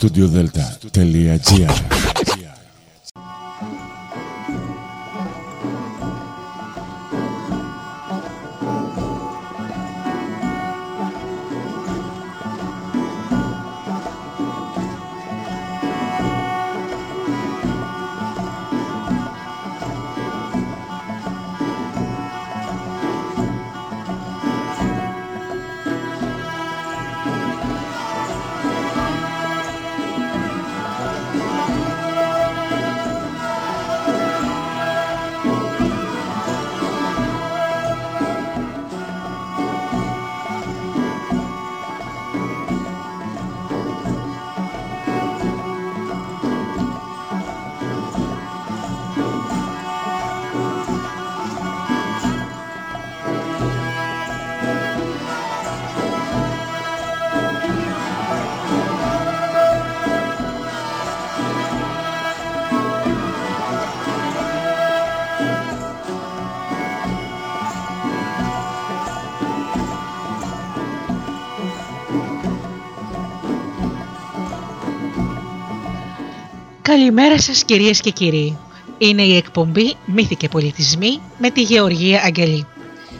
studiodelta.gr Καλημέρα σας κυρίες και κύριοι. Είναι η εκπομπή «Μύθοι και πολιτισμοί» με τη Γεωργία Αγγελή.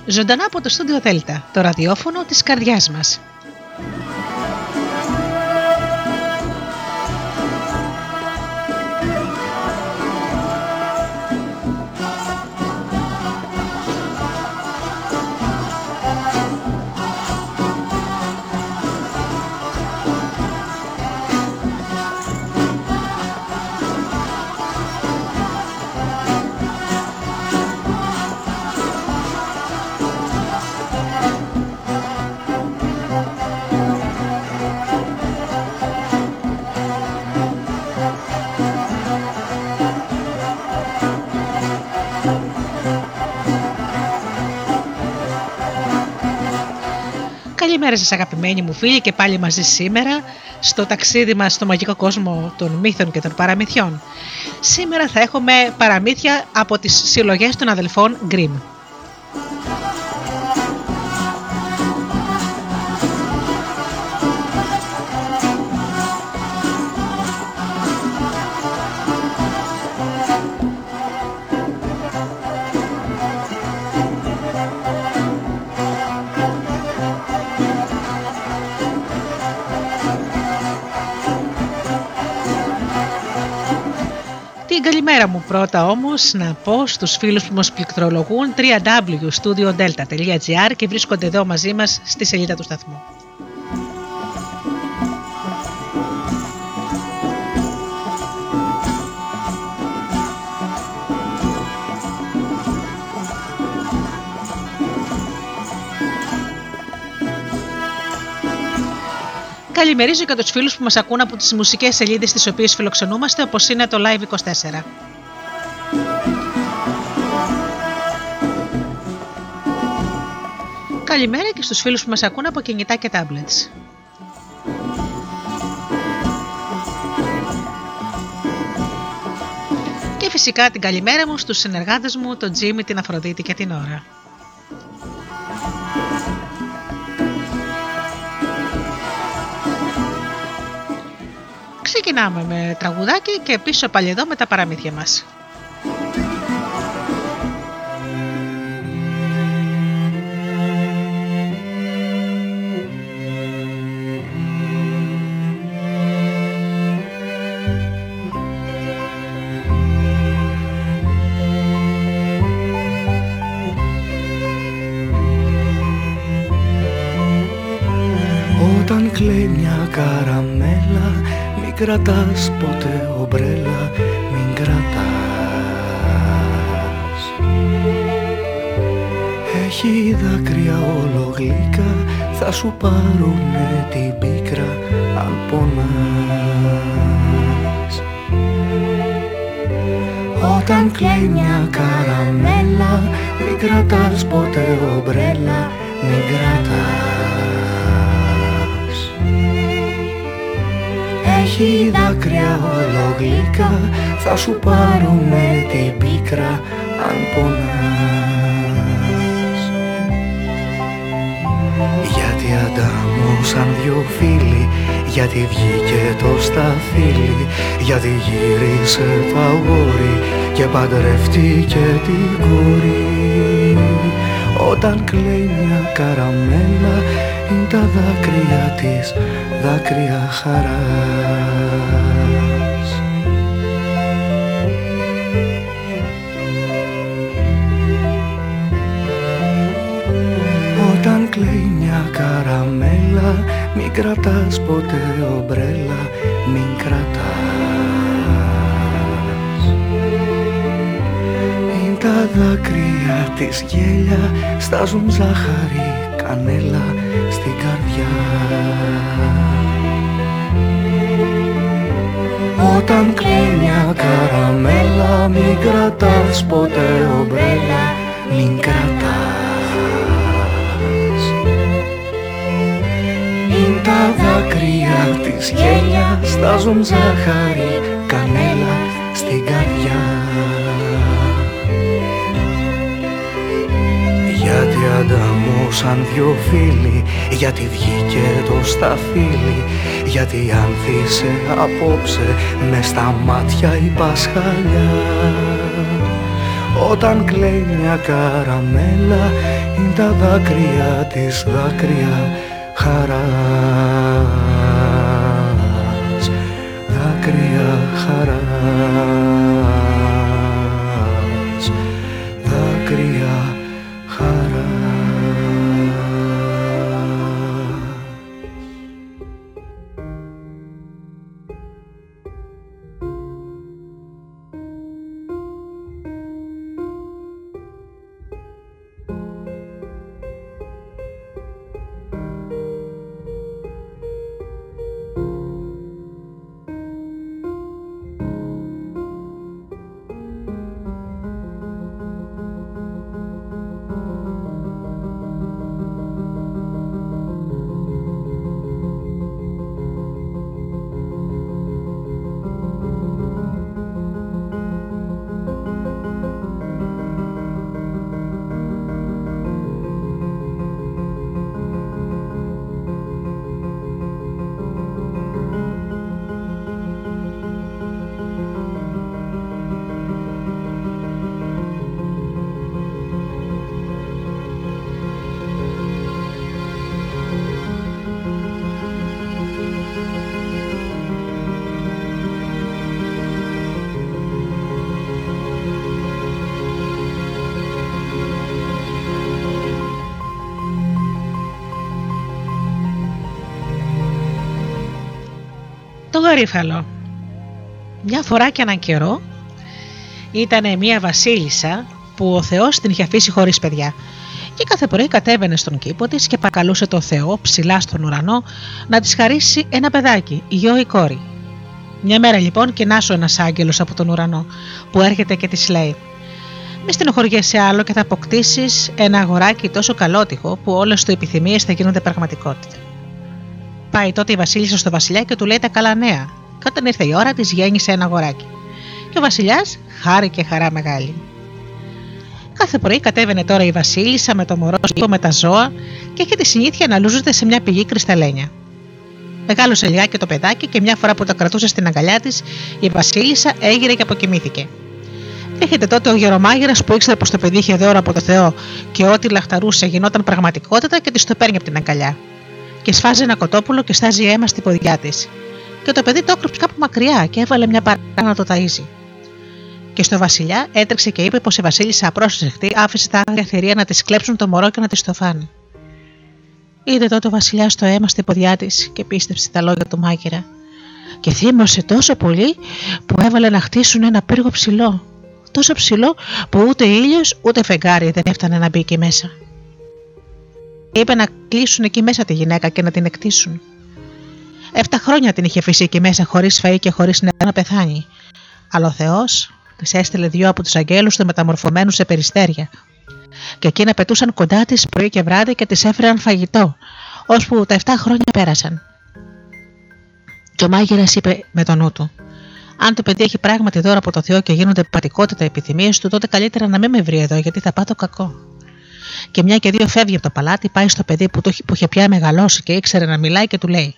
Ζωντανά από το στούντιο Δέλτα, το ραδιόφωνο της καρδιάς μας. Καλημέρα σας αγαπημένοι μου φίλοι και πάλι μαζί σήμερα στο ταξίδι μας στο μαγικό κόσμο των μύθων και των παραμυθιών. Σήμερα θα έχουμε παραμύθια από τις συλλογές των αδελφών Grimm. Πρώτα όμως να πω στους φίλους που μας πληκτρολογούν www.studiodelta.gr και βρίσκονται εδώ μαζί μας στη σελίδα του σταθμού. Καλημερίζω και τους φίλους που μας ακούν από τις μουσικές σελίδες τις οποίες φιλοξενούμαστε όπως είναι το Live24. Καλημέρα και στους φίλους που μας ακούν από κινητά και tablets. Και φυσικά την καλημέρα μου στους συνεργάτες μου, τον Τζίμι, την Αφροδίτη και την Ωρα. Ξεκινάμε με τραγουδάκι και πίσω πάλι εδώ με τα παραμύθια μας. Κρατάς ποτέ ομπρέλα, μην κρατάς. Έχει δάκρυα όλο γλυκά, θα σου πάρουνε την πίκρα αν πονάς. Όταν κλαίει μια καραμέλα, μην κρατάς ποτέ ομπρέλα, μην κρατάς έχει δάκρυα ολογλικά θα σου πάρουνε την πίκρα αν πονάς. Γιατί αντάμωσαν δυο φίλοι γιατί βγήκε το σταφύλι γιατί γύρισε το αγόρι και παντρεύτηκε την κόρη. Όταν κλαίει μια καραμέλα είναι τα δάκρυα της δάκρυα χαράς κλαίει μια καραμέλα Μην κρατάς ποτέ ομπρέλα Μην κρατάς. Είναι τα δάκρυα της γέλια Στάζουν ζάχαρη κανέλα στην καρδιά. Όταν κλαίει μια καραμέλα Μην κρατάς ποτέ ομπρέλα Μην κρατάς τα δάκρυα της γέλια στάζουν ζάχαρη κανέλα στην καρδιά. Γιατί ανταμώσαν δυο φίλοι Γιατί βγήκε το σταφύλι Γιατί ανθίσε απόψε με στα μάτια η Πασχαλιά Όταν κλαίει μια καραμέλα είναι τα δάκρυα της δάκρυα χαράς δάκρυα χαράς γαρίφαλο. Μια φορά και έναν καιρό ήταν μια βασίλισσα που ο Θεός την είχε αφήσει χωρίς παιδιά και κάθε πρωί κατέβαινε στον κήπο της και παρακαλούσε το Θεό ψηλά στον ουρανό να της χαρίσει ένα παιδάκι, γιο ή κόρη. Μια μέρα λοιπόν κοινάσω ένας άγγελος από τον ουρανό που έρχεται και της λέει μη στενοχωριέσαι άλλο και θα αποκτήσεις ένα αγοράκι τόσο καλότυχο που όλες του επιθυμίες θα γίνονται πραγματικότητα. Πάει τότε η Βασίλισσα στο Βασιλιά και του λέει τα καλά νέα. Και όταν ήρθε η ώρα της, γέννησε ένα αγοράκι. Και ο Βασιλιάς χάρηκε χαρά μεγάλη. Κάθε πρωί κατέβαινε τώρα η Βασίλισσα με το μωρό σκύπο με τα ζώα και είχε τη συνήθεια να λούζεται σε μια πηγή κρυσταλλένια. Μεγάλωσε λιγάκι το παιδάκι και μια φορά που το κρατούσε στην αγκαλιά της, η Βασίλισσα έγειρε και αποκοιμήθηκε. Έχετε τότε ο γερομάγειρας που ήξερε πως το παιδί είχε δώρο από το Θεό και ό,τι λαχταρούσε γινόταν πραγματικότητα και της το παίρνει από την αγκαλιά και σφάζει ένα κοτόπουλο και στάζει αίμα στη ποδιά της. Και το παιδί το έκρυψε κάπου μακριά και έβαλε μια παρά να το ταΐζει. Και στο Βασιλιά έτρεξε και είπε πως η Βασίλισσα απρόσεχτη άφησε τα άγρια θηρία να της κλέψουν το μωρό και να της το φάνε. Είδε τότε ο Βασιλιάς το αίμα στη ποδιά της και πίστεψε τα λόγια του μάγειρα. Και θύμωσε τόσο πολύ που έβαλε να χτίσουν ένα πύργο ψηλό. Τόσο ψηλό που ούτε ήλιος ούτε φεγγάρι δεν έφτανε να μπει εκεί μέσα είπε να κλείσουν εκεί μέσα τη γυναίκα και να την εκτίσουν. Εφτά χρόνια την είχε αφήσει εκεί μέσα χωρίς φαΐ και χωρίς νερό να πεθάνει. Αλλά ο Θεός της έστειλε δυο από τους αγγέλους τους μεταμορφωμένους σε περιστέρια. Και εκείνα πετούσαν κοντά της πρωί και βράδυ και της έφεραν φαγητό, ώσπου τα 7 χρόνια πέρασαν. Και ο μάγειρας είπε με τον νου του: Αν το παιδί έχει πράγματι δώρα από το Θεό και γίνονται πατικότητα επιθυμίες του, τότε καλύτερα να μην με βρει εδώ, γιατί θα πάθω κακό και μια και δύο φεύγει από το παλάτι, πάει στο παιδί που, το, που είχε πια μεγαλώσει και ήξερε να μιλάει και του λέει: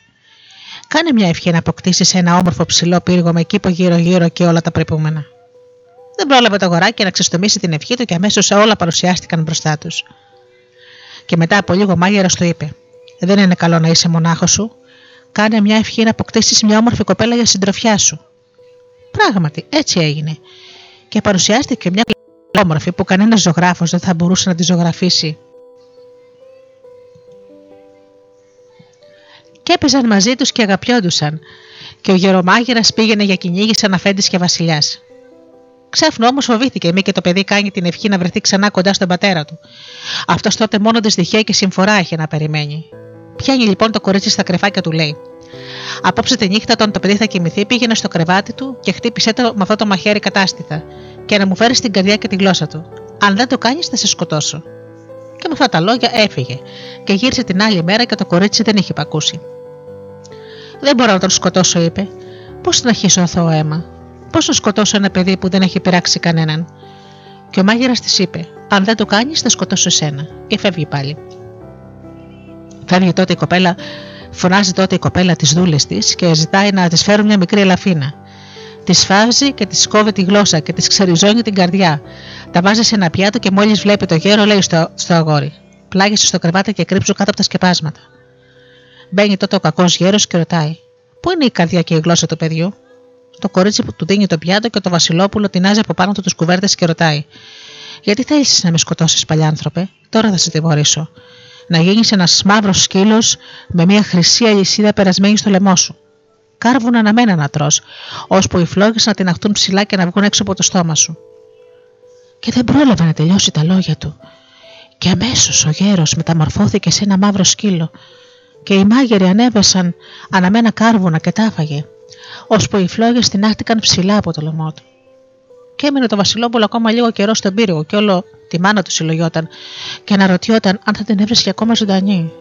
Κάνε μια ευχή να αποκτήσεις ένα όμορφο ψηλό πύργο με κήπο γύρω-γύρω και όλα τα πρεπούμενα. Δεν πρόλαβε το αγοράκι να ξεστομίσει την ευχή του και αμέσως όλα παρουσιάστηκαν μπροστά τους. Και μετά από λίγο μάγειρα του είπε: Δεν είναι καλό να είσαι μονάχος σου. Κάνε μια ευχή να αποκτήσεις μια όμορφη κοπέλα για συντροφιά σου. Πράγματι, έτσι έγινε. Και παρουσιάστηκε μια όμορφη που κανένας ζωγράφος δεν θα μπορούσε να τη ζωγραφίσει. Και έπαιζαν μαζί τους και αγαπιόντουσαν, και ο γερομάγειρας πήγαινε για κυνήγι σαν αφέντης και βασιλιάς. Ξέφνο όμως φοβήθηκε μη και το παιδί κάνει την ευχή να βρεθεί ξανά κοντά στον πατέρα του. Αυτός τότε μόνο δυστυχία και συμφορά είχε να περιμένει. Πιάνει λοιπόν το κορίτσι στα κρεφάκια του, λέει. Απόψε τη νύχτα, όταν το παιδί θα κοιμηθεί, πήγαινε στο κρεβάτι του και χτύπησε το με αυτό το μαχαίρι κατάστηθα, και να μου φέρεις την καρδιά και τη γλώσσα του. Αν δεν το κάνεις, θα σε σκοτώσω. Και με αυτά τα λόγια έφυγε, και γύρισε την άλλη μέρα και το κορίτσι δεν είχε πακούσει. Δεν μπορώ να τον σκοτώσω, είπε. Πώς να αρχίσω αθώο αίμα. Πώς να σκοτώσω ένα παιδί που δεν έχει πειράξει κανέναν; Και ο μάγειρας της είπε: Αν δεν το κάνεις, θα σκοτώσω εσένα. Και φεύγει πάλι. Φεύγει τότε η κοπέλα, φωνάζει τότε η κοπέλα τις δούλες της και ζητάει να της φέρουν μια μικρή ελαφίνα. Τη φάζει και τη κόβει τη γλώσσα και της ξεριζώνει την καρδιά. Τα βάζει σε ένα πιάτο και μόλις βλέπει το γέρο, λέει στο, στο αγόρι: Πλάγεσαι στο κρεβάτι και κρύψου κάτω από τα σκεπάσματα. Μπαίνει τότε ο κακός γέρος και ρωτάει: Πού είναι η καρδιά και η γλώσσα του παιδιού; Το κορίτσι που του δίνει το πιάτο και το Βασιλόπουλο τεινάζει από πάνω του τους κουβέρτες και ρωτάει: Γιατί θέλει να με σκοτώσεις, παλιάνθρωπε, τώρα θα σε τιμωρήσω. Να γίνεις ένας μαύρος σκύλος με μια χρυσή αλυσίδα περασμένη στο λαιμό σου. Κάρβουν αναμένα να τρώ, ώσπου οι φλόγες να την αχτούν ψηλά και να βγουν έξω από το στόμα σου. Και δεν πρόλαβε να τελειώσει τα λόγια του. Και αμέσως ο γέρος μεταμορφώθηκε σε ένα μαύρο σκύλο, και οι μάγειροι ανέβεσαν αναμένα κάρβουνα και τάφαγε ώσπου οι φλόγες τεινάχτηκαν ψηλά από το λαιμό του. Και έμεινε το Βασιλόπουλο ακόμα λίγο καιρό στον πύργο και όλο τη μάνα του συλλογιόταν και αναρωτιόταν αν θα την έβρισκε ακόμα ζωντανή.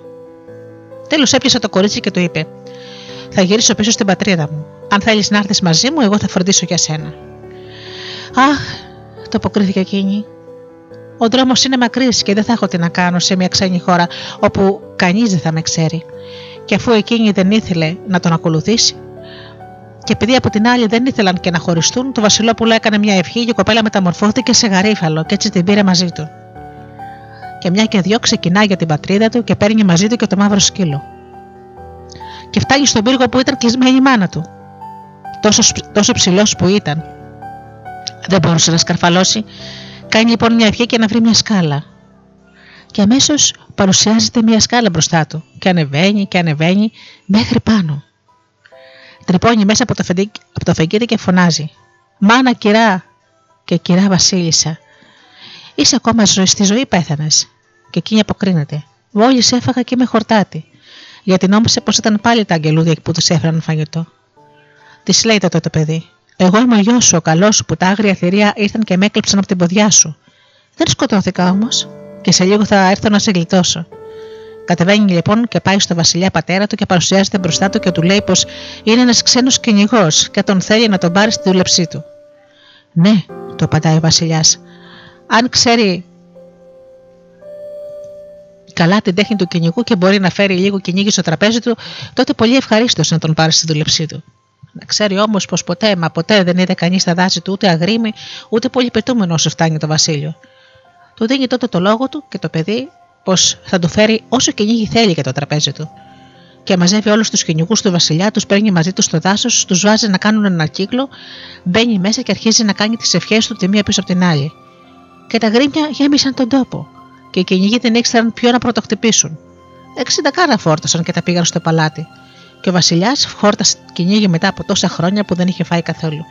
Τέλος έπιασε το κορίτσι και του είπε: Θα γυρίσω πίσω στην πατρίδα μου. Αν θέλεις να έρθεις μαζί μου, εγώ θα φροντίσω για σένα. Αχ, το αποκρίθηκε εκείνη. Ο δρόμος είναι μακρύς και δεν θα έχω τι να κάνω σε μια ξένη χώρα όπου κανείς δεν θα με ξέρει. Και αφού εκείνη δεν ήθελε να τον ακολουθήσει, και επειδή από την άλλη δεν ήθελαν και να χωριστούν, το Βασιλόπουλο έκανε μια ευχή και η κοπέλα μεταμορφώθηκε σε γαρίφαλο και έτσι την πήρε μαζί του. Και μια και δυο ξεκινάει για την πατρίδα του και παίρνει μαζί του και το μαύρο σκύλο. Και φτάνει στον πύργο που ήταν κλεισμένη η μάνα του. Τόσο, τόσο ψηλός που ήταν. Δεν μπορούσε να σκαρφαλώσει. Κάνει λοιπόν μια ευχή και να βρει μια σκάλα. Και αμέσως παρουσιάζεται μια σκάλα μπροστά του. Και ανεβαίνει και ανεβαίνει μέχρι πάνω τρυπώνει μέσα από το, φεγγίτι, από το φεγγίτι και φωνάζει «Μάνα κυρά και κυρά βασίλισσα, είσαι ακόμα ζωή, στη ζωή πέθανες. Και εκείνη αποκρίνεται «Μόλις έφαγα και είμαι χορτάτη» γιατί νόμισε πως ήταν πάλι τα αγγελούδια που τους έφεραν φαγητό. Της λέει τότε το παιδί «Εγώ είμαι ο γιος σου, ο καλός σου που τα άγρια θηρία ήρθαν και με έκλειψαν από την ποδιά σου. Δεν σκοτώθηκα όμως και σε λίγο θα έρθω να σε γλιτώσω. Κατεβαίνει λοιπόν και πάει στο βασιλιά πατέρα του και παρουσιάζεται μπροστά του και του λέει πως είναι ένας ξένος κυνηγός και τον θέλει να τον πάρει στη δούλεψή του. Ναι, το απαντάει ο βασιλιάς. Αν ξέρει καλά την τέχνη του κυνηγού και μπορεί να φέρει λίγο κυνήγι στο τραπέζι του, τότε πολύ ευχαρίστως να τον πάρει στη δούλεψή του. Να ξέρει όμως πως ποτέ, μα ποτέ δεν είδε κανείς στα δάση του ούτε αγρίμη, ούτε πολύ πετούμενο όσο φτάνει το βασίλειο. Του δίνει τότε το λόγο του και το παιδί πως θα του φέρει όσο κυνήγι θέλει για το τραπέζι του. Και μαζεύει όλους τους κυνηγούς του Βασιλιά, τους παίρνει μαζί τους στο δάσος, τους βάζει να κάνουν ένα κύκλο, μπαίνει μέσα και αρχίζει να κάνει τις ευχές του τη μία πίσω από την άλλη. Και τα γρήμια γέμισαν τον τόπο, και οι κυνηγοί δεν ήξεραν ποιο να πρωτοχτυπήσουν. Εξήντα κάρα φόρτωσαν και τα πήγαν στο παλάτι. Και ο Βασιλιάς φόρτασε κυνήγι μετά από τόσα χρόνια που δεν είχε φάει καθόλου.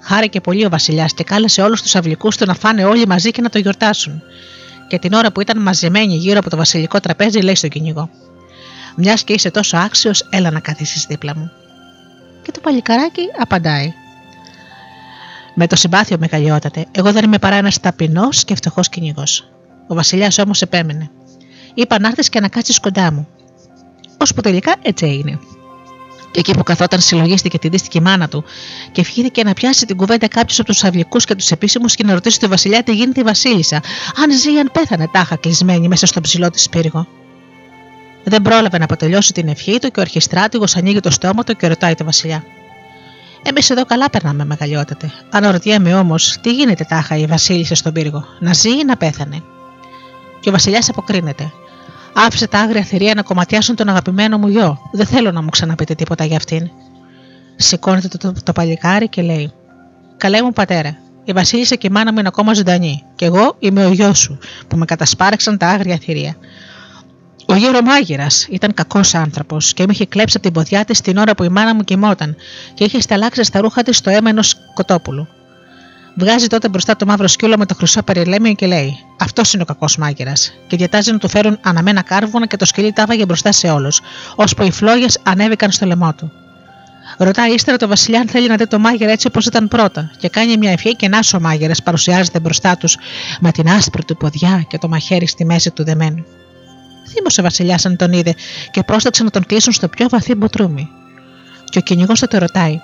Χάρηκε πολύ ο Βασιλιάς και κάλεσε όλους τους αυλικούς του να φάνε όλοι μαζί και να το γιορτάσουν και την ώρα που ήταν μαζεμένοι γύρω από το βασιλικό τραπέζι, λέει στο κυνηγό: Μιας και είσαι τόσο άξιος, έλα να καθίσεις δίπλα μου. Και το παλικαράκι απαντάει: Με το συμπάθειο μεγαλειότατε, εγώ δεν είμαι παρά ένας ταπεινός και φτωχός κυνηγός. Ο βασιλιάς όμως επέμενε. Είπα να έρθεις και να κάτσεις κοντά μου. Ώσπου τελικά έτσι έγινε. Και εκεί που καθόταν, συλλογίστηκε την δύστικη μάνα του και ευχήθηκε να πιάσει την κουβέντα κάποιος από τους αυλικού και τους επίσημους και να ρωτήσει τον Βασιλιά τι γίνεται η Βασίλισσα, αν ζει ή αν πέθανε τάχα κλεισμένη μέσα στο ψηλό της πύργο. Δεν πρόλαβε να αποτελειώσει την ευχή του και ο αρχιστράτηγος ανοίγει το στόμα του και ρωτάει το Βασιλιά. Εμείς εδώ καλά περνάμε, μεγαλειότατε. Αναρωτιέμαι όμως, τι γίνεται τάχα η Βασίλισσα στον πύργο, να ζει ή να πέθανε. Και ο Βασιλιάς αποκρίνεται. Άφησε τα άγρια θηρία να κομματιάσουν τον αγαπημένο μου γιο. Δεν θέλω να μου ξαναπείτε τίποτα για αυτήν. Σηκώνεται το, το, το παλικάρι και λέει: Καλέ μου πατέρα, η Βασίλισσα και η μάνα μου είναι ακόμα ζωντανή, και εγώ είμαι ο γιος σου, που με κατασπάρεξαν τα άγρια θηρία. Ο γερομάγειρα ήταν κακός άνθρωπος και με είχε κλέψει από την ποδιά της την ώρα που η μάνα μου κοιμόταν και είχε σταλάξει στα ρούχα της το αίμα ενός κοτόπουλου. Βγάζει τότε μπροστά το μαύρο σκύλο με το χρυσό περιλέμιο και λέει: Αυτός είναι ο κακός μάγειρας. Και διατάζει να του φέρουν αναμένα κάρβουνα και το σκυλί τάβαγε μπροστά σε όλους, ώσπου οι φλόγες ανέβηκαν στο λαιμό του. Ρωτάει ύστερα το Βασιλιά αν θέλει να δει το μάγειρα έτσι όπως ήταν πρώτα, και κάνει μια ευχή και να ο μάγειρα παρουσιάζεται μπροστά τους με την άσπρη του ποδιά και το μαχαίρι στη μέση του δεμένου. Θύμωσε ο Βασιλιάς αν τον είδε και πρόσταξε να τον κλείσουν στο πιο βαθύ μποτρούμι. Και ο κυνηγός θα το ρωτάει: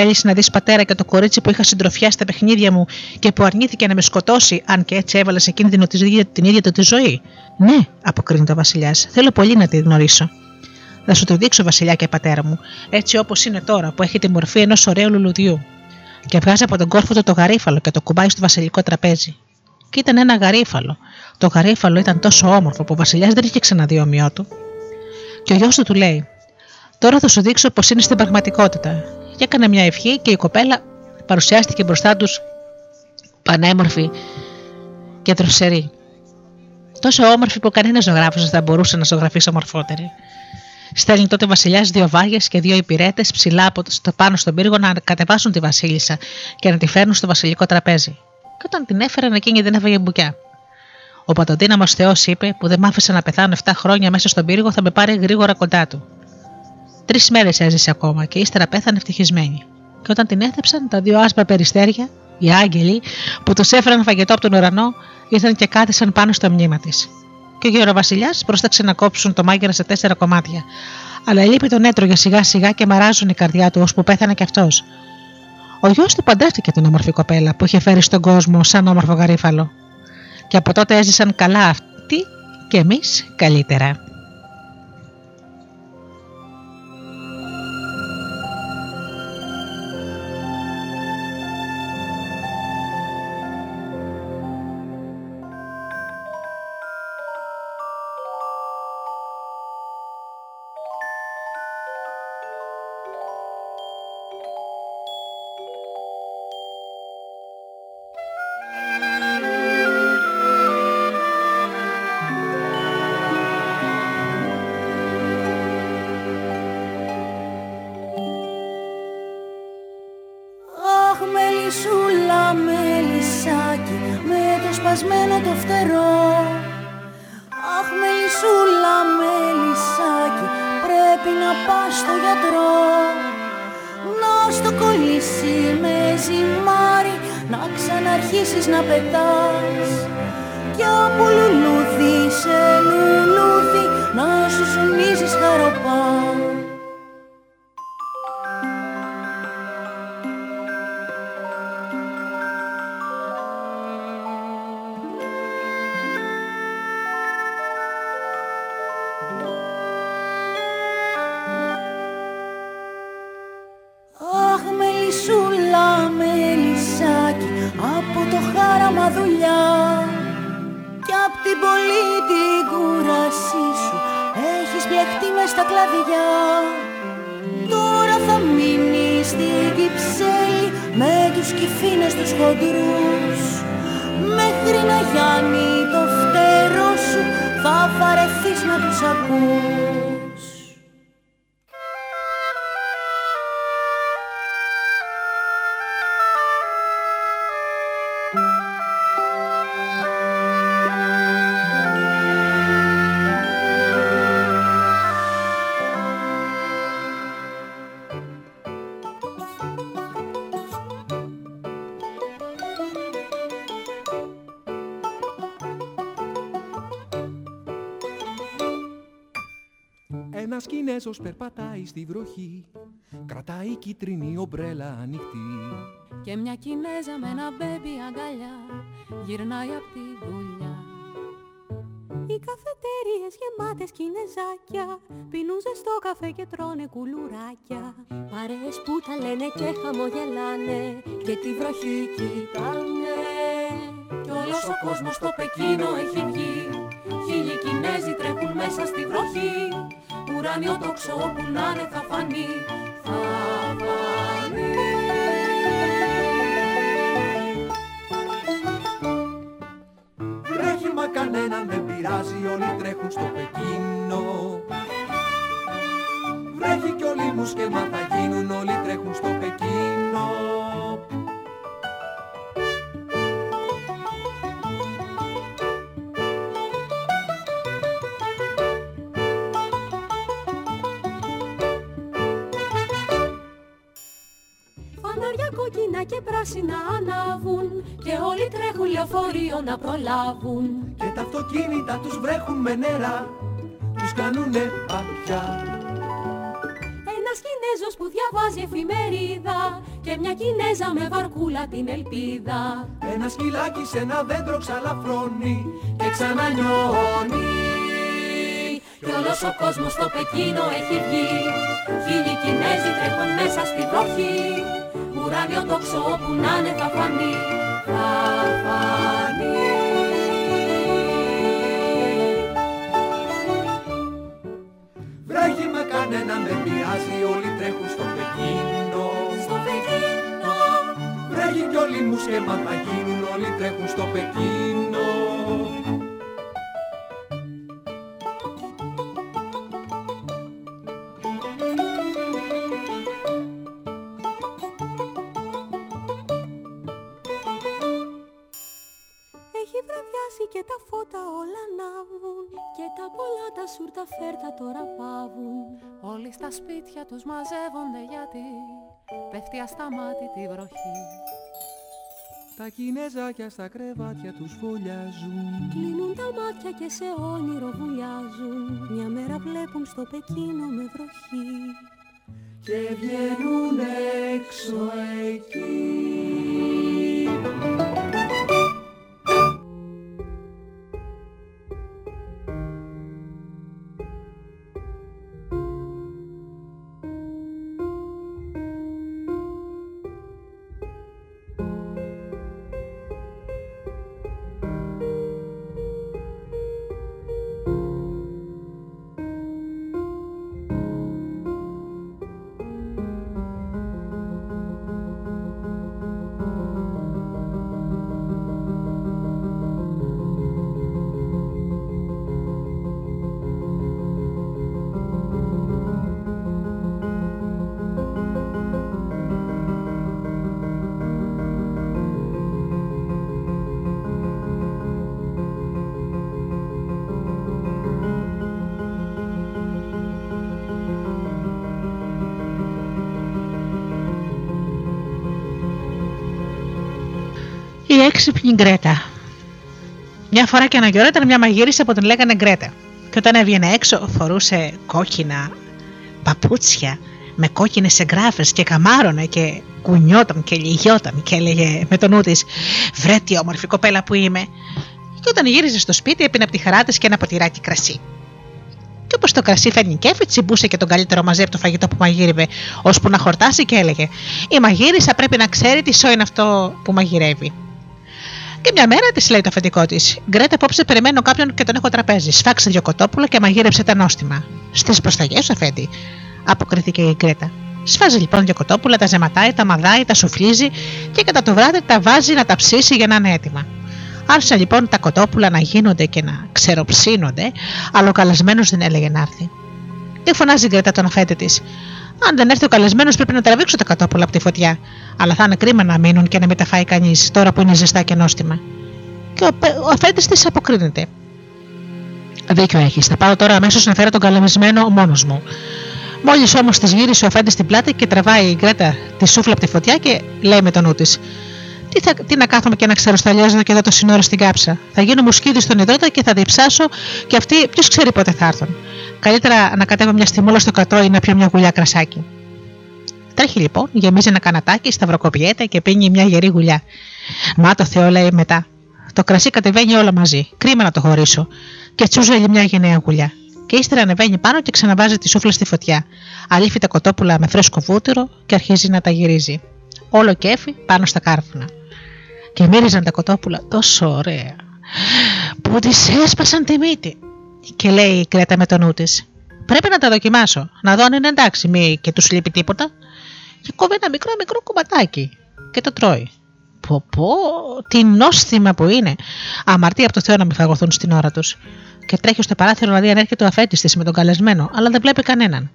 Θέλεις να δεις πατέρα και το κορίτσι που είχα συντροφιά στα παιχνίδια μου και που αρνήθηκε να με σκοτώσει, αν και έτσι έβαλες σε κίνδυνο την ίδια του τη ζωή; Ναι, αποκρίνεται ο Βασιλιάς, θέλω πολύ να τη γνωρίσω. Θα σου το δείξω, Βασιλιά και πατέρα μου, έτσι όπως είναι τώρα, που έχει τη μορφή ενός ωραίου λουλουδιού. Και βγάζει από τον κόρφο του το γαρίφαλο και το κουμπάει στο βασιλικό τραπέζι. Και ήταν ένα γαρίφαλο. Το γαρίφαλο ήταν τόσο όμορφο που ο Βασιλιάς δεν είχε ξαναδεί ομοιό του. Και ο γιος του του λέει: Τώρα θα σου δείξω πώ είναι στην πραγματικότητα. Και έκανε μια ευχή και η κοπέλα παρουσιάστηκε μπροστά τους πανέμορφη και δροσερή. Τόσο όμορφη που κανένας ζωγράφος δεν θα μπορούσε να ζωγραφίσει ομορφότερη. Στέλνει τότε ο Βασιλιάς δύο βάγες και δύο υπηρέτες ψηλά από το πάνω στον πύργο να κατεβάσουν τη Βασίλισσα και να τη φέρνουν στο βασιλικό τραπέζι. Και όταν την έφεραν, εκείνη δεν έβαγε μπουκιά. Ο Παντοδύναμο Θεός είπε: Που δεν μ' άφησε να πεθάνω 7 χρόνια μέσα στον πύργο, θα με πάρει γρήγορα κοντά του. Τρεις μέρες έζησε ακόμα και ύστερα πέθανε ευτυχισμένη. Και όταν την έθεψαν, τα δύο άσπρα περιστέρια, οι άγγελοι, που τους έφεραν φαγητό από τον ουρανό, ήρθαν και κάθισαν πάνω στο μνήμα της και ο γεροβασιλιά πρόσταξε να κόψουν το μάγειρα σε τέσσερα κομμάτια. Αλλά η λύπη τον έτρωγε σιγά σιγά και μαράζουν η καρδιά του, ώσπου πέθανε κι αυτός. Ο γιος του παντρεύτηκε την όμορφη κοπέλα που είχε φέρει στον κόσμο σαν όμορφο γαρίφαλο. Και από τότε έζησαν καλά αυτοί και εμείς καλύτερα. την πολύ την κούρασή σου. Έχεις πλεχτεί μες στα κλαδιά. Τώρα θα μείνεις στην Κυψέλη Με τους κυφίνες τους χοντρούς. Μέχρι να γιάνει το φτερό σου Θα βαρεθείς να τους ακούς. Κινέζος περπατάει στη βροχή. Κρατάει κίτρινη ομπρέλα ανοιχτή. Και μια Κινέζα με ένα μπέμπι αγκαλιά Γυρνάει από τη δουλειά. Η καφετέριες γεμάτες κινεζάκια Πίνουν ζεστό καφέ και τρώνε κουλουράκια. Παρέες που τα λένε και χαμογελάνε Και τη βροχή κοιτάνε. Κι όλος ο κόσμος στο Πεκίνο έχει βγει. Χίλιοι Κινέζοι τρέχουν μέσα στη βροχή Ουράνιο τοξό που να είναι θα φανεί. Θα φανεί. Βρέχει μα κανέναν δεν πειράζει όλοι τρέχουν στο Πεκίνο. Βρέχει κι όλοι μου σκέμα θα γίνουν όλοι τρέχουν στο Πεκίνο κόκκινα και πράσινα ανάβουν Και όλοι τρέχουν λεωφορείο να προλάβουν. Και τα αυτοκίνητα τους βρέχουν με νερά Τους κάνουνε παπιά Ένας Κινέζος που διαβάζει εφημερίδα Και μια Κινέζα με βαρκούλα την ελπίδα. Ένα σκυλάκι σε ένα δέντρο ξαλαφρώνει Και ξανανιώνει. Κι όλος ο κόσμος στο Πεκίνο έχει βγει. Χίλιοι Κινέζοι τρέχουν μέσα στη βροχή Ουράνιο τόξο όπου να είναι θα φανεί. Θα φανεί. Βρέχει με κανέναν δεν πειράζει όλοι τρέχουν στο Πεκίνο. Στο Πεκίνο. Βρέχει κι όλοι μου σκέμα θα γίνουν όλοι τρέχουν στο Πεκίνο τα φώτα όλα ανάβουν Και τα πολλά τα σούρτα φέρτα τώρα πάβουν. Όλοι στα σπίτια τους μαζεύονται γιατί Πέφτει ασταμάτητη βροχή. Τα Κινέζακια στα κρεβάτια τους φωλιάζουν Κλείνουν τα μάτια και σε όνειρο βουλιάζουν. Μια μέρα βλέπουν στο Πεκίνο με βροχή. Και βγαίνουν έξω εκεί έξυπνη Γκρέτα. Μια φορά και ένα καιρό ήταν μια μαγείρισα που την λέγανε Γκρέτα. Και όταν έβγαινε έξω φορούσε κόκκινα παπούτσια με κόκκινες εγγράφες και καμάρωνε και κουνιόταν και λυγιόταν και έλεγε με το νου της «Βρε τι όμορφη κοπέλα που είμαι» και όταν γύριζε στο σπίτι έπινε από τη χαρά της και ένα ποτηράκι κρασί. Και όπως το κρασί φέρνει κέφι, τσιμπούσε και τον καλύτερο μαζί από το φαγητό που μαγείρευε, ώσπου να χορτάσει και έλεγε: Η μαγείρισα πρέπει να ξέρει τι σο είναι αυτό που μαγειρεύει. Και μια μέρα της λέει το αφεντικό της: Γκρέτα, απόψε περιμένω κάποιον και τον έχω τραπέζι. Σφάξε δύο κοτόπουλα και μαγείρεψε τα νόστιμα. Στις προσταγές σου, αφέντη, αποκρίθηκε η Γκρέτα. Σφάζει λοιπόν δύο κοτόπουλα, τα ζεματάει, τα μαδάει, τα σουφλίζει και κατά το βράδυ τα βάζει να τα ψήσει για να είναι έτοιμα. Άρχισαν λοιπόν τα κοτόπουλα να γίνονται και να ξεροψύνονται, αλλά ο καλεσμένος δεν έλεγε να έρθει. Και φωνάζει η Γκρέτα τον αφέντη της: Αν δεν έρθει ο καλεσμένος, πρέπει να τραβήξω τα κοτόπουλα από τη φωτιά. Αλλά θα είναι κρίμα να μείνουν και να μην τα φάει κανείς τώρα που είναι ζεστά και νόστιμα. Και ο, ο αφέντης της αποκρίνεται. Δίκιο έχεις. Θα πάω τώρα αμέσως να φέρω τον καλεσμένο μόνος μου. Μόλις όμως της γύρισε ο αφέντης στην πλάτη και τραβάει η Γκρέτα τη σούφλα από τη φωτιά και λέει με το νου της: τι, θα, τι να κάθομαι και να ξεροσταλιάζω και εδώ το σύνορο στην κάψα. Θα γίνω μουσκίδι στον υδρότα και θα διψάσω και αυτοί ποιος ξέρει πότε θα έρθουν. Καλύτερα να κατέβω μια στιμούλα στο κατώ ή να πιω μια γουλιά κρασάκι. Τρέχει λοιπόν, γεμίζει ένα κανατάκι, σταυροκοπιέται και πίνει μια γερή γουλιά. Μα το Θεό λέει μετά. Το κρασί κατεβαίνει όλα μαζί. Κρίμα να το χωρίσω. Και τσούζελει μια γενναία γουλιά. Και ύστερα ανεβαίνει πάνω και ξαναβάζει τη σούφλα στη φωτιά. Αλήφει τα κοτόπουλα με φρέσκο βούτυρο και αρχίζει να τα γυρίζει. Όλο κέφι πάνω στα κάρφουνα. Και μύριζαν τα κοτόπουλα τόσο ωραία. Που τη έσπασαν τη μύτη. Και λέει η Κρέτα με το νου της. Πρέπει να τα δοκιμάσω. Να δω αν είναι εντάξει, μη και τους λείπει τίποτα. Και κόβει ένα μικρό μικρό κουμπατάκι. Και το τρώει. Πω πω, τι νόστιμα που είναι. Αμαρτία από το Θεό να μην φαγωθούν στην ώρα τους. Και τρέχει στο παράθυρο να δει αν έρχεται ο αφέτη της με τον καλεσμένο, αλλά δεν βλέπει κανέναν.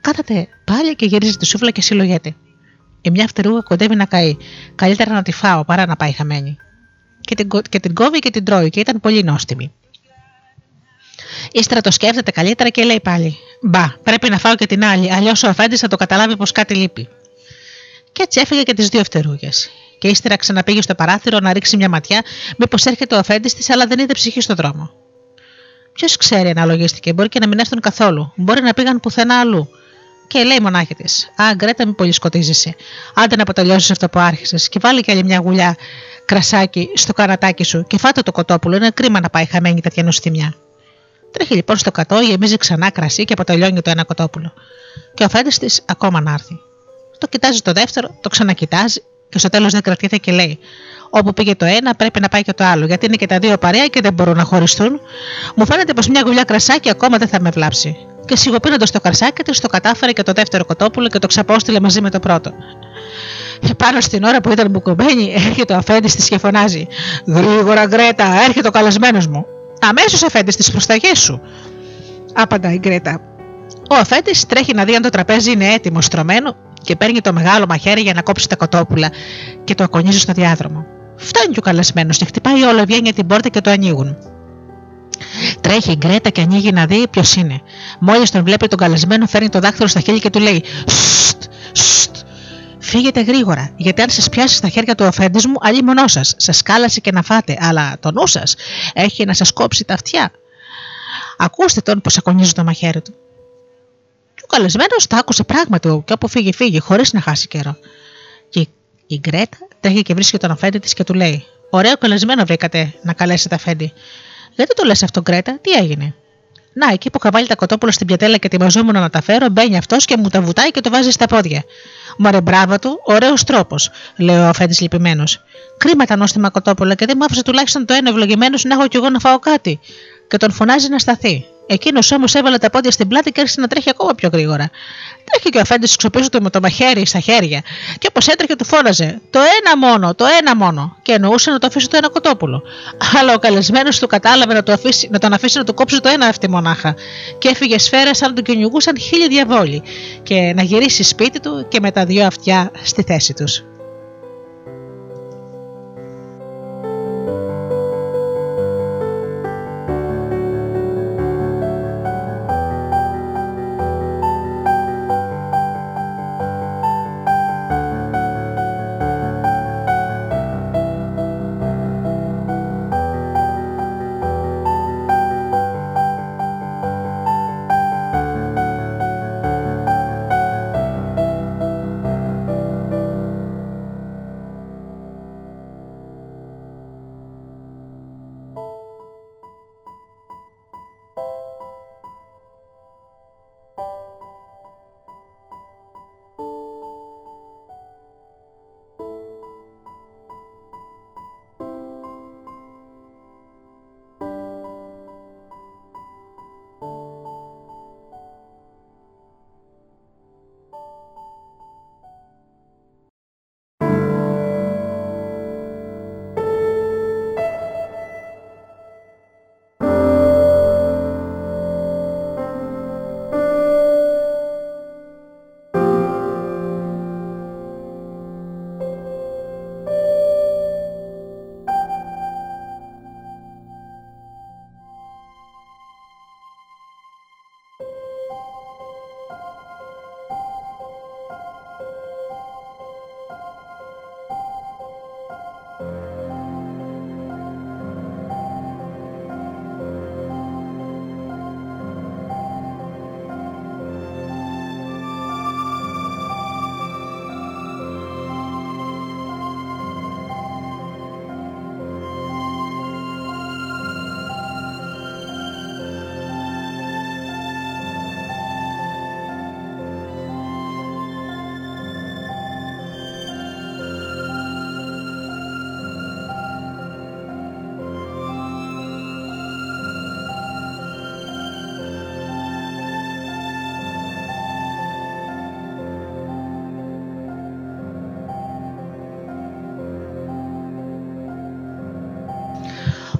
Κάθεται πάλι και γυρίζει τη σούφλα και συλλογέται. Η μια φτερούγα κοντεύει να καεί. Καλύτερα να τη φάω παρά να πάει χαμένη. Και την, και την κόβει και την τρώει και ήταν πολύ νόστιμη. Ύστερα το σκέφτεται καλύτερα και λέει πάλι: Μπα, πρέπει να φάω και την άλλη, αλλιώς ο αφέντης θα το καταλάβει πως κάτι λείπει. Και έτσι έφυγε και τις δύο φτερούγες. Και ύστερα ξαναπήγε στο παράθυρο να ρίξει μια ματιά, μήπως έρχεται ο αφέντης της, αλλά δεν είδε ψυχή στον δρόμο. Ποιος ξέρει, αναλογίστηκε, μπορεί και να μην έρθουν καθόλου. Μπορεί να πήγαν πουθενά αλλού. Και λέει η μονάχη της: Α, Γκρέτα, μην πολύ σκοτίζεσαι. Άντε να αποτελειώσεις αυτό που άρχισες και βάλει κι άλλη μια γουλιά κρασάκι στο καρατάκι σου και φάτε το κοτόπουλο. Είναι κρίμα να πάει χαμένη τέτοια νοστιμιά. Τρέχει λοιπόν στο κατό, γεμίζει ξανά κρασί και αποτελειώνει το ένα κοτόπουλο. Και ο φέντη της ακόμα να έρθει. Το κοιτάζει το δεύτερο, το ξανακοιτάζει και στο τέλος δεν κρατιέται και λέει: Όπου πήγε το ένα, πρέπει να πάει και το άλλο, γιατί είναι και τα δύο παρέα και δεν μπορούν να χωριστούν. Μου φαίνεται πως μια γουλιά κρασάκι ακόμα δεν θα με βλάψει. Και σιγοπίνοντας το κρασάκι της, το κατάφερε και το δεύτερο κοτόπουλο και το ξαπόστειλε μαζί με το πρώτο. Πάνω στην ώρα που ήταν μπουκωμένη, έρχεται ο αφέντης της και φωνάζει: Γρήγορα, Γκρέτα, έρχεται ο καλεσμένος μου. Αμέσως αφέντη τη προσταγές σου. Άπαντα η Γκρέτα. Ο αφέντης τρέχει να δει αν το τραπέζι είναι έτοιμο, στρωμένο και παίρνει το μεγάλο μαχαίρι για να κόψει τα κοτόπουλα και το ακονίζει στο διάδρομο. Φτάνει και ο καλεσμένος και χτυπάει όλο βγαίνει την πόρτα και το ανοίγουν. Τρέχει η Γκρέτα και ανοίγει να δει ποιος είναι. Μόλις τον βλέπει τον καλεσμένο, φέρνει το δάχτυλο στα χέρια και του λέει: Σστ, σστ, φύγετε γρήγορα, γιατί αν σας πιάσει στα χέρια του αφέντη μου, αλλή μονό σας. Σας κάλασε και να φάτε, αλλά το νου σας έχει να σας κόψει τα αυτιά. Ακούστε τον που σακονίζει το μαχαίρι του. Και ο καλεσμένος τα άκουσε πράγματι και όπου φύγει, φύγει, χωρίς να χάσει καιρό. Και η Γκρέτα τρέχει και βρίσκει τον αφέντη της και του λέει: Ωραίο καλεσμένο βρήκατε να καλέσετε αφέντη. Γιατί το λες αυτό, Γκρέτα, τι έγινε; Να, εκεί που είχα βάλει τα κοτόπουλα στην πιατέλα και ετοιμαζόμουν να τα φέρω, μπαίνει αυτός και μου τα βουτάει και το βάζει στα πόδια. Μωρέ, μπράβο του, ωραίος τρόπος, λέει ο αφέντης λυπημένος. Κρίμα τα νόστιμα κοτόπουλα και δεν μου άφησε τουλάχιστον το ένα ευλογημένο να έχω κι εγώ να φάω κάτι. Και τον φωνάζει να σταθεί. Εκείνος όμως έβαλε τα πόδια στην πλάτη και άρχισε να τρέχει ακόμα πιο γρήγορα. Τρέχει και ο αφέντης ξοπίσω του με το μαχαίρι στα χέρια. Και όπως έτρεχε, του φώναζε: Το ένα μόνο, το ένα μόνο. Και εννοούσε να το αφήσει το ένα κοτόπουλο. Αλλά ο καλεσμένος του κατάλαβε να, το αφήσει, να τον αφήσει να του κόψει το ένα αυτή μονάχα. Και έφυγε σφαίρα σαν να τον κυνηγούσαν χίλιοι διαβόλοι. Και να γυρίσει σπίτι του και με τα δυο αυτιά στη θέση τους.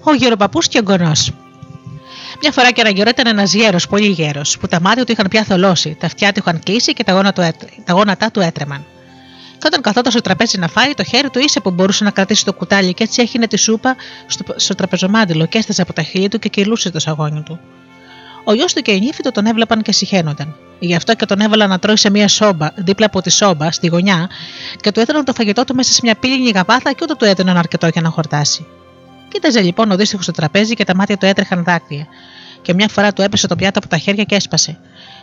Ο γεροπαππού και εγγονό. Μια φορά και ένα καιρό ήταν ένας γέρος, πολύ γέρος, που τα μάτια του είχαν πια θολώσει, τα αυτιά του είχαν κλείσει και τα, γόνατα του, τα γόνατά του έτρεμαν. Και όταν καθόταν στο τραπέζι να φάει, το χέρι του ίσε που μπορούσε να κρατήσει το κουτάλι και έτσι έχινε τη σούπα στο, στο τραπεζομάντιλο και έσταζε από τα χείλη του και κυλούσε το σαγόνι του. Ο γιος του και η νύφη του τον έβλεπαν και συχαίνονταν. Γι' αυτό και τον έβαλαν να τρώει σε μια σόμπα, δίπλα από τη σόμπα, στη γωνιά, και του έδωσαν το φαγητό του μέσα σε μια πύληνη γαβάθα και ούτε του έδιναν αρκετό για να χορτάσει. Κοίταζε λοιπόν ο δύστιχος στο τραπέζι και τα μάτια του έτρεχαν δάκρυα. Και μια φορά του έπεσε το πιάτο από τα χέρια και έσπασε.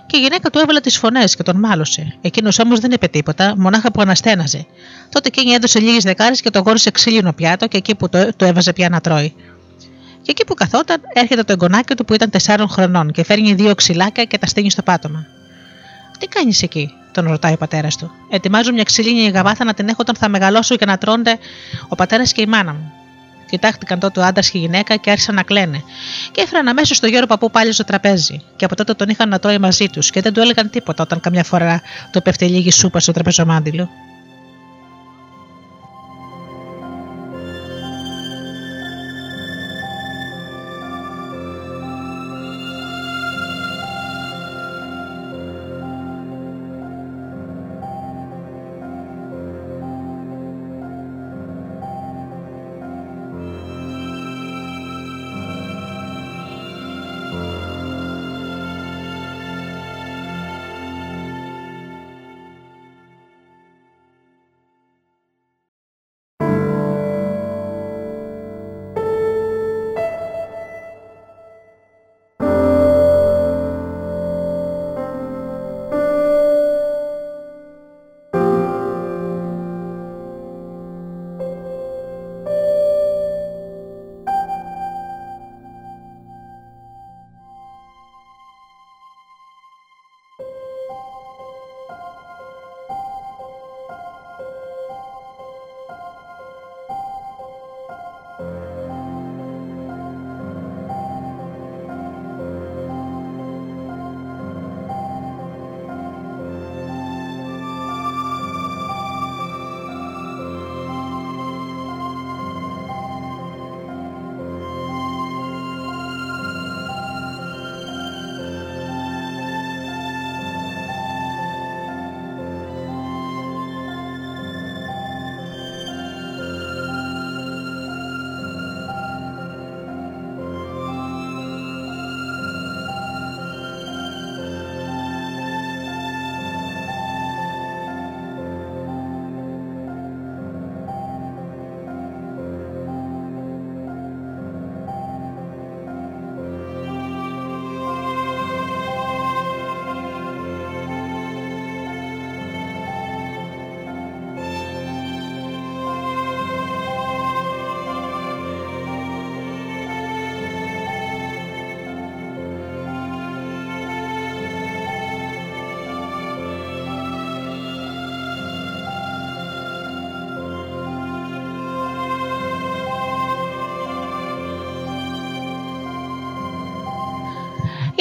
Και η γυναίκα του έβαλε τις φωνές και τον μάλωσε. Εκείνος όμως δεν είπε τίποτα, μονάχα που αναστέναζε. Τότε εκείνη έδωσε λίγες δεκάρες και το γόρισε ξύλινο πιάτο και εκεί που το, το έβαζε πια να τρώει. Και εκεί που καθόταν, έρχεται το εγγονάκι του που ήταν 4 χρονών και φέρνει δύο ξυλάκια και τα στείνει στο πάτωμα. Τι κάνεις εκεί, τον ρωτάει ο πατέρας του. Ετοιμάζω μια ξύλινη γαβάθα να την έχω όταν θα μεγαλώσω για να τρώνε ο πατέρας και η μάνα μου. Κοιτάχτηκαν τότε ο άντρας και η γυναίκα και άρχισαν να κλαίνε. Και έφεραν αμέσως το γέρο παππού πάλι στο τραπέζι. Και από τότε τον είχαν να τρώει μαζί τους και δεν του έλεγαν τίποτα όταν καμιά φορά το πέφτει λίγη σούπα στο τραπεζομάντιλο.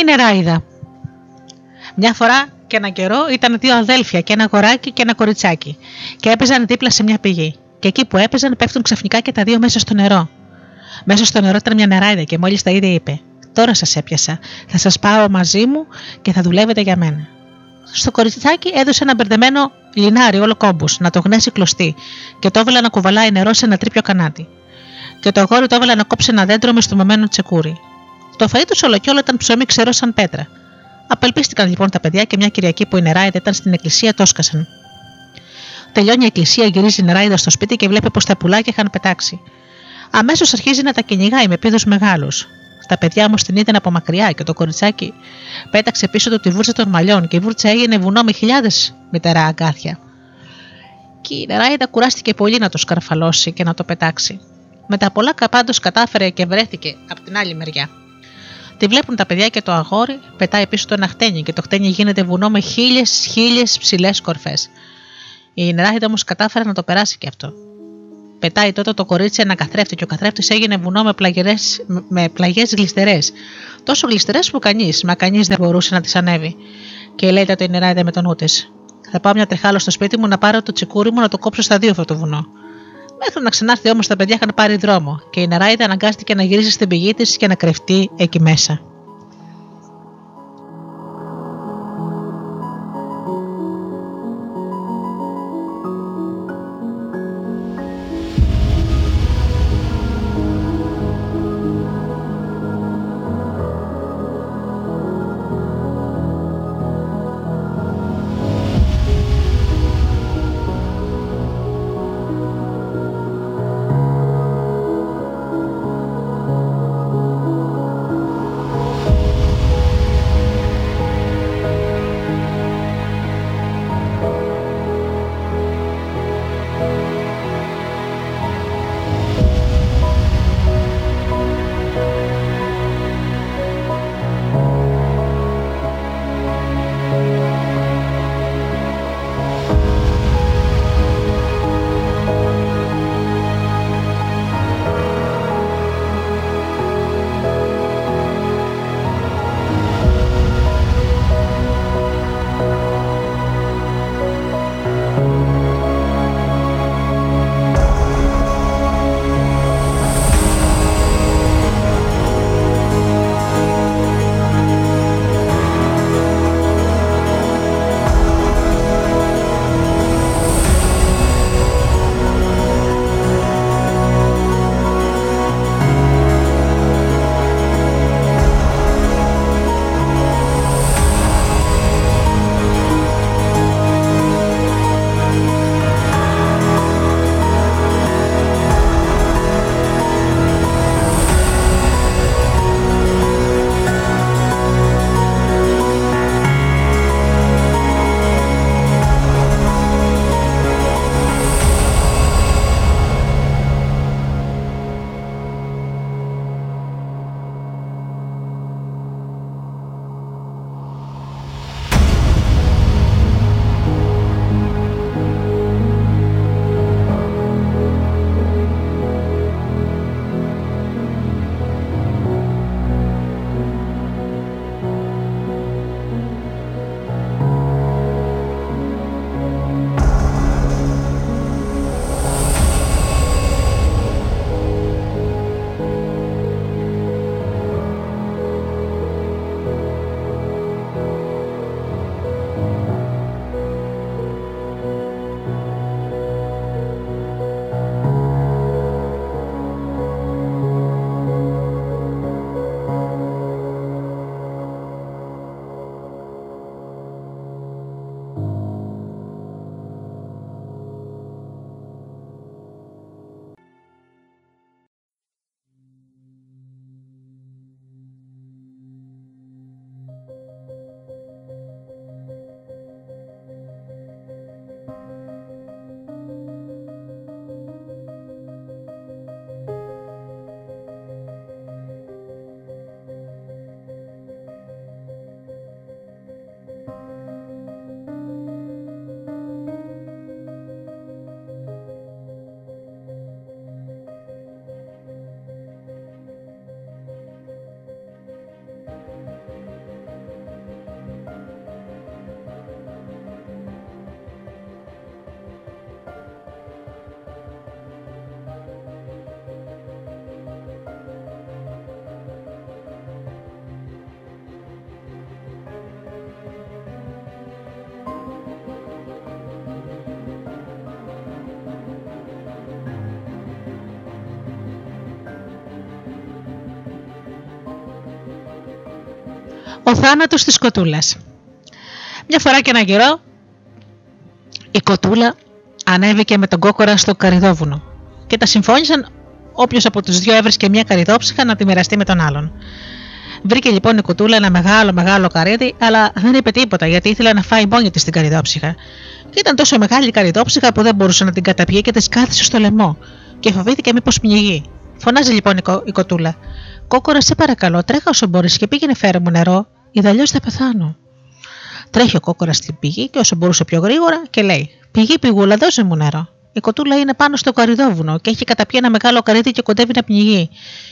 Η νεράιδα. Μια φορά και ένα καιρό ήταν δύο αδέλφια και ένα αγοράκι και ένα κοριτσάκι και έπαιζαν δίπλα σε μια πηγή. Και εκεί που έπαιζαν πέφτουν ξαφνικά και τα δύο μέσα στο νερό. Μέσα στο νερό ήταν μια νεράιδα και μόλις τα είδε είπε: Τώρα σας έπιασα. Θα σας πάω μαζί μου και θα δουλεύετε για μένα. Στο κοριτσάκι έδωσε ένα μπερδεμένο λινάρι όλο κόμπου να το γνέσει κλωστή και το έβαλε να κουβαλάει νερό σε ένα τρίπιο κανάτι. Και το αγόρι το έβαλε να κόψει ένα δέντρο με στομωμένο τσεκούρι. Το φαΐ του όλο και όλο ήταν ψωμί ξερό σαν πέτρα. Απελπίστηκαν λοιπόν τα παιδιά και μια Κυριακή που η νεράιδα ήταν στην εκκλησία το έσκασαν. Τελειώνει η εκκλησία, γυρίζει η νεράιδα στο σπίτι και βλέπει πως τα πουλάκια είχαν πετάξει. Αμέσως αρχίζει να τα κυνηγάει με πίδου μεγάλους. Τα παιδιά όμως την είδαν από μακριά και το κοριτσάκι πέταξε πίσω του τη βούρτσα των μαλλιών και η βούρτσα έγινε βουνό με χιλιάδες μητερά αγκάθια. Και η νεράιδα κουράστηκε πολύ να το σκαρφαλώσει και να το πετάξει. Μετά πολλά πάντω κατάφερε και βρέθηκε από την άλλη μεριά. Τη βλέπουν τα παιδιά και το αγόρι πετάει πίσω το ένα χτένι και το χτένι γίνεται βουνό με χίλιες χίλιες ψηλές κορφές. Η νεράχητα όμως κατάφερε να το περάσει και αυτό. Πετάει τότε το κορίτσι ένα καθρέφτη και ο καθρέφτης έγινε βουνό με, πλαγιές, με πλαγιές γλιστερές. Τόσο γλιστερές που κανείς, μα κανείς δεν μπορούσε να τις ανέβει. Και λέει τότε η νεράιδα με τον νου της: Θα πάω μια τριχάλο στο σπίτι μου να πάρω το τσικούρι μου να το κόψω στα δύο αυτό το βουνό. Μέχρι να ξανάρθει όμως τα παιδιά είχαν πάρει δρόμο και η Νεράιδα αναγκάστηκε να γυρίσει στην πηγή της και να κρυφτεί εκεί μέσα. Θάνατος της κοτούλας Μια φορά και ένα καιρό η κοτούλα ανέβηκε με τον κόκορα στο καριδόβουνο και τα συμφώνησαν όποιος από τους δυο έβρισκε μια καριδόψυχα να τη μοιραστεί με τον άλλον. Βρήκε λοιπόν η κοτούλα ένα μεγάλο μεγάλο καρύδι, αλλά δεν είπε τίποτα γιατί ήθελε να φάει μόνη της την καριδόψυχα. Και ήταν τόσο μεγάλη η καριδόψυχα που δεν μπορούσε να την καταπιεί και της κάθισε στο λαιμό και φοβήθηκε μήπως πνιγεί. Φωνάζει λοιπόν η, κο... η κοτούλα. Κόκορα, σε παρακαλώ, τρέχα όσο μπορείς και πήγαινε φέρε μου νερό, αλλιώ θα πεθάνω. Τρέχει ο κόκορας στην πηγή και όσο μπορούσε πιο γρήγορα και λέει: Πηγή, πηγούλα, δώσε μου νερό. Η κοτούλα είναι πάνω στο καριδόβουνο και έχει καταπιεί ένα μεγάλο καρύδι και κοντεύει να πνιγεί.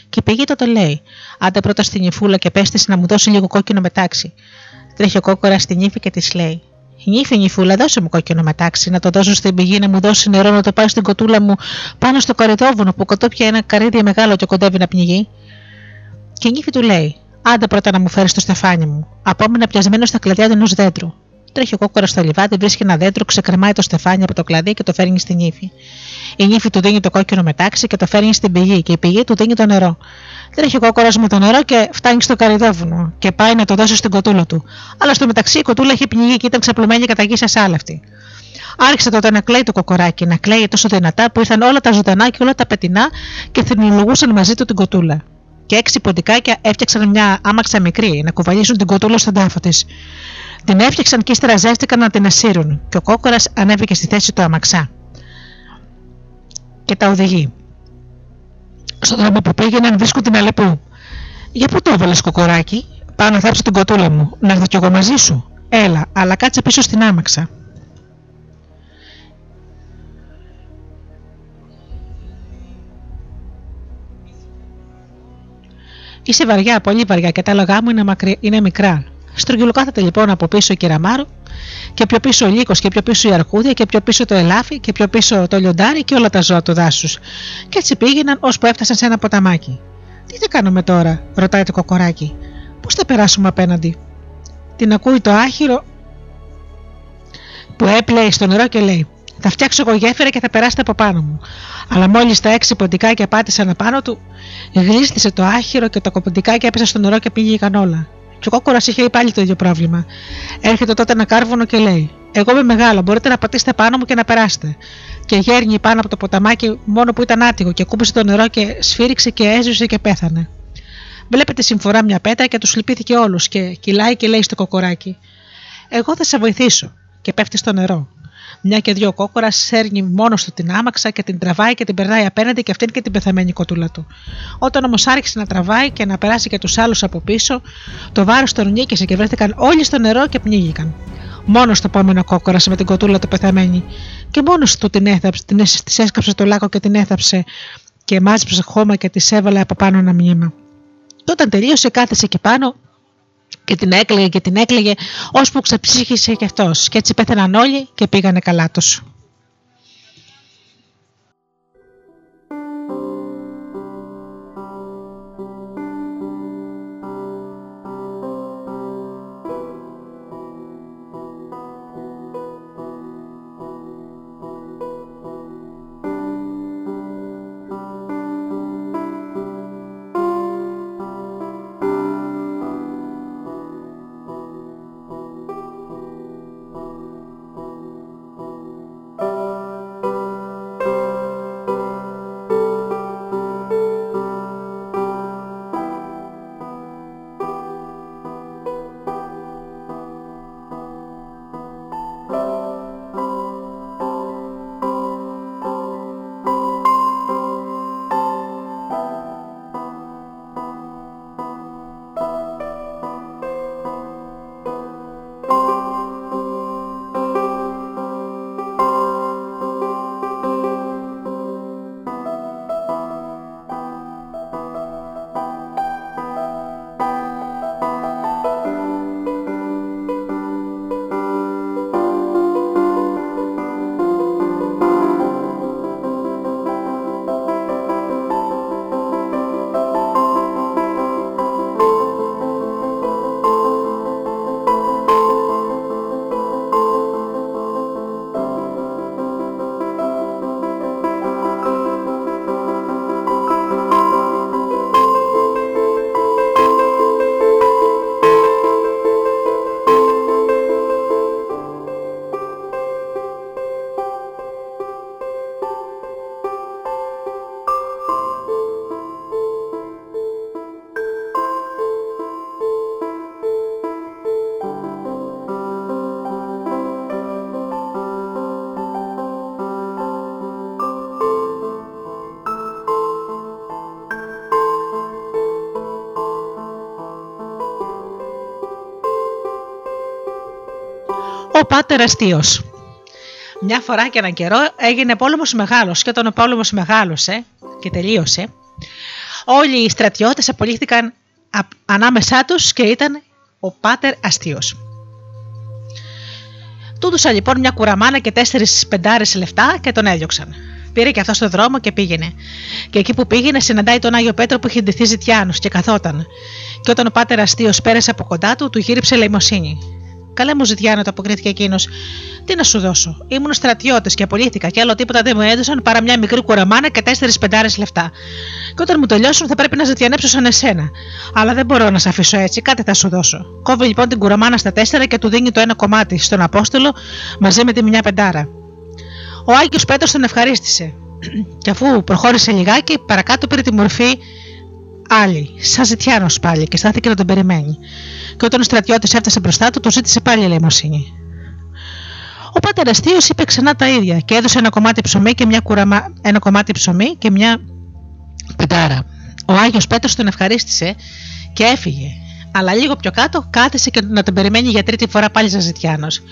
Και η πηγή τότε λέει: Άντε πρώτα στην νυφούλα και πέστε να μου δώσει λίγο κόκκινο μετάξι. Τρέχει ο κόκορας στην νύφη και της λέει: Νύφη, νυφούλα, δώσε μου κόκκινο μετάξι, να το δώσω στην πηγή να μου δώσει νερό να το πάει στην κοτούλα μου πάνω στο καριδόβουνο που κοτόπια ένα καρύδι μεγάλο και κοντεύει να πνιγεί. Και η νύφη του λέει: Άντε πρώτα να μου φέρεις το στεφάνι μου. Απόμενα πιασμένο στα κλαδιά ενός δέντρου. Τρέχει ο κόκορα στο λιβάδι, βρίσκει ένα δέντρο, ξεκρεμάει το στεφάνι από το κλαδί και το φέρνει στην νύφη. Η νύφη του δίνει το κόκκινο μετάξι και το φέρνει στην πηγή και η πηγή του δίνει το νερό. Τρέχει ο κόκορα με το νερό και φτάνει στο καριδόβουνο και πάει να το δώσει στην κοτούλα του. Αλλά στο μεταξύ η κοτούλα έχει πνιγεί και ήταν ξαπλωμένη κατά γη αυτή. Άρχισε τότε να κλαίει το κοκοράκι, να κλαίει τόσο δυνατά που ήρθαν όλα τα ζωντανά και όλα τα πετινά και θρυνολογούσαν μαζί του την κοτούλα. Και έξι ποντικάκια έφτιαξαν μια άμαξα μικρή να κουβαλήσουν την κοτούλα στον τάφο της. Την έφτιαξαν και ύστερα ζέστηκαν να την ασύρουν, και ο κόκορας ανέβηκε στη θέση του αμαξά. Και τα οδηγεί. Στον δρόμο που πήγαιναν βρίσκουν την Αλεπού. Για πού το έβαλες κοκοράκι, πάω να θάψω την κοτούλα μου, να έρθω κι εγώ μαζί σου. Έλα, αλλά κάτσε πίσω στην άμαξα. Είσαι βαριά, πολύ βαριά και τα λόγά μου είναι, μακρι... είναι μικρά. Στρογγυλοκάθεται λοιπόν από πίσω η κεραμάρου και πιο πίσω ο λύκος και πιο πίσω η αρκούδια και πιο πίσω το ελάφι και πιο πίσω το λιοντάρι και όλα τα ζώα του δάσους. Και έτσι πήγαιναν ώσπου έφτασαν σε ένα ποταμάκι. Τι θα κάνουμε τώρα, ρωτάει το κοκοράκι. Πώς θα περάσουμε απέναντι; Την ακούει το άχυρο που έπλεε στο νερό και λέει: Θα φτιάξω εγώ γέφυρα και θα περάσετε από πάνω μου. Αλλά μόλις τα έξι ποντικάκια πάτησαν απάνω του, γλίστησε το άχυρο και το κοποντικάκι έπεσε στο νερό και πήγε όλα. Και ο κόκορας είχε πάλι το ίδιο πρόβλημα. Έρχεται τότε ένα κάρβονο και λέει: Εγώ είμαι μεγάλο, μπορείτε να πατήσετε πάνω μου και να περάσετε. Και γέρνει πάνω από το ποταμάκι μόνο που ήταν άτυχο και κούμπησε το νερό και σφύριξε και έζησε και πέθανε. Βλέπετε συμφορά μια πέτρα και τους λυπήθηκε όλους και κυλάει και λέει στο κοκοράκι: Εγώ θα σε βοηθήσω. Και πέφτει στο νερό. Μια και δυο κόκορα σέρνει μόνος του την άμαξα και την τραβάει και την περνάει απέναντι και αυτήν και την πεθαμένη κοτούλα του. Όταν όμως άρχισε να τραβάει και να περάσει και τους άλλους από πίσω, το βάρος τον νίκησε και βρέθηκαν όλοι στο νερό και πνίγηκαν. Μόνος στο επόμενο κόκορας με την κοτούλα του πεθαμένη. Και μόνος του την έθαψε, την έσκαψε το λάκκο και την έθαψε και μάζεψε χώμα και της έβαλε από πάνω ένα μνήμα. Και όταν τελείωσε, κάθεσε και πάνω και την έκλαιγε και την έκλαιγε, ώσπου ξεψύχησε κι αυτός και έτσι πέθαναν όλοι και πήγανε καλά τους. Ο Πάτερ Αστείο. Μια φορά και έναν καιρό έγινε πόλεμος μεγάλος και όταν ο πόλεμος μεγάλωσε και τελείωσε, όλοι οι στρατιώτες απολύθηκαν ανάμεσά τους και ήταν ο Πάτερ Αστείο. Τούτουσα λοιπόν μια κουραμάνα και τέσσερις πεντάρες λεφτά και τον έδιωξαν. Πήρε και αυτός στο δρόμο και πήγαινε. Και εκεί που πήγαινε, συναντάει τον Άγιο Πέτρο που είχε ντυθεί ζητιάνος και καθόταν. Και όταν ο πάτερ αστείο πέρασε από κοντά του, του γύριψε λαϊμοσύνη. Καλέ μου ζητιάνο, το αποκρίθηκε εκείνος. Τι να σου δώσω. Ήμουν στρατιώτης και απολύθηκα και άλλο τίποτα δεν μου έδωσαν παρά μια μικρή κουραμάνα και τέσσερις πεντάρες λεφτά. Και όταν μου τελειώσουν θα πρέπει να ζητιανέψω σαν εσένα. Αλλά δεν μπορώ να σε αφήσω έτσι, κάτι θα σου δώσω. Κόβει λοιπόν την κουραμάνα στα τέσσερα και του δίνει το ένα κομμάτι στον Απόστολο μαζί με τη μια πεντάρα. Ο Άγιος Πέτρος τον ευχαρίστησε. και αφού προχώρησε λιγάκι, παρακάτω πήρε τη μορφή άλλη, σαν ζητιάνος πάλι και στάθηκε να τον περιμένει. Και όταν ο στρατιώτης έφτασε μπροστά του, του ζήτησε πάλι ελεημοσύνη. Ο πάτερ Αστείος είπε ξανά τα ίδια και έδωσε ένα κομμάτι ψωμί και μια, κουραμα... ένα κομμάτι ψωμί και μια πεντάρα. Ο Άγιος Πέτρος τον ευχαρίστησε και έφυγε. Αλλά λίγο πιο κάτω κάθισε και να τον περιμένει για τρίτη φορά πάλι Ζαζιτιάνος.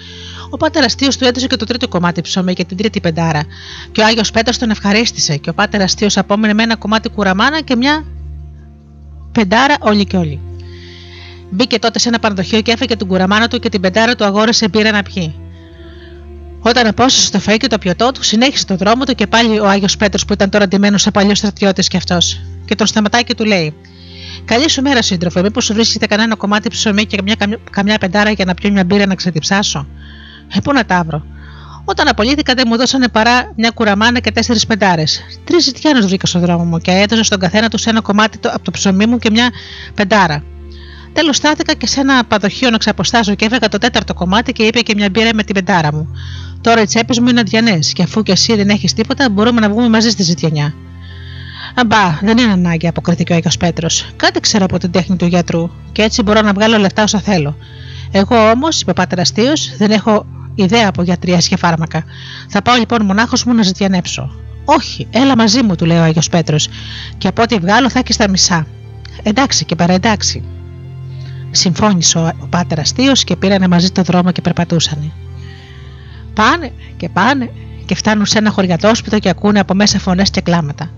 Ο πάτερ Αστείος του έδωσε και το τρίτο κομμάτι ψωμί και την τρίτη πεντάρα. Και ο Άγιος Πέτρος τον ευχαρίστησε και ο πάτερ Αστείος απόμενε με ένα κομμάτι κουραμάνα και μια πεντάρα όλοι και όλοι. Μπήκε τότε σε ένα παραδοχείο και έφεγε την κουραμάνα του και την πεντάρα του αγόρασε μπύρα να πιει. Όταν απόστασε το φέγγι και το πιωτό του, συνέχισε το δρόμο του και πάλι ο Άγιος Πέτρος που ήταν τώρα ντυμένος σε παλιό στρατιώτης κι αυτός. Και τον σταματάει και του λέει: Καλή σου μέρα, σύντροφε. Μήπως σου βρίσκεται κανένα κομμάτι ψωμί και καμιά, καμιά πεντάρα για να πιω μια μπύρα να ξετυψάσω. Ε, πού να τα βρω; Όταν απολύθηκα δεν μου δώσανε παρά μια κουραμάνα και τέσσερις πεντάρες. Τρεις ζητιάνους βρήκα στον δρόμο μου και έδωσα στον καθένα τους ένα κομμάτι από το ψωμί μου και μια πεντάρα. Τέλος στάθηκα και σε ένα παδοχείο να ξαποστάσω και έφεγα το τέταρτο κομμάτι και είπε και μια μπύρα με την πεντάρα μου. Τώρα οι τσέπες μου είναι αδιανές και αφού και εσύ δεν έχεις τίποτα, μπορούμε να βγούμε μαζί στη ζητιανιά. Αμπά, δεν είναι ανάγκη, αποκρίθηκε ο Άγιος Πέτρος. Κάτι ξέρω από την τέχνη του γιατρού και έτσι μπορώ να βγάλω λεφτά όσα θέλω. Εγώ όμως, είπε ο πάτερ Αστείο, δεν έχω ιδέα από γιατρία και φάρμακα. Θα πάω λοιπόν μονάχος μου να ζητιανέψω. Όχι, έλα μαζί μου, του λέει ο Άγιος Πέτρος, και από ό,τι βγάλω θα έχεις στα μισά. Εντάξει και παραεντάξει. Συμφώνησε ο πάτερ Αστείο και πήρανε μαζί το δρόμο και περπατούσαν. Πάνε και πάνε και φτάνουν σε ένα χωριατόσπιτο και ακούνε από μέσα φωνές και κλάματα.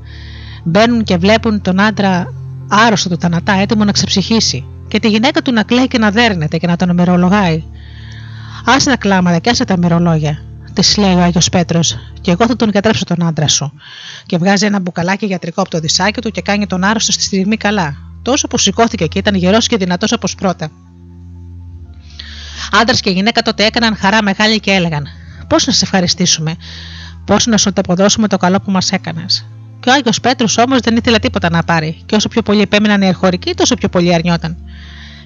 Μπαίνουν και βλέπουν τον άντρα άρρωστο του θανατά, έτοιμο να ξεψυχήσει, και τη γυναίκα του να κλαίει και να δέρνεται και να τον μερολογάει. Άσε τα κλάματα και άσε τα μερολόγια, της λέει ο Άγιος Πέτρος, και εγώ θα τον κατρέψω τον άντρα σου. Και βγάζει ένα μπουκαλάκι γιατρικό από το δισάκι του και κάνει τον άρρωστο στη στιγμή καλά, τόσο που σηκώθηκε και ήταν γερός και δυνατός όπως πρώτα. Άντρας και γυναίκα τότε έκαναν χαρά μεγάλη και έλεγαν: Πώς να σε ευχαριστήσουμε, Πώς να σου αποδώσουμε το καλό που μας έκανες. Και ο Άγιος Πέτρος όμως δεν ήθελε τίποτα να πάρει, και όσο πιο πολύ επέμειναν οι ερχορικοί, τόσο πιο πολύ αρνιόταν.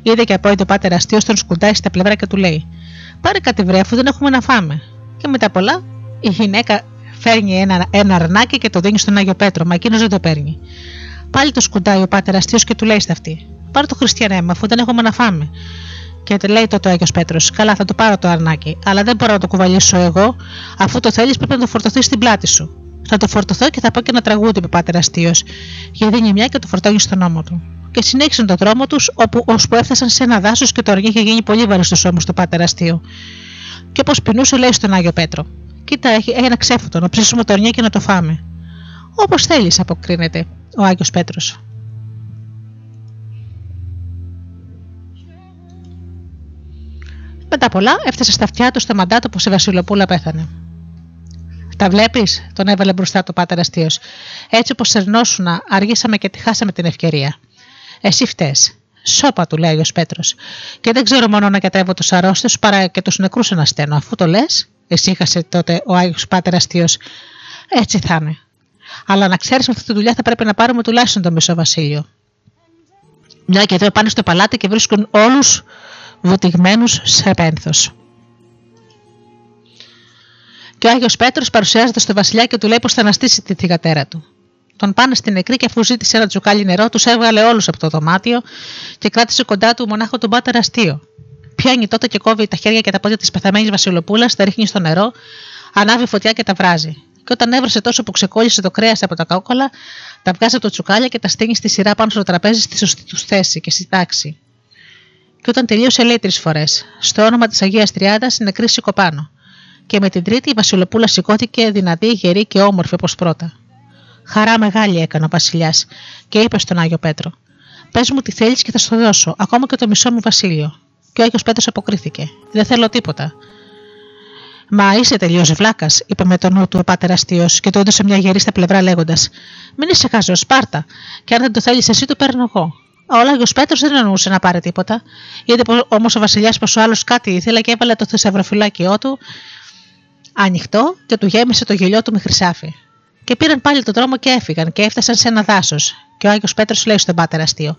Είδε και από το πάτερ αστείο τον σκουντάει στα πλευρά και του λέει: Πάρε κάτι βρε, αφού δεν έχουμε να φάμε. Και μετά πολλά, η γυναίκα φέρνει ένα, ένα αρνάκι και το δίνει στον Άγιο Πέτρο, μα εκείνος δεν το παίρνει. Πάλι το σκουντάει ο πάτερ αστείος και του λέει στα αυτή: Πάρε το χριστιανέ, αφού δεν έχουμε να φάμε. Και λέει τότε ο Άγιος Πέτρος: Καλά, θα το πάρω το αρνάκι, αλλά δεν μπορώ να το κουβαλήσω εγώ, αφού το θέλεις πρέπει να το φορτωθείς στην πλάτη σου. Θα το φορτωθώ και θα πω και ένα τραγούδι, είπε πάτερ αστείος, και δίνει μια και το φορτώνει στον ώμο του. Και συνέχισαν τον δρόμο τους, όπου ώσπου έφτασαν σε ένα δάσος και το αρνί είχε γίνει πολύ βαρύ στους ώμους του πάτερ αστείο. Και όπως πεινούσε, λέει στον Άγιο Πέτρο: Κοίτα, έχει ένα ξέφωτο, να ψήσουμε το αρνί και να το φάμε. Όπως θέλεις, αποκρίνεται ο Άγιος Πέτρος. Μετά πολλά έφτασε στα αυτιά του στα μαντάτο που η Βασιλοπούλα πέθανε. Τα βλέπεις, τον έβαλε μπροστά το πάτερ αστείος. Έτσι όπως σερνόσουνα, αργήσαμε και τη χάσαμε την ευκαιρία. Εσύ φταίει. Σώπα του, λέει ο Πέτρος. Και δεν ξέρω μόνο να κατέβω τους αρρώστου παρά και τους νεκρούς να στέλνω. Αφού το λες, εσύχασε τότε ο Άγιος Πάτερ αστείος. Έτσι θα είναι. Αλλά να ξέρεις αυτή τη δουλειά θα πρέπει να πάρουμε τουλάχιστον το μισό βασίλειο. Μια και εδώ πάνε στο παλάτι και βρίσκουν όλους βουτυγμένους σε πένθος. Και ο Άγιος Πέτρος παρουσιάζεται στο βασιλιά και του λέει πως θα αναστήσει τη θηγατέρα του. Τον πάνε στην νεκρή και αφού ζήτησε ένα τζουκάλι νερό, τους έβγαλε όλους από το δωμάτιο και κράτησε κοντά του μονάχο τον πάτερ αστείο. Πιάνει τότε και κόβει τα χέρια και τα πόδια της πεθαμένης Βασιλοπούλας, τα ρίχνει στο νερό, ανάβει φωτιά και τα βράζει. Και όταν έβρασε τόσο που ξεκόλλησε το κρέας από τα κόκκολα, τα βγάζει από το τσουκάλια και τα στείνει στη σειρά πάνω στο τραπέζι στη σωστή τους θέση και στη τάξη. Και όταν τελείωσε, λέει τρεις φορές: Στο όνομα της Αγίας Τριάδας νεκρή πάνω. Και με την τρίτη η Βασιλοπούλα σηκώθηκε δυνατή, γερή και όμορφη όπως πρώτα. Χαρά μεγάλη έκανε ο Βασιλιάς και είπε στον Άγιο Πέτρο: Πες μου τι θέλεις και θα σου δώσω, ακόμα και το μισό μου βασίλειο. Και ο Άγιος Πέτρος αποκρίθηκε: Δεν θέλω τίποτα. Μα είσαι τελείως βλάκας, είπε με τον νου του ο πάτερ αστείο και του έδωσε μια γερή στα πλευρά λέγοντας: Μην είσαι χάζο, Σπάρτα, και αν δεν το θέλεις εσύ, το παίρνω εγώ. Ο Λάγιο Πέτρος δεν εννοούσε να πάρει τίποτα. Είδε όμως ο Βασιλιάς πως ο άλλος κάτι ήθελε και έβαλε το θησαυροφυλάκιό του ανοιχτό και του γέμισε το γελιό του με χρυσάφι. Και πήραν πάλι τον δρόμο και έφυγαν και έφτασαν σε ένα δάσος. Και ο Άγιος Πέτρος λέει στον πάτερ αστείο: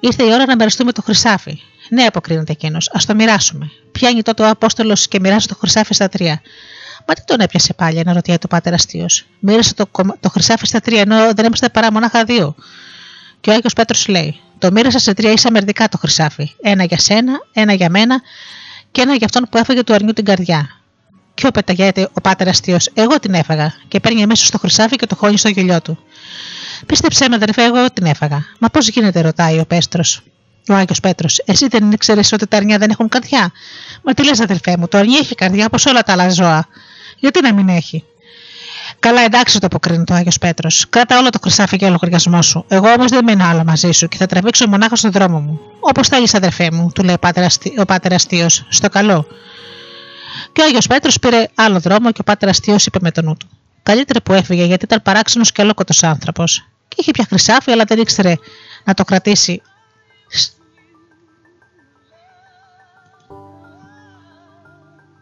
Ήρθε η ώρα να μοιραστούμε το χρυσάφι. Ναι, αποκρίνεται εκείνος, ας το μοιράσουμε. Πιάνει τότε ο Απόστολος και μοιράζει το χρυσάφι στα τρία. Μα τι τον έπιασε πάλι, ένα ρωτιάει το πάτερ αστείο. Μοίρασε το, το χρυσάφι στα τρία, ενώ δεν είμαστε παρά μονάχα δύο. Και ο Άγιος Πέτρος λέει: Το μοίρασα σε τρία ίσα μερδικά το χρυσάφι. Ένα για σένα, ένα για μένα και ένα για αυτόν που έφεγε του αρνιού την καρδιά. Ποιο πεταγιέται ο πάτερ αστείο, εγώ την έφαγα και παίρνει αμέσως στο χρυσάφι και το χώνει στο γελιό του. Πίστεψέ με, αδερφέ, εγώ την έφαγα. Μα πώς γίνεται, ρωτάει ο Πέστρος. Ο Άγιο Πέτρος, εσύ δεν ήξερες ότι τα αρνιά δεν έχουν καρδιά; Μα τι λες, αδερφέ μου, το αρνί έχει καρδιά όπως όλα τα άλλα ζώα. Γιατί να μην έχει; Καλά, εντάξει, το αποκρίνει το Άγιο Πέτρος. Κράτα όλο το χρυσάφι και ο λογαριασμός σου. Εγώ όμως δεν μείνω άλλο μαζί σου και θα τραβήξω μονάχα στον δρόμο μου. Όπως θέλεις, αδερφέ μου, του λέει ο πάτερ αστείο, στο καλό. Και ο Άγιος Πέτρος πήρε άλλο δρόμο και ο πάτερ αστείο είπε με τον νου του. Καλύτερα που έφυγε γιατί ήταν παράξενος και αλόκοτος άνθρωπος. Και είχε πια χρυσάφι, αλλά δεν ήξερε να το κρατήσει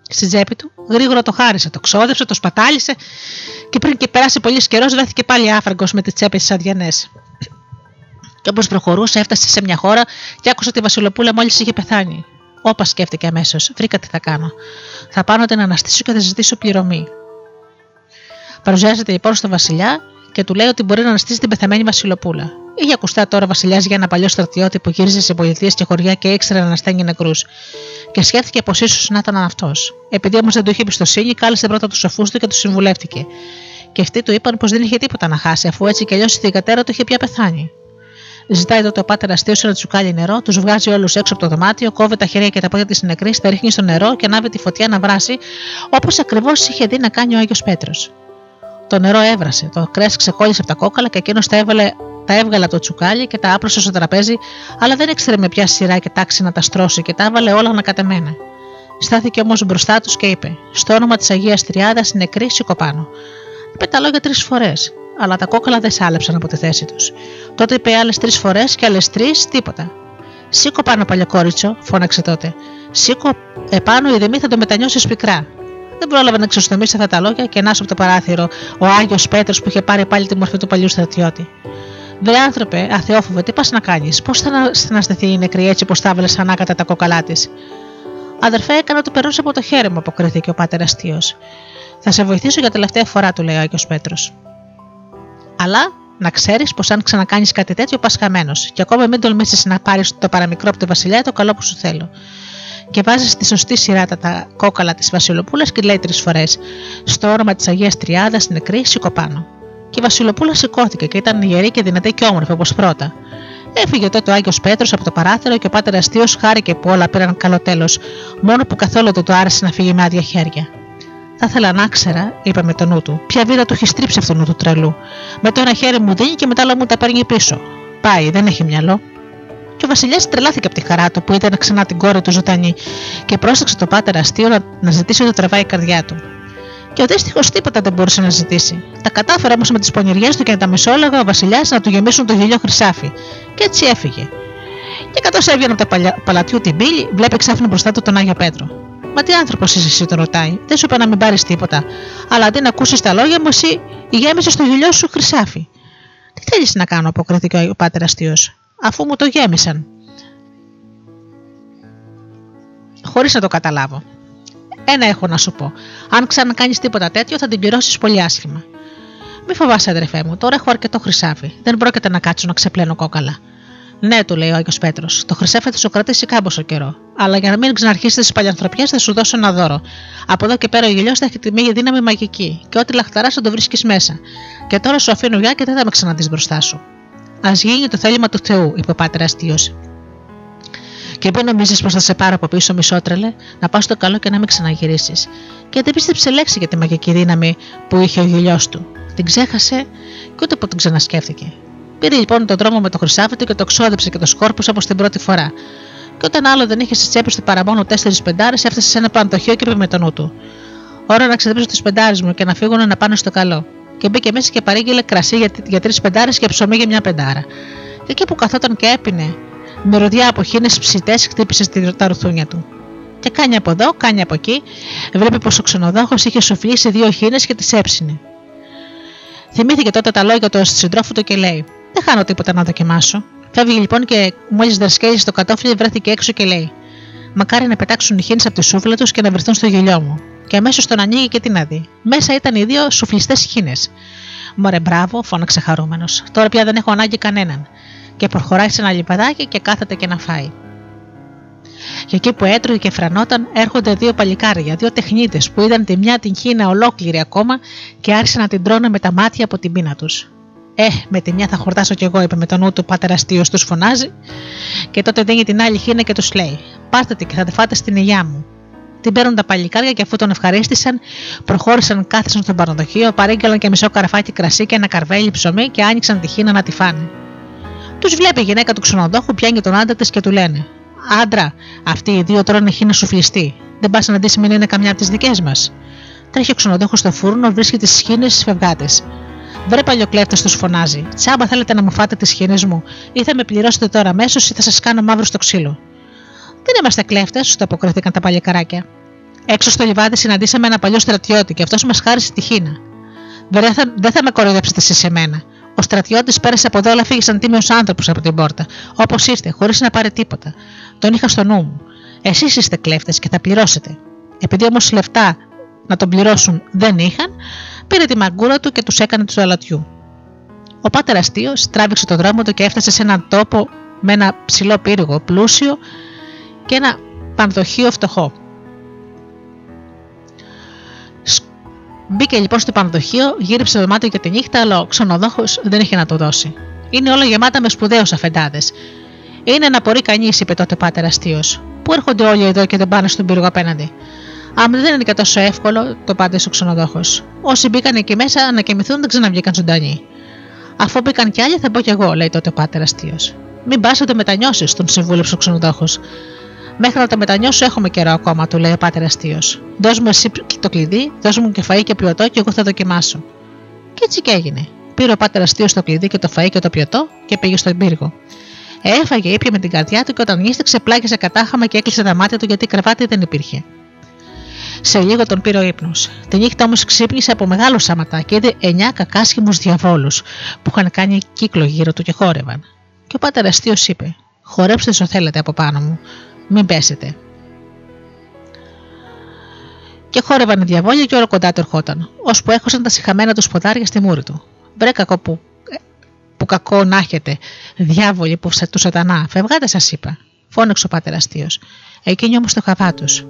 στην τσέπη του, γρήγορα το χάρισε, το ξόδεψε, το σπατάλησε και πριν και περάσει πολύς καιρός βρέθηκε πάλι άφραγκος με τι τσέπε της αδιανές. Και όπως προχωρούσε, έφτασε σε μια χώρα και άκουσε ότι η Βασιλοπούλα μόλις είχε πεθάνει. Όπα σκέφτηκε αμέσως, βρήκα τι θα κάνω. Θα πάω να την αναστήσω και θα ζητήσω πληρωμή. Παρουσιάζεται λοιπόν στον Βασιλιά και του λέει ότι μπορεί να αναστήσει την πεθαμένη Βασιλοπούλα. Είχε ακουστά τώρα ο Βασιλιάς για ένα παλιό στρατιώτη που γύριζε σε πολιτείες και χωριά και ήξερε να ανασταίνει νεκρούς. Και σκέφτηκε πως ίσως να ήταν αυτός. Επειδή όμως δεν του είχε εμπιστοσύνη, κάλεσε πρώτα τους σοφούς του και τους συμβουλεύτηκε. Και αυτοί του είπαν πως δεν είχε τίποτα να χάσει, αφού έτσι κι αλλιώς η θηγατέρα του είχε πια πεθάνει. Ζητάει τότε ο πάτερ αστείο ένα τσουκάλι νερό, τους βγάζει όλους έξω από το δωμάτιο, κόβει τα χέρια και τα πόδια της νεκρής, τα ρίχνει στο νερό και ανάβει τη φωτιά να βράσει, όπως ακριβώς είχε δει να κάνει ο Άγιος Πέτρος. Το νερό έβρασε, το κρέας ξεκόλλησε από τα κόκαλα και εκείνος τα, έβαλε, τα έβγαλε από το τσουκάλι και τα άπλωσε στο τραπέζι, αλλά δεν ήξερε με ποια σειρά και τάξη να τα στρώσει και τα έβαλε όλα ανακατεμένα. Στάθηκε όμως μπροστά τους και είπε: Στο όνομα της Αγίας Τριάδας νεκρή σηκω πάνω. Είπε τα λόγια τρεις φορές, αλλά τα κόκαλα δεν σάλεψαν από τη θέση τους. Τότε είπε άλλες τρεις φορές και άλλες τρεις τίποτα. Σήκω πάνω, παλιοκόριτσο, φώναξε τότε. Σήκω επάνω, η δεμή θα το μετανιώσεις πικρά. Δεν πρόλαβε να ξεστομίσει αυτά τα λόγια και να από το παράθυρο ο Άγιος Πέτρος που είχε πάρει πάλι τη μορφή του παλιού στρατιώτη. Βρε άνθρωπε, αθεόφοβε, τι πας να κάνεις, πώς θα στεναστεθεί η νεκρή έτσι πως τα έβαλες ανάκατα τα κόκαλά της; Αδερφέ, έκανα ότι περνούσε από το χέρι μου, αποκρίθηκε ο πάτερ αστείος. Θα σε βοηθήσω για τελευταία φορά, του λέει ο Άγιος Πέτρος. Αλλά να ξέρεις πως αν ξανακάνεις κάτι τέτοιο, πας χαμένος. Και ακόμα μην τολμήσεις να πάρεις το παραμικρό από τη Βασιλιά, το καλό που σου θέλω και βάζεις στη σωστή σειρά τα κόκαλα της Βασιλοπούλας και λέει τρεις φορές: Στο όνομα της Αγίας Τριάδας νεκρή, σηκώ πάνω. Και η Βασιλοπούλα σηκώθηκε και ήταν γερή και δυνατή και όμορφη όπως πρώτα. Έφυγε τότε ο Άγιος Πέτρος από το παράθυρο και ο πάτερ Αστείο χάρηκε που όλα πήραν καλό τέλος, μόνο που καθόλου δεν το άρεσε να φύγει με άδεια χέρια. Θα ήθελα να ξέρα, είπε με το νου του, ποια βίδα του έχεις στρίψει αυτόν του τρελού. Με το ένα χέρι μου δίνει και μετά άλλο μου τα παίρνει πίσω. Πάει, δεν έχει μυαλό και ο Βασιλιάς τρελάθηκε από τη χαρά του που ήταν ξανά την κόρη του ζωντανή και πρόσταξε το πάτερ αστείο να, να ζητήσει ότι τραβάει η καρδιά του. Και ο δύστιχο τίποτα δεν μπορούσε να ζητήσει. Τα κατάφερε όμως με τις πονηριές του και τα μεσόλαγα ο Βασιλιάς να του γεμίσουν το γελιό χρυσάφι. Και έτσι έφυγε. Και καθώς έβγαινε από τα παλατιού την πύλη, βλέπει ξάφνου μπροστά του τον Άγιο Πέτρο. Μα τι άνθρωπος είσαι εσύ, τον ρωτάει. Δεν σου είπα να μην πάρεις τίποτα. Αλλά αντί να ακούσεις τα λόγια μου, εσύ γέμισες στο γελιό σου χρυσάφι. Τι θέλεις να κάνω, αποκρίθηκε ο πάτερ αστείος αφού μου το γέμισαν. Χωρίς να το καταλάβω. Ένα έχω να σου πω. Αν ξανακάνεις τίποτα τέτοιο θα την πληρώσεις πολύ άσχημα. Μη φοβάσαι, αδερφέ μου, τώρα έχω αρκετό χρυσάφι. Δεν πρόκειται να κάτσω να ξεπλένω κόκαλα. Ναι, του λέει ο Άγιος Πέτρος, το χρυσάφι θα σου κρατήσει κάμποσο καιρό. Αλλά για να μην ξαναρχίσεις τις παλιανθρωπιές θα σου δώσω ένα δώρο. Από εδώ και πέρα ο γελιός θα έχει τιμή για δύναμη μαγική. Και ό,τι λαχταράς θα το βρίσκεις μέσα. Και τώρα σου αφήνω γεια και δεν θα με ξαναδείς μπροστά σου. Α γίνει το θέλημα του Θεού, είπε ο πάτερ αστείο. Και μην νομίζει πως θα σε πάρω από πίσω, μισότρελε, να πα στο καλό και να μην ξαναγυρίσεις. Και δεν πίστεψε λέξη για τη μαγική δύναμη που είχε ο γελιός του. Την ξέχασε και ούτε που την ξανασκέφτηκε. Πήρε λοιπόν τον δρόμο με το χρυσάφι του και το ξόδεψε και το σκόρπουσε όπως την πρώτη φορά. Και όταν άλλο δεν είχε στις τσέπες του παρά μόνο τέσσερις πεντάρες, έφτασε σε ένα παντοχείο και είπε με τον νου του. Ώρα να ξεδέψω τι πεντάρες μου και να φύγουν να πάνε στο καλό. Και μπήκε μέσα και παρήγγειλε κρασί για, για τρεις πεντάρες και ψωμί για μια πεντάρα. Και εκεί που καθόταν και έπινε, με ροδιά από χίνε ψητές χτύπησε τα ρουθούνια του. Και κάνει από εδώ, κάνει από εκεί, βλέπει πως ο ξενοδόχο είχε σοφλήσει δύο χίνε και τις έψινε. Θυμήθηκε τότε τα λόγια του συντρόφου του και λέει: Δεν χάνω τίποτα να δοκιμάσω. Φεύγει λοιπόν και μόλις δρασκέλει στο κατόφλι, βρέθηκε έξω και λέει: Μακάρι να πετάξουν οι χίνε από τη σούφλα τους και να βρεθούν στο γελιό μου. Και αμέσως τον ανοίγει και τι να δει. Μέσα ήταν οι δύο σουφλιστές χίνε. Μωρέ, μπράβο, φώναξε χαρούμενος. Τώρα πια δεν έχω ανάγκη κανέναν. Και προχωράει σε ένα λιπαδάκι και κάθεται και να φάει. Και εκεί που έτρωγε και φρανόταν, έρχονται δύο παλικάρια, δύο τεχνίτες που είδαν τη μια την χίνα ολόκληρη ακόμα και άρχισαν να την τρώνε με τα μάτια από την πείνα τους. Ε, με τη μια θα χορτάσω κι εγώ, είπε με τον νου του πάτερ αστείο, του φωνάζει. Και τότε δίνει την άλλη χίνα και τους λέει: Πάρτε τη και θα τη φάτε στην υγειά μου. Την παίρνουν τα παλικάρια και αφού τον ευχαρίστησαν, προχώρησαν, κάθισαν στο παραδοχείο, παρήγγελαν και μισό καραφάκι κρασί και ένα καρβέλι ψωμί και άνοιξαν τη χίνα να τη φάνε. Τους βλέπει η γυναίκα του ξενοδόχου, πιάνει τον άντρα της και του λένε: Άντρα, αυτοί οι δύο τρώνε χίνα σουφλιστή. Δεν πας να δεις μην είναι καμιά από τις δικές μας. Τρέχει ο ξενοδόχος στο φούρνο, βρίσκει τις χίνε στι φευγάτε. Βρε παλιοκλέφτες, τους φωνάζει. Τσάμπα θέλετε να μου φάτε τις χίνε μου, ή θα με πληρώσετε τώρα αμέσως ή θα σας κάνω μαύρο στο ξύλο. Δεν είμαστε κλέφτες, του αποκριθήκαν τα παλιοκαράκια. Έξω στο λιβάδι συναντήσαμε ένα παλιό στρατιώτη και αυτός μας χάρισε τη χίνα. Βέβαια δεν θα με κοροϊδέψετε εσείς σε μένα. Ο στρατιώτης πέρασε από εδώ, αλλά φύγει σαν τίμιος άνθρωπος από την πόρτα. Όπως ήρθε, χωρίς να πάρει τίποτα. Τον είχα στο νου μου. Εσείς είστε κλέφτες και θα πληρώσετε. Επειδή όμως λεφτά να τον πληρώσουν δεν είχαν, πήρε τη μαγκούρα του και τους έκανε του αλατιού. Ο πάτερ αστείο τράβηξε το δρόμο του και έφτασε σε έναν τόπο με ένα ψηλό πύργο πλούσιο και ένα πανδοχείο φτωχό. Μπήκε λοιπόν στο πανδοχείο, γύριψε το δωμάτιο για τη νύχτα, αλλά ο ξενοδόχος δεν είχε να το δώσει. Είναι όλα γεμάτα με σπουδαίους αφεντάδες. Είναι να μπορεί κανείς, είπε τότε πάτερ αστείο. Πού έρχονται όλοι εδώ και δεν πάνε στον πύργο απέναντι; Αν δεν είναι και τόσο εύκολο, το πάντε ο ξενοδόχος. Όσοι μπήκαν εκεί μέσα να κοιμηθούν δεν ξαναβγήκαν ζωντανοί. Αφού μπήκαν κι άλλοι, θα πω κι εγώ, λέει τότε ο πάτερ αστείο. Μην πας το μετανιώσεις, τον συμβούλεψε ο ξενοδόχος. Μέχρι να το μετανιώσω έχουμε καιρό ακόμα, του λέει ο πάτερ αστείο. Δώσ' μου εσύ το κλειδί, δώσ' μου και φαΐ και πιωτό και εγώ θα δοκιμάσω. Και έτσι και έγινε. Πήρε ο πάτερ αστείο το κλειδί και το φαΐ και το πιωτό και πήγε στον πύργο. Έφαγε, ήπια με την καρδιά του και όταν νύστηξε πλάγισε κατάχαμα και έκλεισε τα μάτια του γιατί κρεβάτι δεν υπήρχε. Σε λίγο τον πήρε ο ύπνος. Τη νύχτα όμως ξύπνησε από μεγάλο σαματά και είδε εννιά κακάσχημους διαβόλους που είχαν κάνει κύκλο γύρω του και χόρευαν. Και ο πάτερ αστείο είπε: Χορέψτε όσο θέλετε από πάνω μου, μην πέσετε. Και χόρευαν οι διαβόλια και όλο κοντά του ερχόταν, ώσπου έχωσαν τα συχαμένα τους σποδάρια στη μούρη του. Βρε κακό που, που κακό να έχετε, διάβολοι που του σατανά, φευγάτε σας είπα, φώναξε ο πάτερ αστείο. Εκείνοι όμως το χαβά τους.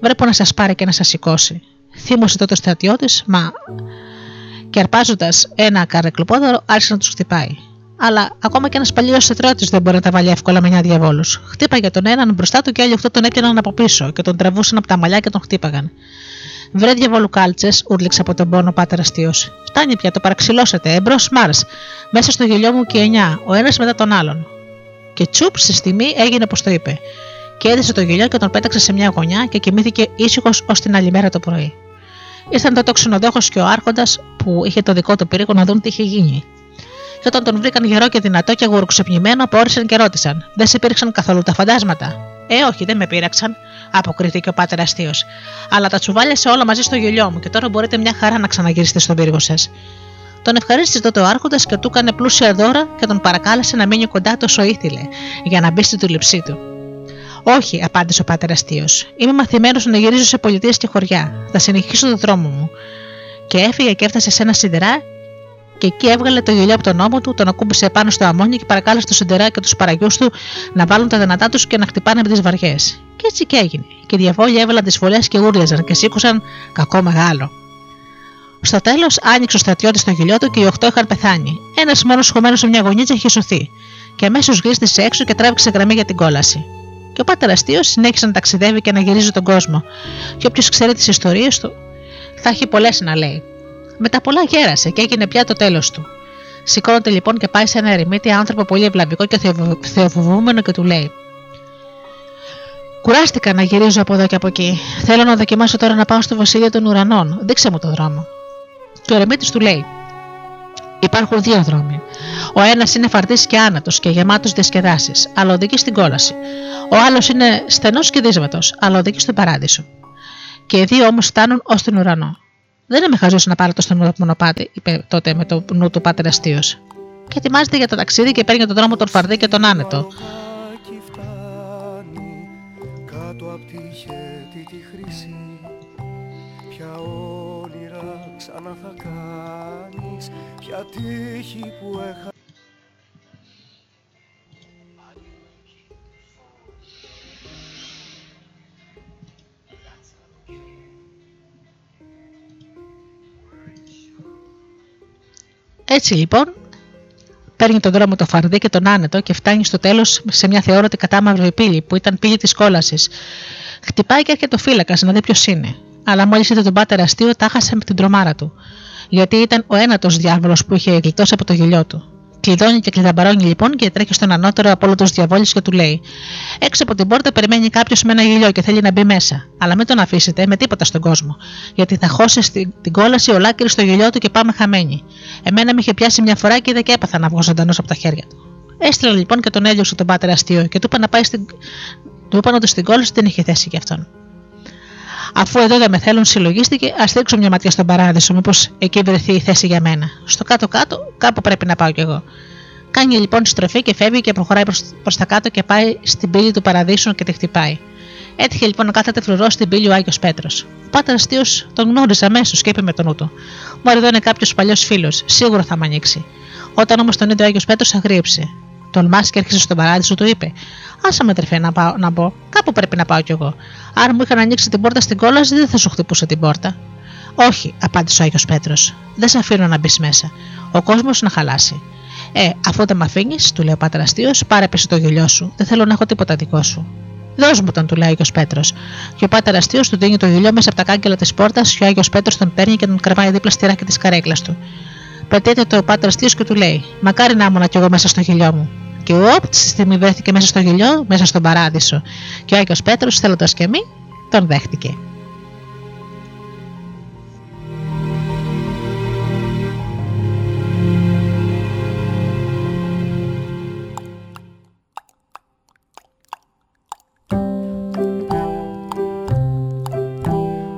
Βρέπω να σας πάρει και να σας σηκώσει. Θύμωσε τότε ο στρατιώτης, μα και αρπάζοντα ένα καρεκλοπόδωρο άρχισε να τους χτυπάει αλλά ακόμα και ένας παλιός στρατιώτη δεν μπορεί να τα βάλει εύκολα με 9 διαβόλους. Χτύπαγε τον έναν μπροστά του και άλλοι 8 τον έπιαναν από πίσω και τον τραβούσαν από τα μαλλιά και τον χτύπαγαν. Βρε διαβολουκάλτσε, ούρληξε από τον πόνο πάτερ αστείος. Φτάνει πια, το παραξηλώσετε, εμπρός Μάρς. Μέσα στο γελιό μου και 9, ο ένας μετά τον άλλον. Και τσουπ στη στιγμή έγινε όπως το είπε. Και έδισε το γελιό και τον πέταξε σε μια γωνιά και κοιμήθηκε ήσυχος ως την άλλη μέρα το πρωί. Ήρθαν τότε ο ξενοδόχος και ο Άρχοντας που είχε το δικό του πύργο να δουν τι είχε γίνει και όταν τον βρήκαν γερό και δυνατό και αγουροξεπνημένο, απόρρισαν και ρώτησαν: Δεν σε πήρξαν καθόλου τα φαντάσματα; Ε, όχι, δεν με πείραξαν, αποκρίθηκε ο πάτερ αστείος. Αλλά τα τσουβάλιασε όλα μαζί στο γελιό μου και τώρα μπορείτε μια χαρά να ξαναγυρίσετε στον πύργο σας. Τον ευχαρίστησε τότε ο Άρχοντας και του έκανε πλούσια δώρα και τον παρακάλεσε να μείνει κοντά τόσο ήθιλε για να μπει στην τουλεψή του. Όχι, απάντησε ο πάτερ αστείος. Είμαι μαθημένος να γυρίζω σε πολιτείες και χωριά. Θα συνεχίσω τον δρόμο μου. Και έφυγε και έφτασε σε ένα σιδερά και εκεί έβγαλε το γελιό από τον ώμο του, τον ακούμπησε πάνω στο αμμόνι και παρακάλεσε το Σιντερά και τους παραγιούς του να βάλουν τα δυνατά τους και να χτυπάνε με τις βαριές. Και έτσι και έγινε. Και οι διαβόλοι έβαλαν τις φωλέ και ούρλιαζαν και σήκωσαν κακό μεγάλο. Στο τέλος άνοιξε ο στρατιώτης το γελιό του και οι οχτώ είχαν πεθάνει. Ένας μόνος χωμένος σε μια γωνίτσα είχε σωθεί. Και αμέσως γλίστησε έξω και τράβηξε γραμμή για την κόλαση. Και ο πάτερ αστείος συνέχισε να ταξιδεύει και να γυρίζει τον κόσμο. Και όποιος ξέρει τις ιστορίες του, θα έχει πολλές να λέει. Μετά πολλά γέρασε και έγινε πια το τέλος του. Σηκώνεται λοιπόν και πάει σε ένα ερημίτη άνθρωπο πολύ ευλαβικό και θεοφοβούμενο και του λέει: Κουράστηκα να γυρίζω από εδώ και από εκεί. Θέλω να δοκιμάσω τώρα να πάω στο βασίλειο των ουρανών. Δείξε μου το δρόμο. Και ο ερεμίτη του λέει: Υπάρχουν δύο δρόμοι. Ο ένας είναι φαρτής και άνατος και γεμάτος διασκεδάσεις, αλλά οδηγεί στην κόλαση. Ο άλλος είναι στενός και δύσβατος, αλλά οδηγεί στον παράδεισο. Και οι δύο όμως φτάνουν ως τον ουρανό. Δεν είμαι χαζό να πάρω το στενό μονοπάτι, είπε τότε με το νου του πάτερ αστείος. Και ετοιμάζεται για το ταξίδι και παίρνει τον δρόμο τον φαρδί και τον άνετο. Κάτω απ' τη χέτη τη χρήση Ποια όνειρα ξανά θα κάνεις Ποια τύχη που έχα Έτσι λοιπόν, παίρνει τον δρόμο το φαρδί και τον άνετο και φτάνει στο τέλος σε μια θεόρατη κατάμαυρο πύλη που ήταν πύλη της κόλασης. Χτυπάει και έρχεται ο φύλακας να δει ποιος είναι. Αλλά μόλις είδε τον πάτερ αστείο, τα χάσε με την τρομάρα του. Γιατί ήταν ο ένατος διάβολος που είχε γλιτώσει από το γελιό του. Κλειδώνει και κλειδαμπαρώνει λοιπόν και τρέχει στον ανώτερο από όλου του διαβόλου και του λέει: Έξω από την πόρτα περιμένει κάποιος με ένα γελιό και θέλει να μπει μέσα. Αλλά μην τον αφήσετε με τίποτα στον κόσμο. Γιατί θα χώσει στην την κόλαση ολάκρη στο γελιό του και πάμε χαμένοι. Εμένα με είχε πιάσει μια φορά και είδα και έπαθα να βγω ζωντανός από τα χέρια του. Έστειλα λοιπόν και τον έλειωσε τον πάτερ αστείο και του είπα να πάει στην. Του είπαν ότι στην κόλαση δεν είχε θέση για αυτόν. Αφού εδώ δεν με θέλουν, συλλογίστηκε, ας ρίξω μια ματιά στον παράδεισο, μήπως εκεί βρεθεί η θέση για μένα. Στο κάτω-κάτω, κάπου πρέπει να πάω κι εγώ. Κάνει λοιπόν στροφή και φεύγει και προχωράει προς τα κάτω και πάει στην πύλη του παραδείσου και τη χτυπάει. Έτυχε λοιπόν να κάθεται φρουρός στην πύλη ο Άγιος Πέτρος. Ο πάτερ αστείο τον γνώριζε αμέσως και είπε με τον νου του: Μου εδώ είναι κάποιος παλιός φίλος, σίγουρα θα με ανοίξει. Όταν όμως τον είδε ο Άγιος Πέτρος, αγρίεψε. Τον Μάσκ έρχεσαι στον παράδεισο, του είπε: Άσα με τρεφέ να, πάω, να μπω, κάπου πρέπει να πάω κι εγώ. Αν μου είχαν ανοίξει την πόρτα στην κόλαση, δεν θα σου χτυπούσε την πόρτα. Όχι, απάντησε ο Άγιος Πέτρος. Δεν σε αφήνω να μπεις μέσα. Ο κόσμος να χαλάσει. Ε, αφού δεν με αφήνεις, του λέει ο Πάτερ Αστείο, πάρε πίσω το γελιό σου. Δεν θέλω να έχω τίποτα δικό σου. Δώσ' μου τον, του λέει ο Άγιος Πέτρος. Και ο Πάτερ Αστείο του δίνει το γελιό μέσα από τα κάγκελα της πόρτας και ο Άγιος Πέτρος τον παίρνει και τον κρεμάει δίπλα στη ράκη της καρέκλας του. Πετείται το Πάτερ Αστείο και του λέει: Μακάρι να ήμουν κι εγώ μέσα στο γελιό μου. Και όπ, τη στιγμή βρέθηκε μέσα στο γελιό, μέσα στον παράδεισο. Και ο Άγιο Πέτρος, θέλοντας και μη, τον δέχτηκε.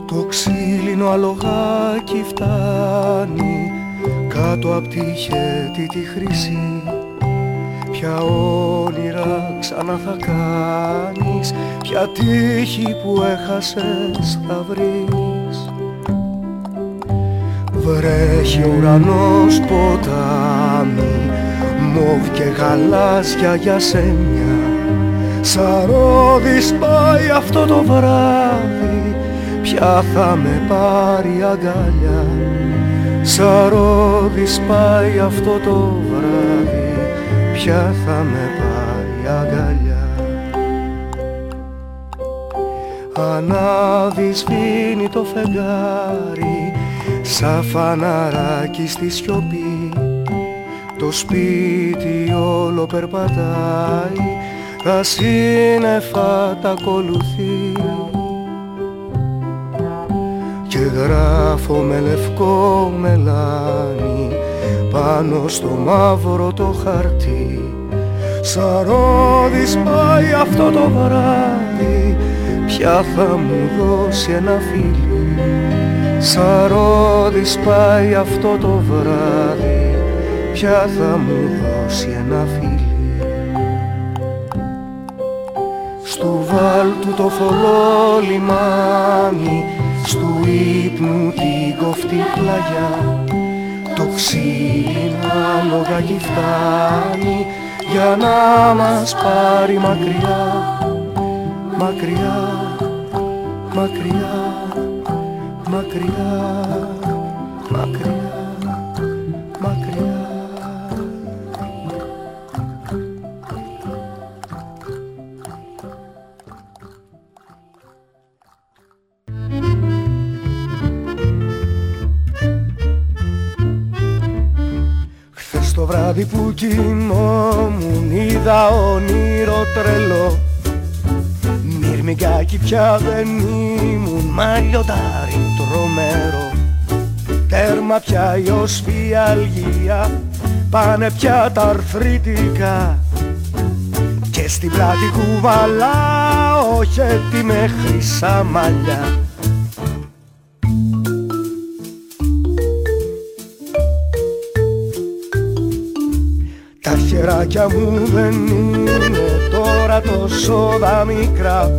Το ξύλινο αλογάκι φτάνει κάτω απ' τη χέτη τη χρυσή Ποια όνειρα ξανά θα κάνεις Ποια τύχη που έχασες θα βρεις. Βρέχει ουρανός ποτάμι Μόβ και γαλάζια για σένια. Σαρόδης πάει αυτό το βράδυ Ποια θα με πάρει αγκαλιά Σαρόδης πάει αυτό το βράδυ Ποια θα με πάρει αγκαλιά. Ανάβει σβήνει το φεγγάρι Σαν φαναράκι στη σιωπή. Το σπίτι όλο περπατάει Τα σύννεφα τα ακολουθεί. Και γράφω με λευκό μελάνι πάνω στο μαύρο το χαρτί. Σαρόδης πάει αυτό το βράδυ Ποια θα μου δώσει ένα φίλι. Σαρόδης πάει αυτό το βράδυ Ποια θα μου δώσει ένα φίλι. Στου βάλτου το θολό λιμάνι Στου ύπνου την κοφτή πλαγιά το ξύλινο λογάκι φτάνει για να μας πάρει μακριά, μακριά, μακριά, μακριά, μακριά, κοιμόμουν είδα όνειρο τρελό. Μυρμηγκάκι πια δεν ήμουν μαλλιοτάρι τρομερό. Τέρμα πια η οσφιαλγία πάνε πια τα αρθρίτικα. Και στην πλάτη κουβαλάω χέτι με χρυσά μαλλιά Τα χεράκια μου δεν είναι τώρα τόσο μικρά.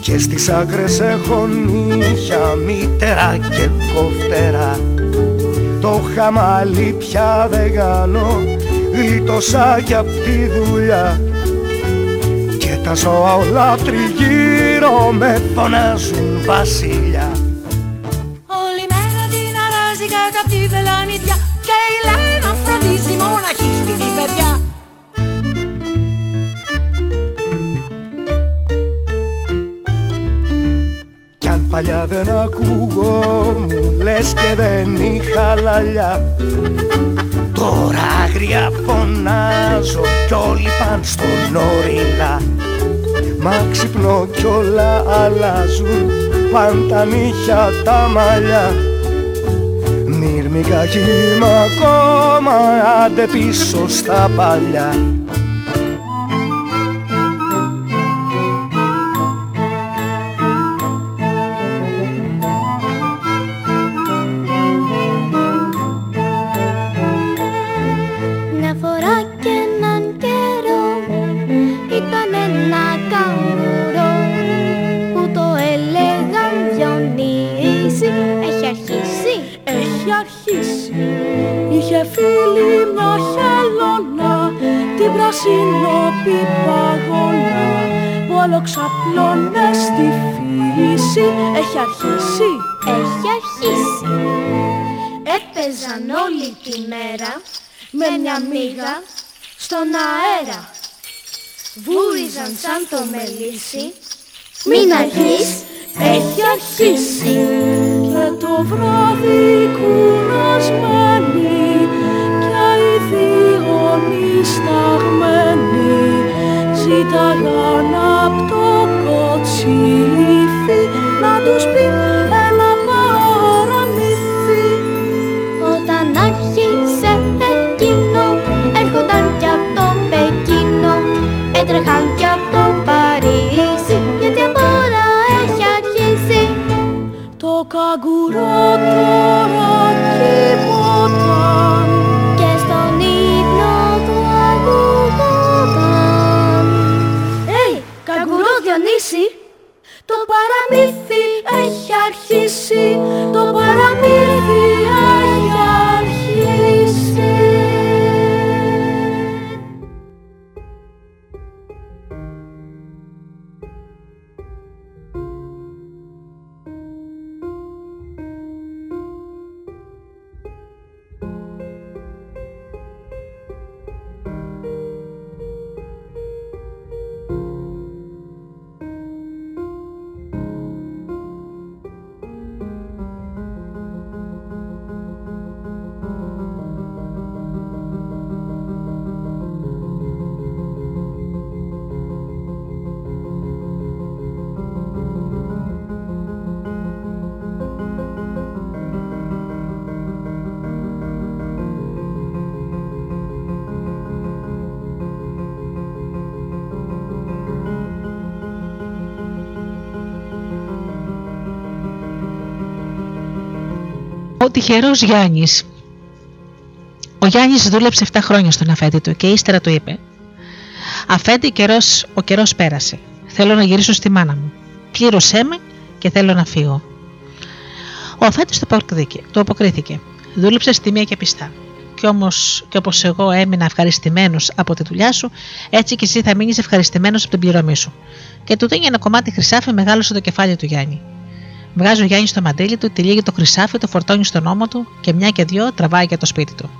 Και στις άκρες έχω νύχια μύτερα και κοφτερά Το χαμάλι πια δεν κάνω γλίτωσα κι απ' τη δουλειά. Και τα ζώα όλα τριγύρω με φωνάζουν βασιλιά αν παλιά δεν μου λες και δεν είχα λαλιά. Τώρα άγρια φωνάζω κι όλοι παν στον όριλα Μα ξυπνώ κι όλα αλλάζουν παν τα νύχια τα μαλλιά. Μυρμικά κύμα ακόμα άντε πίσω στα παλιά στον αέρα. Βούριζαν σαν το μελίσι. Μην αρχίσεις. Έχει αρχίσει. Και το βράδυ κουρασμένη Και οι δύο σταγμένοι Ζήταγαν απ' το κοτσίφι να τους πει gurutu roke pa Ο τυχερό Γιάννης. Ο Γιάννης δούλεψε 7 χρόνια στον αφέντη του και ύστερα του είπε: Αφέντη, καιρός, ο καιρός πέρασε. Θέλω να γυρίσω στη μάνα μου. Πλήρωσέ με και θέλω να φύγω. Ο αφέντης το αποκρίθηκε. Δούλεψε στη μία και πιστά. Κι όμως, και όπως εγώ έμεινα ευχαριστημένος από τη δουλειά σου, έτσι και εσύ θα μείνεις ευχαριστημένος από την πληρωμή σου. Και του δίνει ένα κομμάτι χρυσάφι μεγάλο στο κεφάλι του Γιάννη. Βγάζει ο Γιάννη στο μαντίλι του, τυλίγει το χρυσάφι, το φορτώνει στον ώμο του και μια και δυο τραβάει για το σπίτι του.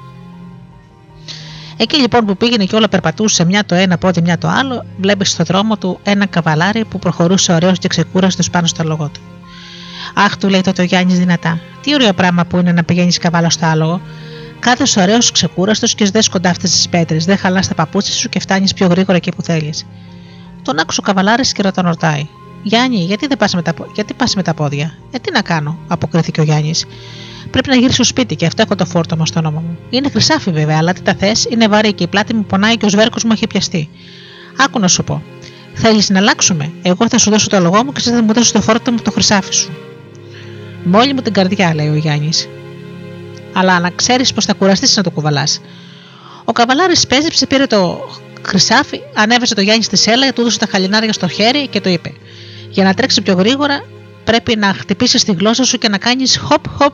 Εκεί λοιπόν που πήγαινε και όλα περπατούσε μια το ένα πόδι, μια το άλλο, βλέπεις στο δρόμο του ένα καβαλάρι που προχωρούσε ωραίος και ξεκούραστος πάνω στο λογό του. Αχ, του λέει τότε ο Γιάννης δυνατά, τι ωραίο πράγμα που είναι να πηγαίνεις καβάλα στο άλογο. Κάθε ωραίος ξεκούραστος και δεν σκοντάφτε τις πέτρες, δεν χαλάς τα παπούτσια σου και φτάνεις πιο γρήγορα εκεί που θέλεις. Τον άκουσε ο καβαλάρης και τον ρωτάει: Γιάννη, γιατί δεν πας με, τα... γιατί πας με τα πόδια; Ε, τι να κάνω, αποκρίθηκε ο Γιάννης. Πρέπει να γυρίσω στο σπίτι και αυτό έχω το φόρτωμα στο νόμο μου. Είναι χρυσάφι βέβαια, αλλά τι τα θες, είναι βαρύ και η πλάτη μου πονάει και ο σβέρκος μου έχει πιαστεί. Άκου να σου πω. Θέλεις να αλλάξουμε; Εγώ θα σου δώσω το λογό μου και εσύ θα μου δώσεις το φόρτωμα το χρυσάφι σου. Μόλι μου την καρδιά, λέει ο Γιάννης. Αλλά να ξέρεις πως θα κουραστείς να το κουβαλάς. Ο καβαλάρης πέζεψε, πήρε το χρυσάφι, ανέβασε το Γιάννη στη σέλα, του έδωσε τα χαλινάρια στο χέρι και το είπε: Για να τρέξει πιο γρήγορα, πρέπει να χτυπήσεις τη γλώσσα σου και να κάνεις hop hop.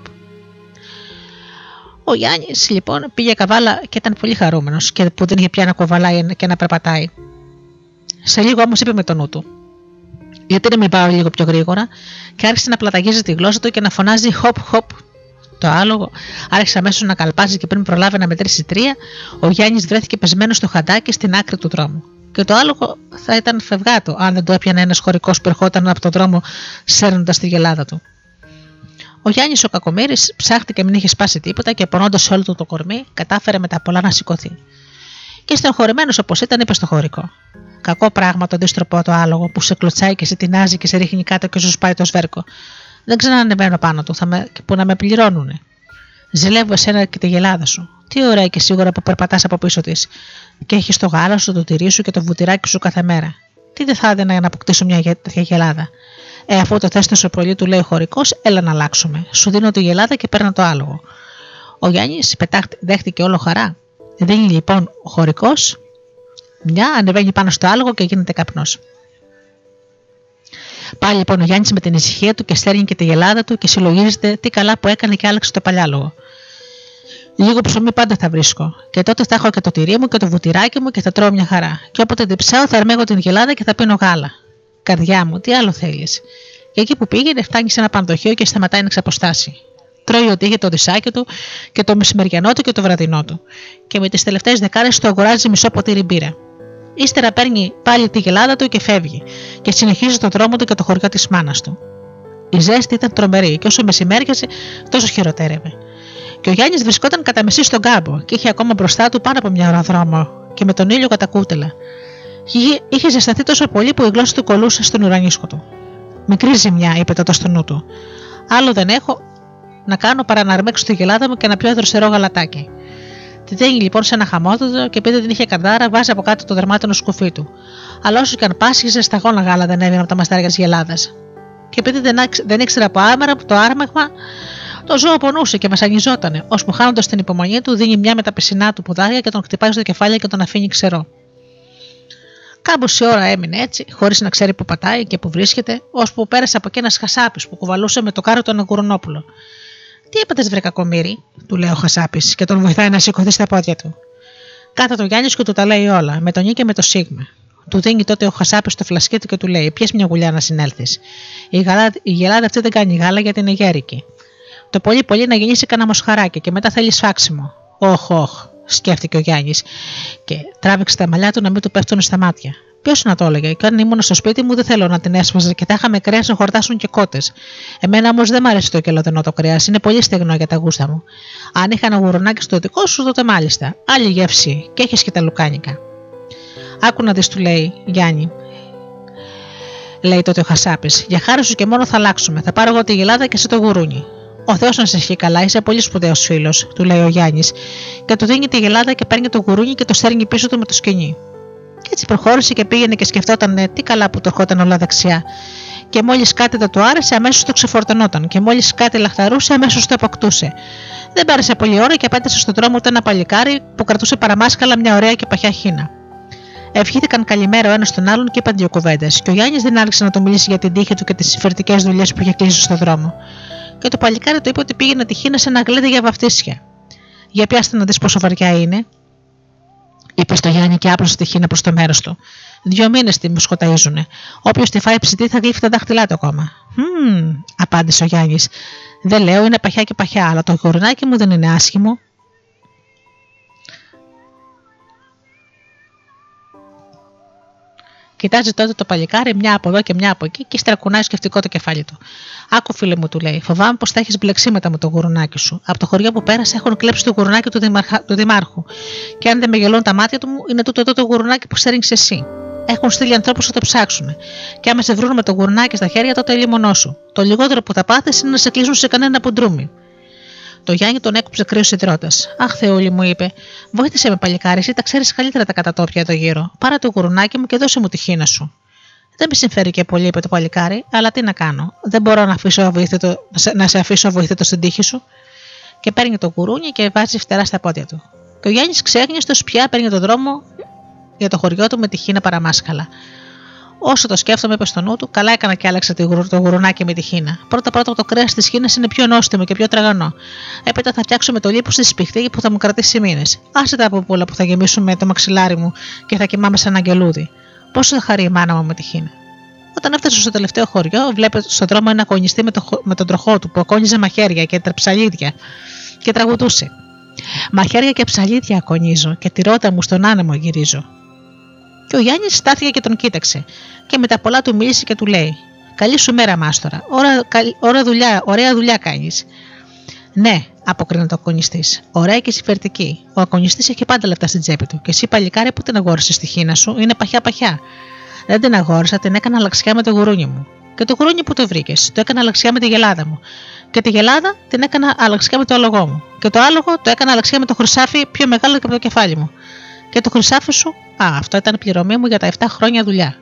Ο Γιάννης λοιπόν πήγε καβάλα και ήταν πολύ χαρούμενος και που δεν είχε πια να κοβαλάει και να περπατάει. Σε λίγο όμως είπε με το νου του: Γιατί να μην πάω λίγο πιο γρήγορα, και άρχισε να πλαταγίζει τη γλώσσα του και να φωνάζει hop hop το άλογο, άρχισε αμέσως να καλπάζει και πριν προλάβει να μετρήσει τρία, ο Γιάννης βρέθηκε πεσμένος στο χαντάκι στην άκρη του δρόμου. Και το άλογο θα ήταν φευγάτο αν δεν το έπιανε ένας χωρικός που ερχόταν από τον δρόμο σέρνοντας τη γελάδα του. Ο Γιάννης ο Κακομήρη ψάχτηκε μην είχε σπάσει τίποτα και πονώντας όλο του το κορμί, κατάφερε μετά πολλά να σηκωθεί. Και στενοχωρημένο όπως ήταν, είπε στο χωρικό. Κακό πράγμα το αντίστροπο το άλογο που σε κλωτσάει και σε τεινάζει και σε ρίχνει κάτω και σου σπάει το σβέρκο. Δεν ξανανεβαίνω πάνω του, θα με, που να με πληρώνουνε. Ζηλεύω εσένα και τη γελάδα σου. Τι ωραία και σίγουρα που περπατάς από πίσω της. Και έχεις το γάλα σου, το τυρί σου και το βουτυράκι σου κάθε μέρα. Τι δεν θα έδινα για να αποκτήσω μια τέτοια γελάδα; Ε, αφού το θες τόσο πολύ, του λέει ο χωρικός, έλα να αλλάξουμε. Σου δίνω τη γελάδα και παίρνω το άλογο. Ο Γιάννης δέχτηκε όλο χαρά. Δίνει λοιπόν ο χωρικός μια, ανεβαίνει πάνω στο άλογο και γίνεται καπνός. Πάλι λοιπόν ο Γιάννης με την ησυχία του και στέλνει και τη γελάδα του και συλλογίζεται τι καλά που έκανε και άλλαξε το παλιάλογο. Λίγο ψωμί πάντα θα βρίσκω. Και τότε θα έχω και το τυρί μου και το βουτυράκι μου και θα τρώω μια χαρά. Και όποτε διψάω θα αρμέγω την γελάδα και θα πίνω γάλα. Καρδιά μου, τι άλλο θέλεις. Και εκεί που πήγαινε, φτάνει σε ένα πανδοχείο και σταματάει να ξαποστάσει. Τρώει ότι είχε το δισάκι του και το μεσημεριανό του και το βραδινό του. Και με τις τελευταίες δεκάρες του αγοράζει μισό ποτήρι μπύρα. Ύστερα παίρνει πάλι τη γελάδα του και φεύγει, και συνεχίζει τον δρόμο του και το χωριό της μάνας του. Η ζέστη ήταν τρομερή και όσο μεσημέριαζε, τόσο χειροτέρευε. Και ο Γιάννης βρισκόταν κατά μισή στον κάμπο και είχε ακόμα μπροστά του πάνω από μια ώρα δρόμο και με τον ήλιο κατά κούτελα. Είχε ζεσταθεί τόσο πολύ που η γλώσσα του κολούσε στον ουρανίσκο του. Μικρή ζημιά, είπε τότε στο νου του. Άλλο δεν έχω να κάνω παρά να αρμέξω τη γελάδα μου και να πιω δροσερό γαλατάκι. Τη δένει λοιπόν σε ένα χαμότατο και επειδή δεν είχε καρδάρα, βάζει από κάτω το δερμάτινο σκουφί του. Αλλά όσο και αν πάσχιζε, σταγόνα γάλα δεν έβγαινε από τα μαστάρια της γελάδας. Και επειδή δεν, δεν ήξερε από άμερα το άρμεγμα, το ζώο πονούσε και βασανιζότανε, ώσπου χάνοντας την υπομονή του, δίνει μια με τα πισινά του πουδάρια και τον χτυπάει στο κεφάλι και τον αφήνει ξερό. Κάμποση ώρα έμεινε έτσι, χωρίς να ξέρει που πατάει και που βρίσκεται, ώσπου πέρασε από εκεί ένα χασάπης που κουβαλούσε με το κάρο του Αναγκουρονόπουλο. Τι έπατε, βρε κακομίρι, του λέει ο Χασάπης και τον βοηθάει να σηκωθεί στα πόδια του. Κάτω το Γιάννης και του τα λέει όλα, με τον νι και με το σίγμα. Του δίνει τότε ο Χασάπης το φλασκί του και του λέει: Πιες μια γουλιά να συνέλθεις. Η, η γελάδα αυτή δεν κάνει γάλα γιατί είναι γέρικη. Το πολύ πολύ να γεννήσει κανένα μοσχαράκι και μετά θέλεις σφάξιμο. Όχ, όχ, σκέφτηκε ο Γιάννης και τράβηξε τα μαλλιά του να μην του πέφτουν στα μάτια. Ποιος να το έλεγε, και αν ήμουν στο σπίτι μου δεν θέλω να την έσπαζα και θα είχαμε κρέας να χορτάσουν και κότες. Εμένα όμως δεν μ' αρέσει το κελοδενό το κρέας, είναι πολύ στεγνό για τα γούστα μου. Αν είχα ένα γουρνάκι στο δικό σου, τότε μάλιστα. Άλλη γεύση και έχεις και τα λουκάνικα. Άκου να δει, του λέει Γιάννη. Λέει τότε ο Χασάπης. Για χάρη σου και μόνο θα αλλάξουμε. Θα πάρω εγώ τη γελάδα και σε το γουρούνι. Ο Θεός να σε έχει καλά, είσαι πολύ σπουδαίος φίλος, του λέει ο Γιάννης, και του δίνει τη γελάδα και παίρνει το γουρούνι και το στέλνει πίσω του με το σκηνή. Και έτσι προχώρησε και πήγαινε και σκεφτόταν «Ε, τι καλά που το ερχόταν όλα δεξιά. Και μόλις κάτι δεν του άρεσε, αμέσως το ξεφορτωνόταν. Και μόλις κάτι λαχταρούσε, αμέσως το αποκτούσε. Δεν πέρασε πολλή ώρα και απέτασε στον δρόμο του ένα παλικάρι που κρατούσε παραμάσκαλα μια ωραία και παχιά χίνα. Ευχήθηκαν καλημέρα ο ένας τον άλλον και είπαν δύο κουβέντες. Και ο Γιάννης δεν άρχισε να το μιλήσει για την τύχη του και τις συμφερτικές δουλειές που είχε κλείσει στον δρόμο. Και το παλικάρι του είπε ότι πήγαινε τη χίνα σε ένα γλέντι για βαφτίσια. Για πιάστε να δεις πόσο βαριά είναι, είπε στο Γιάννη και άπλωσε τη χίνα προς το μέρος του. Δύο μήνες τη μου σκοταίζουνε. Όποιος τη φάει ψητή θα γλύφει τα δάχτυλά του ακόμα. Χμ, απάντησε ο Γιάννης. Δεν λέω είναι παχιά και παχιά, αλλά το γουρνάκι μου δεν είναι άσχημο. Κοιτάζει τότε το παλικάρι μια από εδώ και μια από εκεί και στρακουνάει σκεφτικό το κεφάλι του. Άκου, φίλε μου, του λέει, φοβάμαι πως θα έχεις μπλεξί μετά με το γουρουνάκι σου. Από το χωριό που πέρασε έχουν κλέψει το γουρουνάκι του, δημαρχα... του Δημάρχου. Και αν δεν με γελούν τα μάτια του μου, είναι τούτο εδώ το γουρουνάκι που στέρνει εσύ. Έχουν στείλει ανθρώπους να το ψάξουν. Και άμα σε βρουν με το γουρνάκι στα χέρια, τότε λίμωνό σου. Το λιγότερο που θα πάθεις είναι να σε κλείσουν σε κανένα ποντρούμι. Το Γιάννη τον έκοψε κρύος ιδρώτας. Αχ, Θεούλη μου είπε, Βόηθησε με παλικάρι, εσύ τα ξέρεις καλύτερα τα κατατόπια εδώ γύρω. Πάρε το γουρνάκι μου και δώσε μου τη χίνα σου. Δεν με συμφέρει και πολύ, είπε το παλικάρι, αλλά τι να κάνω. Δεν μπορώ να, αφήσω αβοήθητο, να σε αφήσω αβοήθητο στην τύχη σου. Και παίρνει το κουρούνι και βάζει φτερά στα πόδια του. Και ο Γιάννης ξέγνιστο πια παίρνει τον δρόμο για το χωριό του με τη χίνα παραμάσκαλα. Όσο το σκέφτομαι, είπες στο νου του, καλά έκανα και άλλαξα το γουρουνάκι με τη χίνα. Πρώτα-πρώτα το κρέας της χίνας είναι πιο νόστιμο και πιο τραγανό. Έπειτα θα φτιάξω με το λίπος στη σπιχτή που θα μου κρατήσει μήνες. Άσε τα από που θα γεμίσουν με το μαξιλάρι μου και θα κοιμάμαι σαν αγγελούδι. Πόσο θα χαρεί η μάνα μου με τη χίνα. Όταν έφτασε στο τελευταίο χωριό, βλέπε στον δρόμο ένα κονιστή με, το, με τον τροχό του που ακόνιζε μαχαίρια και τρεψαλίδια και τραγουδούσε. Μαχαίρια και ψαλίδια ακονίζω και τη ρότα μου στον άνεμο γυρίζω. Και ο Γιάννης στάθηκε και τον κοίταξε. Και με τα πολλά του μίλησε και του λέει: Καλή σου μέρα, Μάστορα. Ωρα, ώρα δουλειά, ωραία δουλειά κάνεις. Ναι, αποκρίνεται ο ακονιστής. Ωραία και συμφερτική. Ο ακονιστής έχει πάντα λεπτά στην τσέπη του. Και εσύ, παλικάρι, που την αγόρισε στη χίνα σου, είναι παχιά-παχιά. Δεν την αγόρισα, την έκανα λαξιά με το γουρούνι μου. Και το γουρούνι που το βρήκες, το έκανα αλαξιά με τη γελάδα μου. Και τη γελάδα την έκανα αλαξιά με το άλογο μου. Και το άλογο το έκανα αλαξιά με το χρυσάφι πιο μεγάλο και από το κεφάλι μου. Και το χρυσάφι σου, α, αυτό ήταν πληρωμή μου για τα 7 χρόνια δουλειά.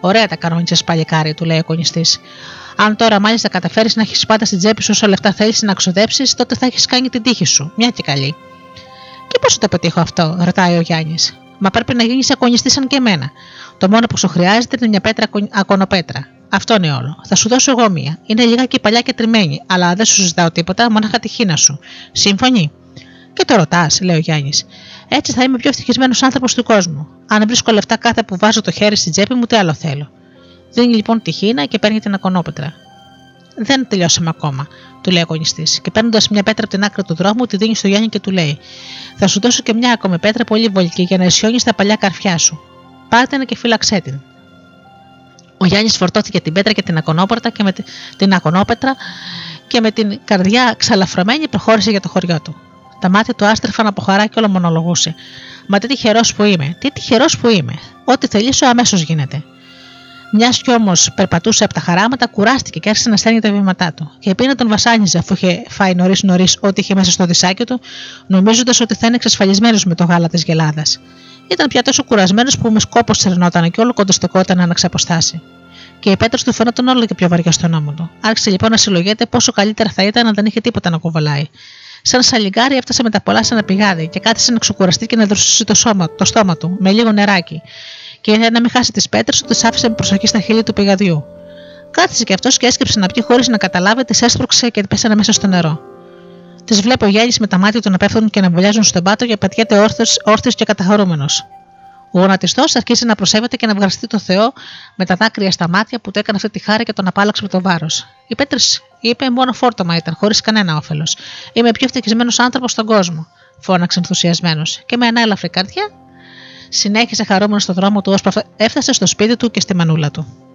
Ωραία τα κανόνισε παλικάρι, του λέει ο κονιστής. Αν τώρα μάλιστα καταφέρεις να έχεις πάντα στην τσέπη σου όσα λεφτά θέλεις να ξοδέψεις, τότε θα έχεις κάνει την τύχη σου. Μια και καλή. Και πώς θα το πετύχω αυτό, ρωτάει ο Γιάννης. Μα πρέπει να γίνεις ακονιστής σαν και εμένα. Το μόνο που σου χρειάζεται είναι μια πέτρα ακονοπέτρα. Αυτό είναι όλο. Θα σου δώσω εγώ μία. Είναι λιγάκι παλιά και τριμμένη, αλλά δεν σου ζητάω τίποτα, μόνο τη χίνα σου. Σύμφωνοι; Και το ρωτάς, λέει ο Γιάννης. Έτσι θα είμαι πιο ευτυχισμένος άνθρωπος του κόσμου. Αν βρίσκω λεφτά κάθε που βάζω το χέρι στην τσέπη μου, τι άλλο θέλω. Δίνει λοιπόν τη χίνα και παίρνει την ακονόπετρα. Δεν τελειώσαμε ακόμα, του λέει ο αγωνιστής. Και παίρνοντας μια πέτρα από την άκρη του δρόμου, τη δίνει στο Γιάννη και του λέει: Θα σου δώσω και μια ακόμη πέτρα πολύ βολική για να ισιώνεις τα παλιά καρφιά σου. Πάρτε και φύλαξέ την. Ο Γιάννης φορτώθηκε την πέτρα και την ακονόπετρα και με την ακονόπετρα και με την καρδιά ξαλαφρωμένη προχώρησε για το χωριό του. Τα μάτια του άστρεφαν από χαρά και όλο μονολογούσε. Μα τι τυχερός που είμαι, τι τυχερός που είμαι. Ό,τι θελήσω αμέσως γίνεται. Μιας κι όμως περπατούσε από τα χαράματα, κουράστηκε και άρχισε να στέλνει τα βήματά του. Και επειδή τον βασάνιζε αφού είχε φάει νωρίς νωρίς ό,τι είχε μέσα στο δισάκι του, νομίζοντας ότι θα είναι εξασφαλισμένος με το γάλα της γελάδας. Ήταν πια τόσο κουρασμένος που με σκόπο σερνόταν και όλο κοντοστεκόταν να ξαποστάσει. Και η πέτρα του φαίνονταν όλο και πιο βαριά στον ώμο του. Άρχισε λοιπόν να συλλογείται πόσο καλύτερα θα ήταν αν δεν είχε τίποτα να κουβαλάει. Σαν σαλιγκάρι έφτασε με τα πολλά σαν ένα πηγάδι και κάθισε να ξεκουραστεί και να δροσίσει το, σώμα, το στόμα του με λίγο νεράκι. Και για να μην χάσει τις πέτρες, του άφησε με προσοχή στα χείλη του πηγαδιού. Κάθισε και αυτός και έσκεψε να πιει χωρίς να καταλάβει, τι έσπρωξε και πέσανε μέσα στο νερό. Τις βλέπω γέλη με τα μάτια του να πέφτουν και να βουλιάζουν στον πάτο και πατιέται όρθιο και καταχωρούμενος. Ο γονατιστό αρχίζει να προσέβεται και να βγαστεί το Θεό με τα δάκρυα στα μάτια που του έκανε αυτή τη χάρη και τον απάλαξε με το βάρος. Η Πέτρης είπε μόνο φόρτωμα ήταν, χωρίς κανένα όφελος. Είμαι ο πιο ευτυχισμένος άνθρωπος στον κόσμο, φώναξε ενθουσιασμένος και με ανέλαφρη καρδιά συνέχισε χαρούμενος στο δρόμο του ώσπου έφτασε στο σπίτι του και στη μανούλα του.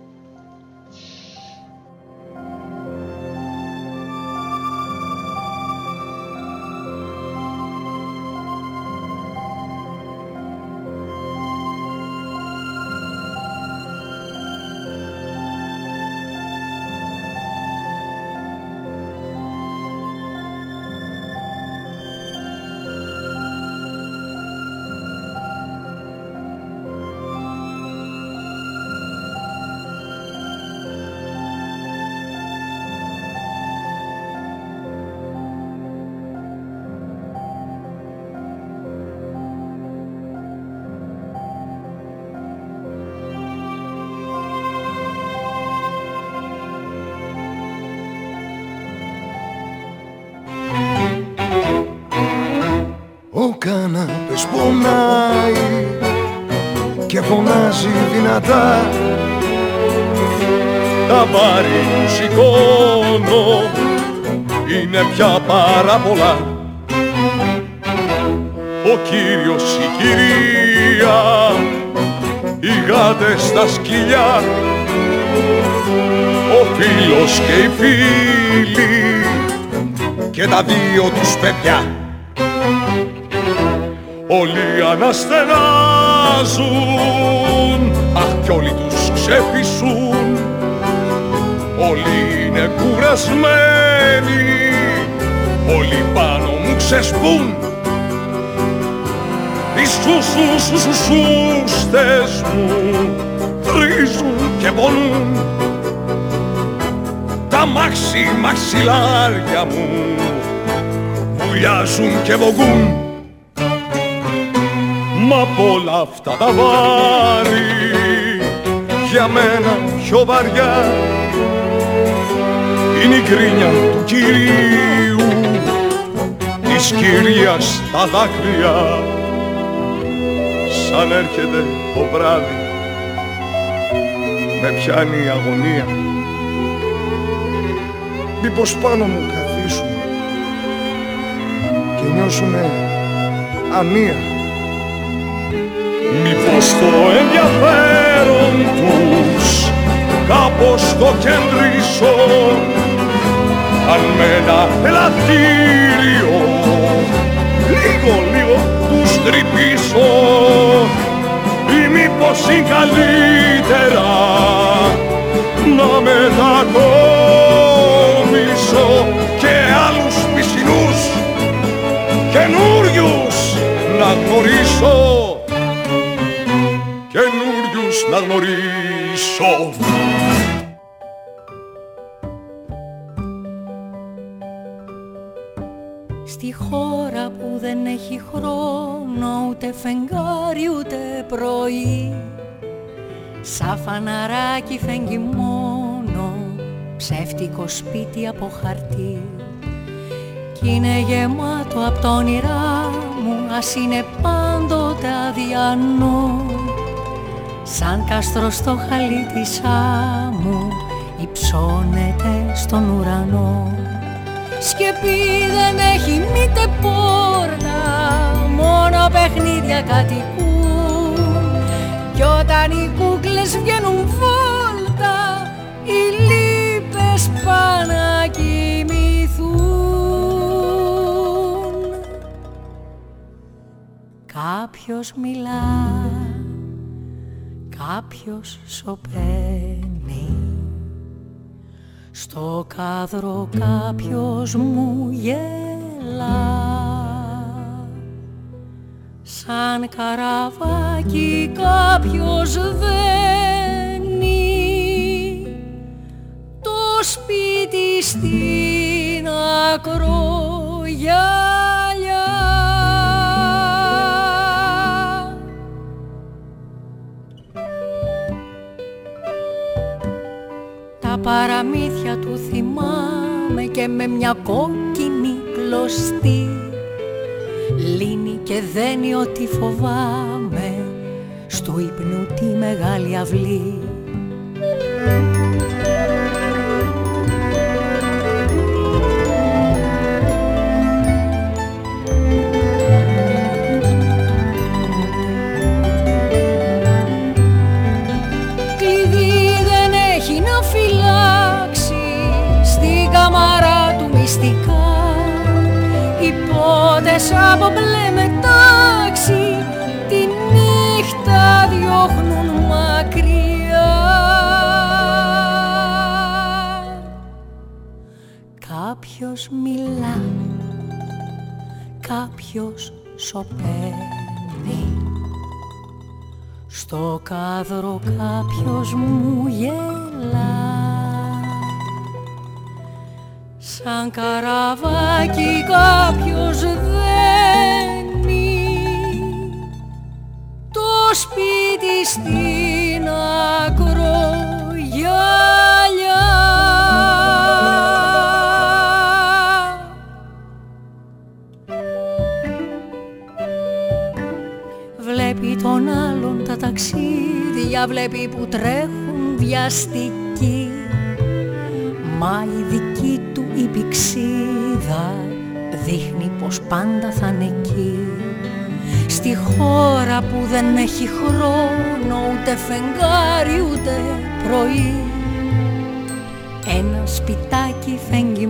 Τα βάρη που σηκώνω είναι πια πάρα πολλά. Ο Κύριος, η Κυρία, οι γάτες στα σκυλιά. Ο φίλος και οι φίλοι και τα δύο τους παιδιά όλοι αναστενάζουν. Αχ κι όλοι τους ξεφυσούν όλοι είναι κουρασμένοι. Όλοι πάνω μου ξεσπούν. Οι σούστες μου τρίζουν και πονούν. Τα μάξι μαξιλάρια μου βουλιάζουν και βογούν Μα απ' όλα αυτά τα βάρη για μένα πιο βαριά είναι η κρίνια του Κυρίου της Κυρίας τα δάκρυα. Σαν έρχεται το βράδυ με πιάνει η αγωνία. Μήπως πάνω μου καθίσουν και νιώσουνε ανία Μήπως το ενδιαφέρον τους κάπως το κεντρήσω αν με ένα ελαττήριο λίγο λίγο τους τρυπήσω ή μήπως είναι καλύτερα να μετακόμισω και άλλους πισινούς καινούριους να γνωρίσω. καινούριους να γνωρίσω. Στη χώρα που δεν έχει χρόνο ούτε φεγγάρι ούτε πρωί Σαν φαναράκι φεγγει μόνο ψεύτικο σπίτι από χαρτί. Κι είναι γεμάτο απ' το όνειρά μου ας είναι πάντοτε αδιανό Σαν κάστρο στο χαλί της άμμου υψώνεται στον ουρανό. Σκεπή δεν έχει μήτε πόρτα μόνο παιχνίδια κατοικούν. Κι όταν οι κούκλες βγαίνουν βόλτα οι λύπες πάνε να κοιμηθούν. Κάποιος μιλά κάποιος σωπαίνει. Στο κάδρο κάποιος μου γελά. Σαν καραβάκι κάποιος δένει. Το σπίτι στην ακρογιαλιά παραμύθια του θυμάμαι και με μια κόκκινη κλωστή. Λύνει και δένει ό,τι φοβάμαι στο ύπνου τη μεγάλη αυλή καμαρά του μυστικά υπότες από μπλε μετάξι τη νύχτα διώχνουν μακριά. Κάποιος μιλά, κάποιος σωπαίνει. Στο κάδρο κάποιος μου γελά Σαν καραβάκι κάποιος δένει. Το σπίτι στην ακρογιαλιά Βλέπει τον άλλον τα ταξίδια, βλέπει που τρέχουν βιαστικοί. Μα η δική του η πηξίδα δείχνει πως πάντα θα είναι εκεί. Στη χώρα που δεν έχει χρόνο ούτε φεγγάρι ούτε πρωί. Ένα σπιτάκι φέγγει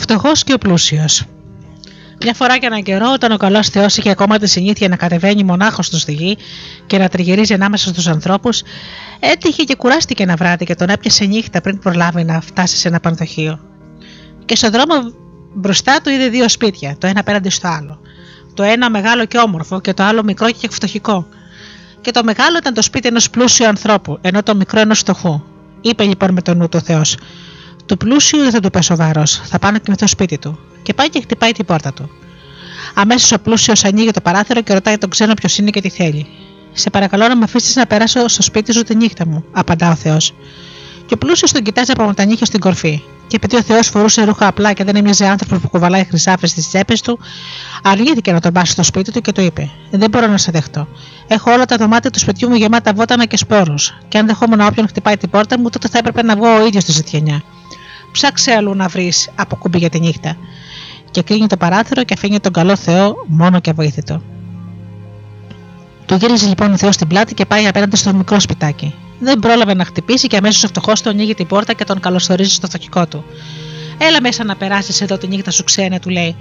φτωχός και ο πλούσιος. Μια φορά και έναν καιρό, όταν ο καλός Θεός είχε ακόμα τη συνήθεια να κατεβαίνει μονάχος στη γη και να τριγυρίζει ανάμεσα στους ανθρώπους, έτυχε και κουράστηκε ένα βράδυ και τον έπιασε νύχτα πριν προλάβει να φτάσει σε ένα πανδοχείο. Και στον δρόμο μπροστά του είδε δύο σπίτια, το ένα απέναντι στο άλλο. Το ένα μεγάλο και όμορφο και το άλλο μικρό και φτωχικό. Και το μεγάλο ήταν το σπίτι ενός πλούσιου ανθρώπου, ενώ το μικρό ενός φτωχού. Είπε λοιπόν με τον νου του Θεός: του πλούσιου δεν θα του πέσω βάρος, θα πάνω και με το σπίτι του. Και πάει και χτυπάει την πόρτα του. Αμέσως ο πλούσιος ανοίγει το παράθυρο και ρωτάει τον ξένο ποιος είναι και τι θέλει. Σε παρακαλώ να με αφήσεις να περάσω στο σπίτι σου τη νύχτα μου, απαντά ο Θεός. Και ο πλούσιος τον κοιτάζει από τα νύχια στην κορφή. Και επειδή ο Θεός φορούσε ρούχα απλά και δεν έμοιαζε άνθρωπος που κουβαλάει χρυσάφε στις τσέπες του, αρνήθηκε να τον πάσει στο σπίτι του και του είπε: Δεν μπορώ να σε δεχτώ. Έχω όλα τα δωμάτια του σπιτιού μου γεμάτα βότανα και σπόρους. Και αν δεχόμουν όποιον χτυπάει την πόρτα μου, τότε θα έπρεπε να βγω ο ίδιος στη ζητιανιά ψάξε αλλού να βρεις από κουμπί για τη νύχτα. Και κλείνει το παράθυρο και αφήνει τον καλό Θεό μόνο και αβοήθητο. Του γύριζε λοιπόν ο Θεός στην πλάτη και πάει απέναντι στο μικρό σπιτάκι. Δεν πρόλαβε να χτυπήσει και αμέσως ο φτωχός του ανοίγει την πόρτα και τον καλωσορίζει στο φτωχικό του. Έλα μέσα να περάσεις εδώ τη νύχτα σου ξένε, του λέει.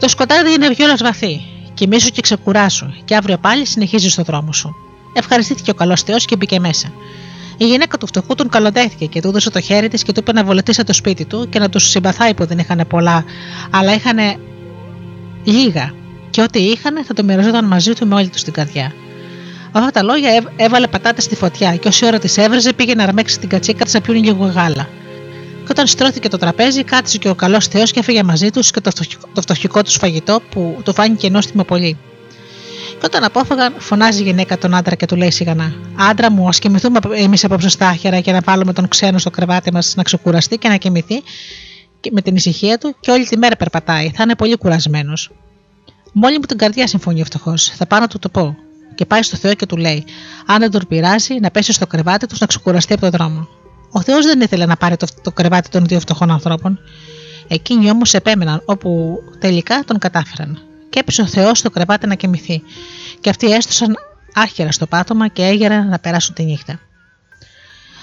Το σκοτάδι είναι βιόλας βαθύ. Κοιμήσου και ξεκουράσου, και αύριο πάλι συνεχίζεις στο δρόμο σου. Ευχαριστήθηκε ο καλός Θεός και μπήκε μέσα. Η γυναίκα του φτωχού τον καλοντέθηκε και του έδωσε το χέρι της και του είπε να βολετήσει το σπίτι του και να τους συμπαθάει που δεν είχαν πολλά, αλλά είχαν λίγα. Και ό,τι είχαν θα το μοιραζόταν μαζί του με όλη τους την καρδιά. Με αυτά τα λόγια έβαλε πατάτες στη φωτιά και όση ώρα τη έβρεζε πήγε να αρμέξει την κατσίκα της να πιούν λίγο γάλα. Και όταν στρώθηκε το τραπέζι, κάτσε και ο καλός Θεός και έφυγε μαζί τους και το φτωχικό, το φτωχικό του φαγητό που του φάνηκε νόστιμο πολύ. Και όταν απόφαγαν, φωνάζει η γυναίκα τον άντρα και του λέει σιγανά: Άντρα μου, ας κοιμηθούμε εμείς απόψε στα άχυρα και να βάλουμε τον ξένο στο κρεβάτι μας να ξεκουραστεί και να κοιμηθεί με την ησυχία του και όλη τη μέρα περπατάει. Θα είναι πολύ κουρασμένος. Μόλι μου την καρδιά συμφωνεί ο φτωχός. Θα πάω να του το πω. Και πάει στο Θεό και του λέει: Αν δεν τον πειράζει, να πέσει στο κρεβάτι τους να ξεκουραστεί από τον δρόμο. Ο Θεός δεν ήθελε να πάρει το, το κρεβάτι των δύο φτωχών ανθρώπων. Εκείνοι όμως επέμεναν, όπου τελικά τον κατάφεραν. Και έπεσε ο Θεός στο κρεβάτι να κοιμηθεί. Και αυτοί έστωσαν άχυρα στο πάτωμα και έγεραν να περάσουν τη νύχτα.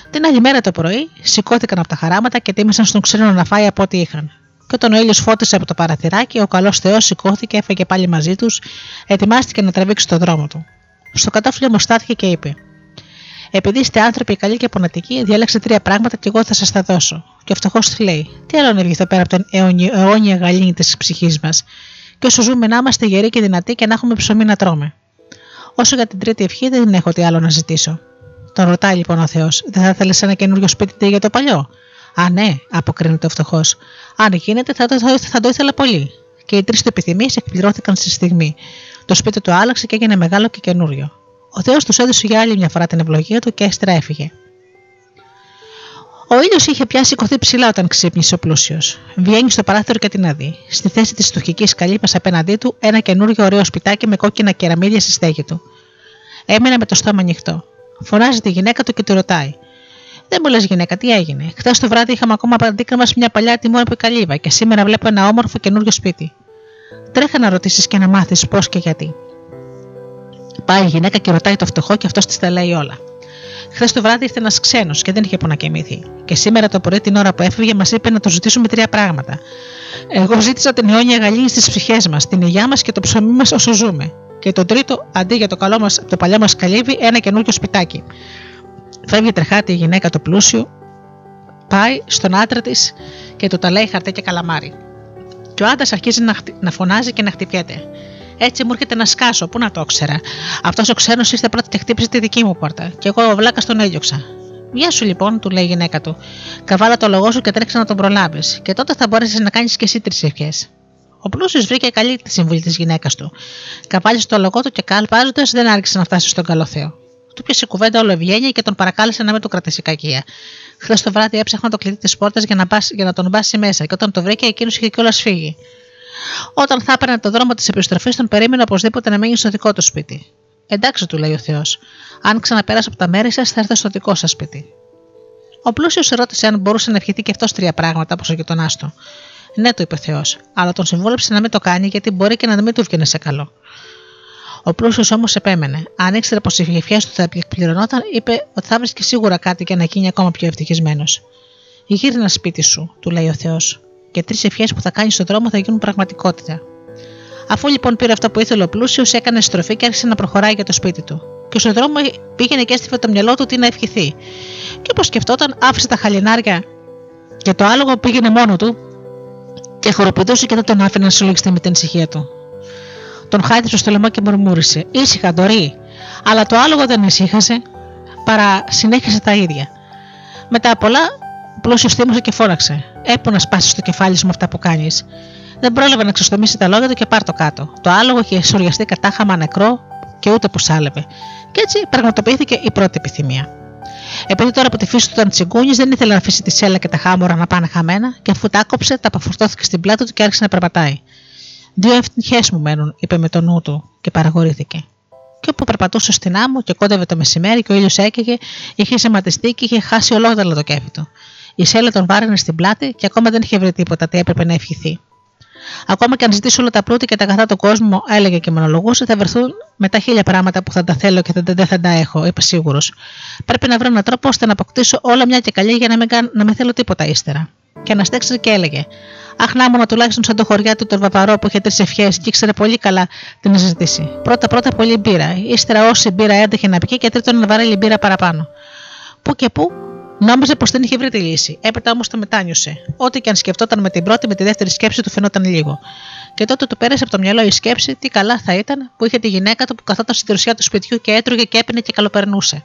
Την άλλη μέρα το πρωί σηκώθηκαν από τα χαράματα και τίμησαν στον ξένο να φάει από ό,τι είχαν. Και όταν ο ήλιος φώτισε από το παραθυράκι, ο καλός Θεός σηκώθηκε, έφεγε πάλι μαζί τους, ετοιμάστηκε να τραβήξει το δρόμο του. Στο κατόφλι όμως στάθηκε και είπε: Επειδή είστε άνθρωποι καλοί και πονατικοί, διάλεξε τρία πράγματα και εγώ θα σας τα δώσω. Και ο φτωχό τη λέει: Τι άλλο να βγει πέρα από την αιώνια γαλήνη της ψυχής μας, και όσο ζούμε να είμαστε γεροί και δυνατοί και να έχουμε ψωμί να τρώμε. Όσο για την τρίτη ευχή δεν έχω τι άλλο να ζητήσω. Τον ρωτάει λοιπόν ο Θεός: Δεν θα ήθελες ένα καινούριο σπίτι για το παλιό; Α, ναι, αποκρίνεται ο φτωχός. Αν γίνεται, θα το, θα το ήθελα πολύ. Και οι τρεις του επιθυμίες εκπληρώθηκαν στη στιγμή. Το σπίτι του άλλαξε και έγινε μεγάλο και καινούριο. Ο Θεός τους έδωσε για άλλη μια φορά την ευλογία του και έστερα έφυγε. Ο ήλιος είχε πια σηκωθεί ψηλά όταν ξύπνησε ο πλούσιος. Βγαίνει στο παράθυρο και την αδεί. Στη θέση της στοχικής καλύπας απέναντί του ένα καινούριο ωραίο σπιτάκι με κόκκινα κεραμίδια στη στέγη του. Έμεινε με το στόμα ανοιχτό. Φωνάζει τη γυναίκα του και του ρωτάει: Δεν μου λες, γυναίκα, τι έγινε; Χθες το βράδυ είχαμε ακόμα αντίκριμα σε μια παλιά τιμόρπη καλύβα και σήμερα βλέπω ένα όμορφο καινούριο σπίτι. Τρέχα να ρωτήσεις και να μάθεις πώς και γιατί. Πάει η γυναίκα και ρωτάει το φτωχό και αυτός της τα λέει όλα. Χθες το βράδυ ήρθε ένας ξένος και δεν είχε που να κοιμηθεί. Και σήμερα το πρωί την ώρα που έφυγε μας είπε να το ζητήσουμε τρία πράγματα. Εγώ ζήτησα την αιώνια γαλήνη στις ψυχές μας, την υγειά μας και το ψωμί μας όσο ζούμε. Και το τρίτο, αντί για το, καλό μας, το παλιό μας καλύβι, ένα καινούριο σπιτάκι. Φεύγει τρεχάτη η γυναίκα το πλούσιο, πάει στον άντρα της και του τα λέει χαρτί και καλαμάρι. Και ο άντρας αρχίζει να, να φωνάζει και να χτυπιέται. Έτσι μου έρχεται να σκάσω, πού να το ήξερα. Αυτός ο ξένος ήρθε πρώτα και χτύπησε τη δική μου πόρτα. Και εγώ ο βλάκας τον έδιωξα. Γεια σου λοιπόν, του λέει η γυναίκα του. Καβάλα το λογό σου και τρέξε να τον προλάβεις. Και τότε θα μπορέσεις να κάνεις και εσύ τρεις ευχές. Ο πλούσιος βρήκε καλή τη συμβουλή της γυναίκας του. Καβάλισε το λογό του και καλπάζοντας δεν άρχισε να φτάσει στον καλό Θεό. Του πιασε κουβέντα όλο ευγένεια και τον παρακάλεσε να με το κρατήσει κακία. Χθες το βράδυ έψαχνα το κλειδί της πόρτας για, για να τον μπάσει μέσα και όταν το βρήκε εκείνος είχε κιόλας φύγει. Όταν θα έπαιρνε το δρόμο της επιστροφής, τον περίμενε οπωσδήποτε να μείνει στο δικό του σπίτι. Εντάξει, του λέει ο Θεός. Αν ξαναπέρασω από τα μέρη σας, θα έρθω στο δικό σας σπίτι. Ο πλούσιος ρώτησε αν μπορούσε να ευχηθεί και αυτός τρία πράγματα όπως ο γειτονάς του. Ναι, του είπε ο Θεός, αλλά τον συμβούλεψε να μην το κάνει γιατί μπορεί και να μην του βγαίνει σε καλό. Ο πλούσιος όμως επέμενε. Αν ήξερε πως οι ευχέ του θα εκπληρωνόταν, είπε ότι θα βρίσκει σίγουρα κάτι και να γίνει ακόμα πιο ευτυχισμένος. Γύρνα σπίτι σου, του λέει ο Θεός, και τρεις ευχές που θα κάνεις στον δρόμο θα γίνουν πραγματικότητα. Αφού λοιπόν πήρε αυτό που ήθελε ο πλούσιος, έκανε στροφή και άρχισε να προχωράει για το σπίτι του. Και στον δρόμο πήγαινε και έστειφε το μυαλό του τι να ευχηθεί. Και όπως σκεφτόταν, άφησε τα χαλινάρια και το άλογο πήγαινε μόνο του και χοροπηδούσε και δεν τον άφηνε να συλλογιστεί με την ησυχία του. Τον χάιδεψε στο λαιμό και μουρμούρισε: Ήσυχα, Ντορή. Αλλά το άλογο δεν ησύχασε, παρά συνέχισε τα ίδια. Μετά πολλά, πλούσιος θύμωσε και φώναξε: Έπω να σπάσεις το κεφάλι σου με αυτά που κάνεις. Δεν πρόλαβε να ξεστομίσει τα λόγια του και πάρ το κάτω. Το άλογο είχε σοριαστεί κατάχαμα νεκρό και ούτε που σάλευε. Και έτσι πραγματοποιήθηκε η πρώτη επιθυμία. Επειδή τώρα από τη φύση του ήταν τσιγκούνι, δεν ήθελε να αφήσει τη σέλα και τα χάμορα να πάνε χαμένα, και αφού τα άκοψε, τα απαφορτώθηκε στην πλάτη του και άρχισε να περπατάει. Δύο ευτυχές μου μένουν, είπε με το νου του και παραγορήθηκε. Και όπου περπατούσε στην άμμο και κόντευε το μεσημέρι και ο ήλιος έκαιγε, είχε σηματιστεί και είχε χάσει ολόδαλο το κέφι του. Η σέλα τον βάραινε στην πλάτη και ακόμα δεν είχε βρει τίποτα τι έπρεπε να ευχηθεί. Ακόμα και αν ζητήσω όλα τα πλούτη και τα αγαθά του κόσμου, έλεγε και μονολογούσε, θα βρεθούν μετά χίλια πράγματα που θα τα θέλω και δεν θα τα έχω, είπε σίγουρος. Πρέπει να βρω έναν τρόπο ώστε να αποκτήσω όλα μια και καλή για να μην, να μην θέλω τίποτα ύστερα. Και αναστέξε και έλεγε: Αχ, να ήμουν τουλάχιστον σαν το χωριά του τον Βαπαρό που είχε τρεις ευχές και ήξερε πολύ καλά την ζητήσει. Πρώτα-πρώτα πολύ μπύρα, ύστερα όση μπύρα έτυχε να πιει και τρίτον να βαρέλει μπύρα παραπάνω. Πού και πού νόμιζε πως δεν είχε βρει τη λύση. Έπειτα όμως το μετάνιωσε. Ό,τι και αν σκεφτόταν με την πρώτη, με τη δεύτερη σκέψη του φαινόταν λίγο. Και τότε του πέρασε από το μυαλό η σκέψη τι καλά θα ήταν που είχε τη γυναίκα του που καθόταν στη δροσιά του σπιτιού και έτρωγε και έπαινε και καλοπερνούσε.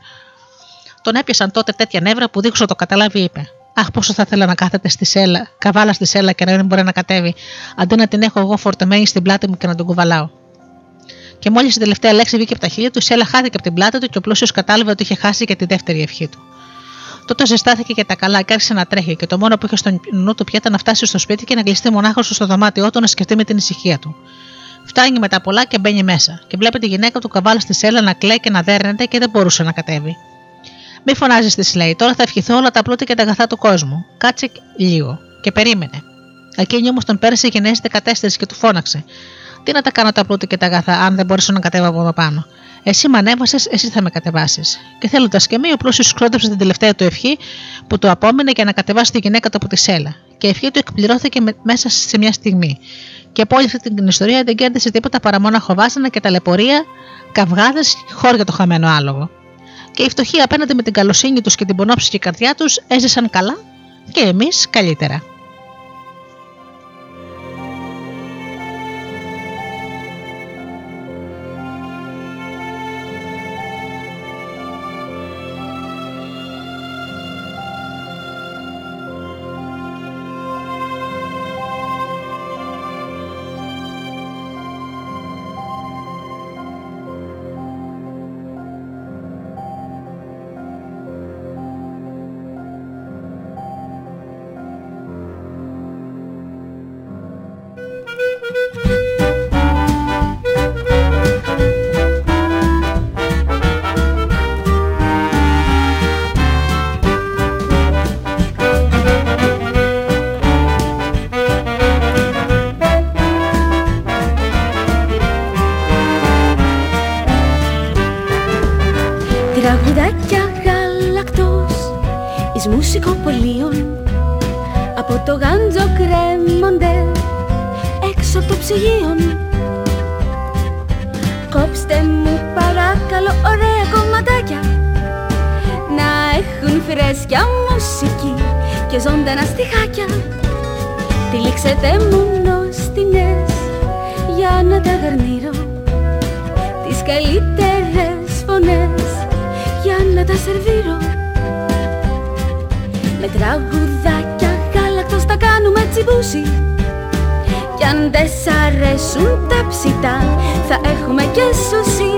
Τον έπιασαν τότε τέτοια νεύρα που δίχω το καταλάβει είπε: Αχ, πόσο θα ήθελα να κάθεται στη σέλα, καβάλα στη σέλα και να δεν μπορεί να κατέβει, αντί να την έχω εγώ φορτεμένη στην πλάτη μου και να τον κουβαλάω. Και μόλις η τελευταία λέξη βγήκε από τα χείλη του, η σέλα χάθηκε από την πλάτη του και ο πλούσιος κατάλαβε ότι είχε χάσει και τη δεύτερη ευχή του. Τότε ζεστάθηκε και τα καλά και άρχισε να τρέχει, και το μόνο που είχε στο νου του πια ήταν να φτάσει στο σπίτι και να κλειστεί μονάχος στο δωμάτιό του να σκεφτεί με την ησυχία του. Φτάνει μετά πολλά και μπαίνει μέσα, και βλέπει τη γυναίκα του καβάλα στη σέλα να κλαίει και να δέρνεται και δεν μπορούσε να κατέβει. Μη φωνάζεις, της λέει, τώρα θα ευχηθώ όλα τα πλούτη και τα αγαθά του κόσμου. Κάτσε λίγο. Και περίμενε. Εκείνη όμως τον πέρασε η γενέση 14 και του φώναξε. Τι να τα κάνω τα πλούτη και τα αγαθά, αν δεν μπορέσω να κατέβω από εδώ πάνω. Εσύ με ανέβασες, εσύ θα με κατεβάσεις. Και θέλοντας και μη, ο πλούσιο σκρότεψε την τελευταία του ευχή που του απόμενε για να κατεβάσει τη γυναίκα του από τη σέλα. Και η ευχή του εκπληρώθηκε μέσα σε μια στιγμή. Και από όλη αυτή την ιστορία δεν κέρδισε τίποτα παρά μόνο χοβάσανα και ταλαιπωρία, καυγάδες, χώρια το χαμένο άλογο και οι φτωχοί απέναντι με την καλοσύνη τους και την πονόψυχη καρδιά τους έζησαν καλά και εμείς καλύτερα. σερβίρω. Με τραγουδάκια γάλακτος τα κάνουμε τσιμπούσι. Κι αν δεν σ' αρέσουν τα ψητά θα έχουμε και σουσί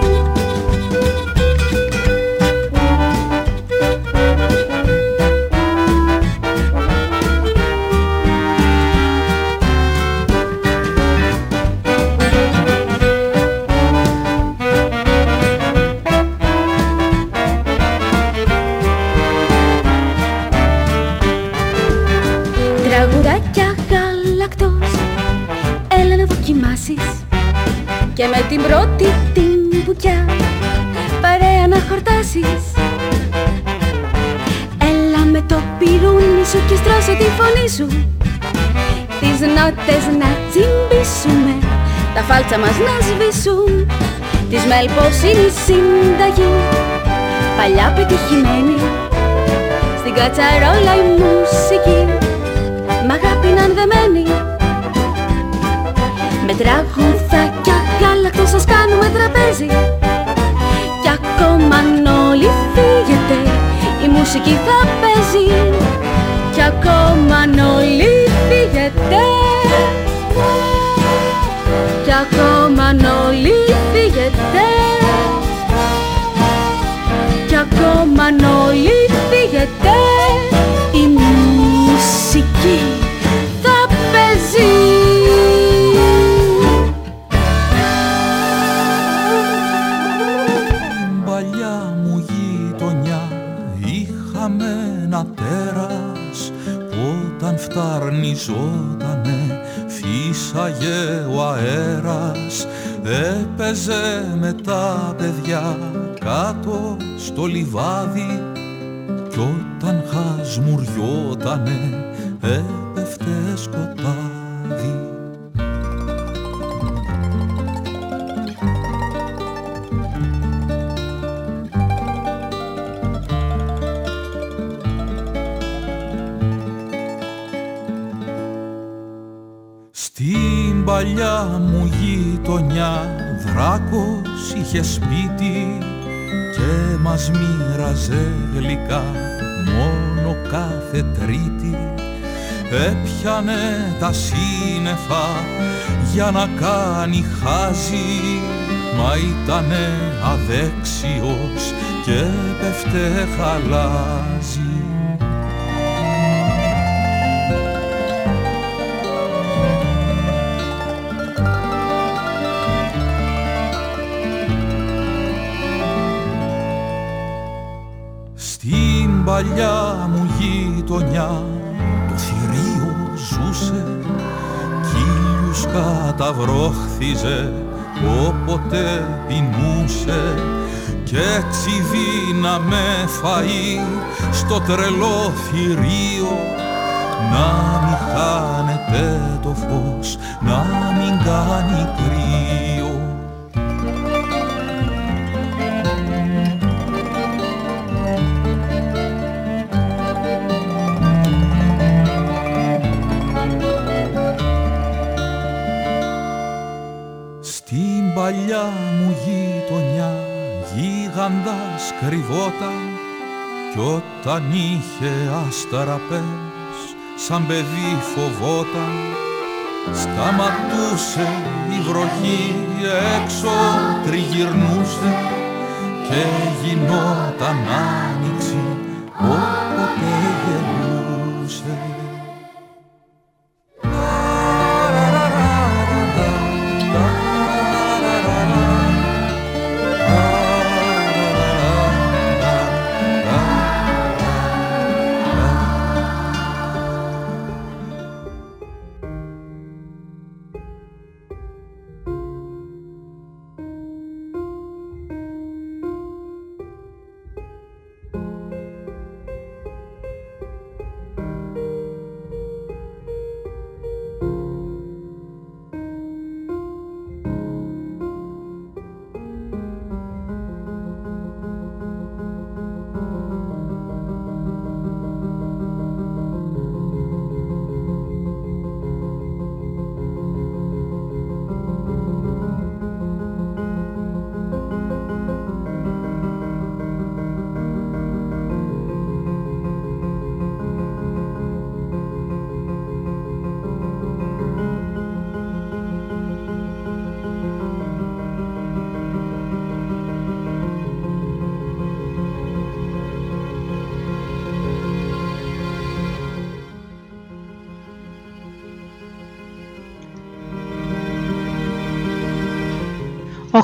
ακούσω τη φωνή σου. Τις νότες να τσιμπήσουμε Τα φάλτσα μας να σβήσουν. Της μέλπος είναι η συνταγή Παλιά πετυχημένη Στην κατσαρόλα η μουσική Μ' αγάπη να ανδεμένη. Με τραγουδάκια γάλακτο σας κάνουμε τραπέζι. Κι ακόμα αν όλοι φύγετε Η μουσική θα παίζει κι ακόμα νολί κι ακόμα νολί κι ακόμα νολί η μουσική. σβηνιζότανε φύσαγε ο αέρας έπαιζε με τα παιδιά κάτω στο λιβάδι κι όταν χασμουριότανε είχε σπίτι και μας μοίραζε γλυκά. Μόνο κάθε τρίτη έπιανε τα σύννεφα για να κάνει χάζι. Μα ήτανε αδέξιος και πέφτε χαλάζει παλιά μου γειτονιά. Το θηρίο ζούσε κύλιους καταβρόχθιζε όποτε πεινούσε. Κι έτσι δίναμε φαΐ στο τρελό θηρίο. Να μην χάνεται το φως, να μην κάνει κρύο γίγαντας κρυβόταν κι όταν είχε άσταρα πες σαν παιδί φοβόταν σταματούσε η βροχή έξω τριγυρνούσε και γινόταν άνοιξη όποτε γελούσε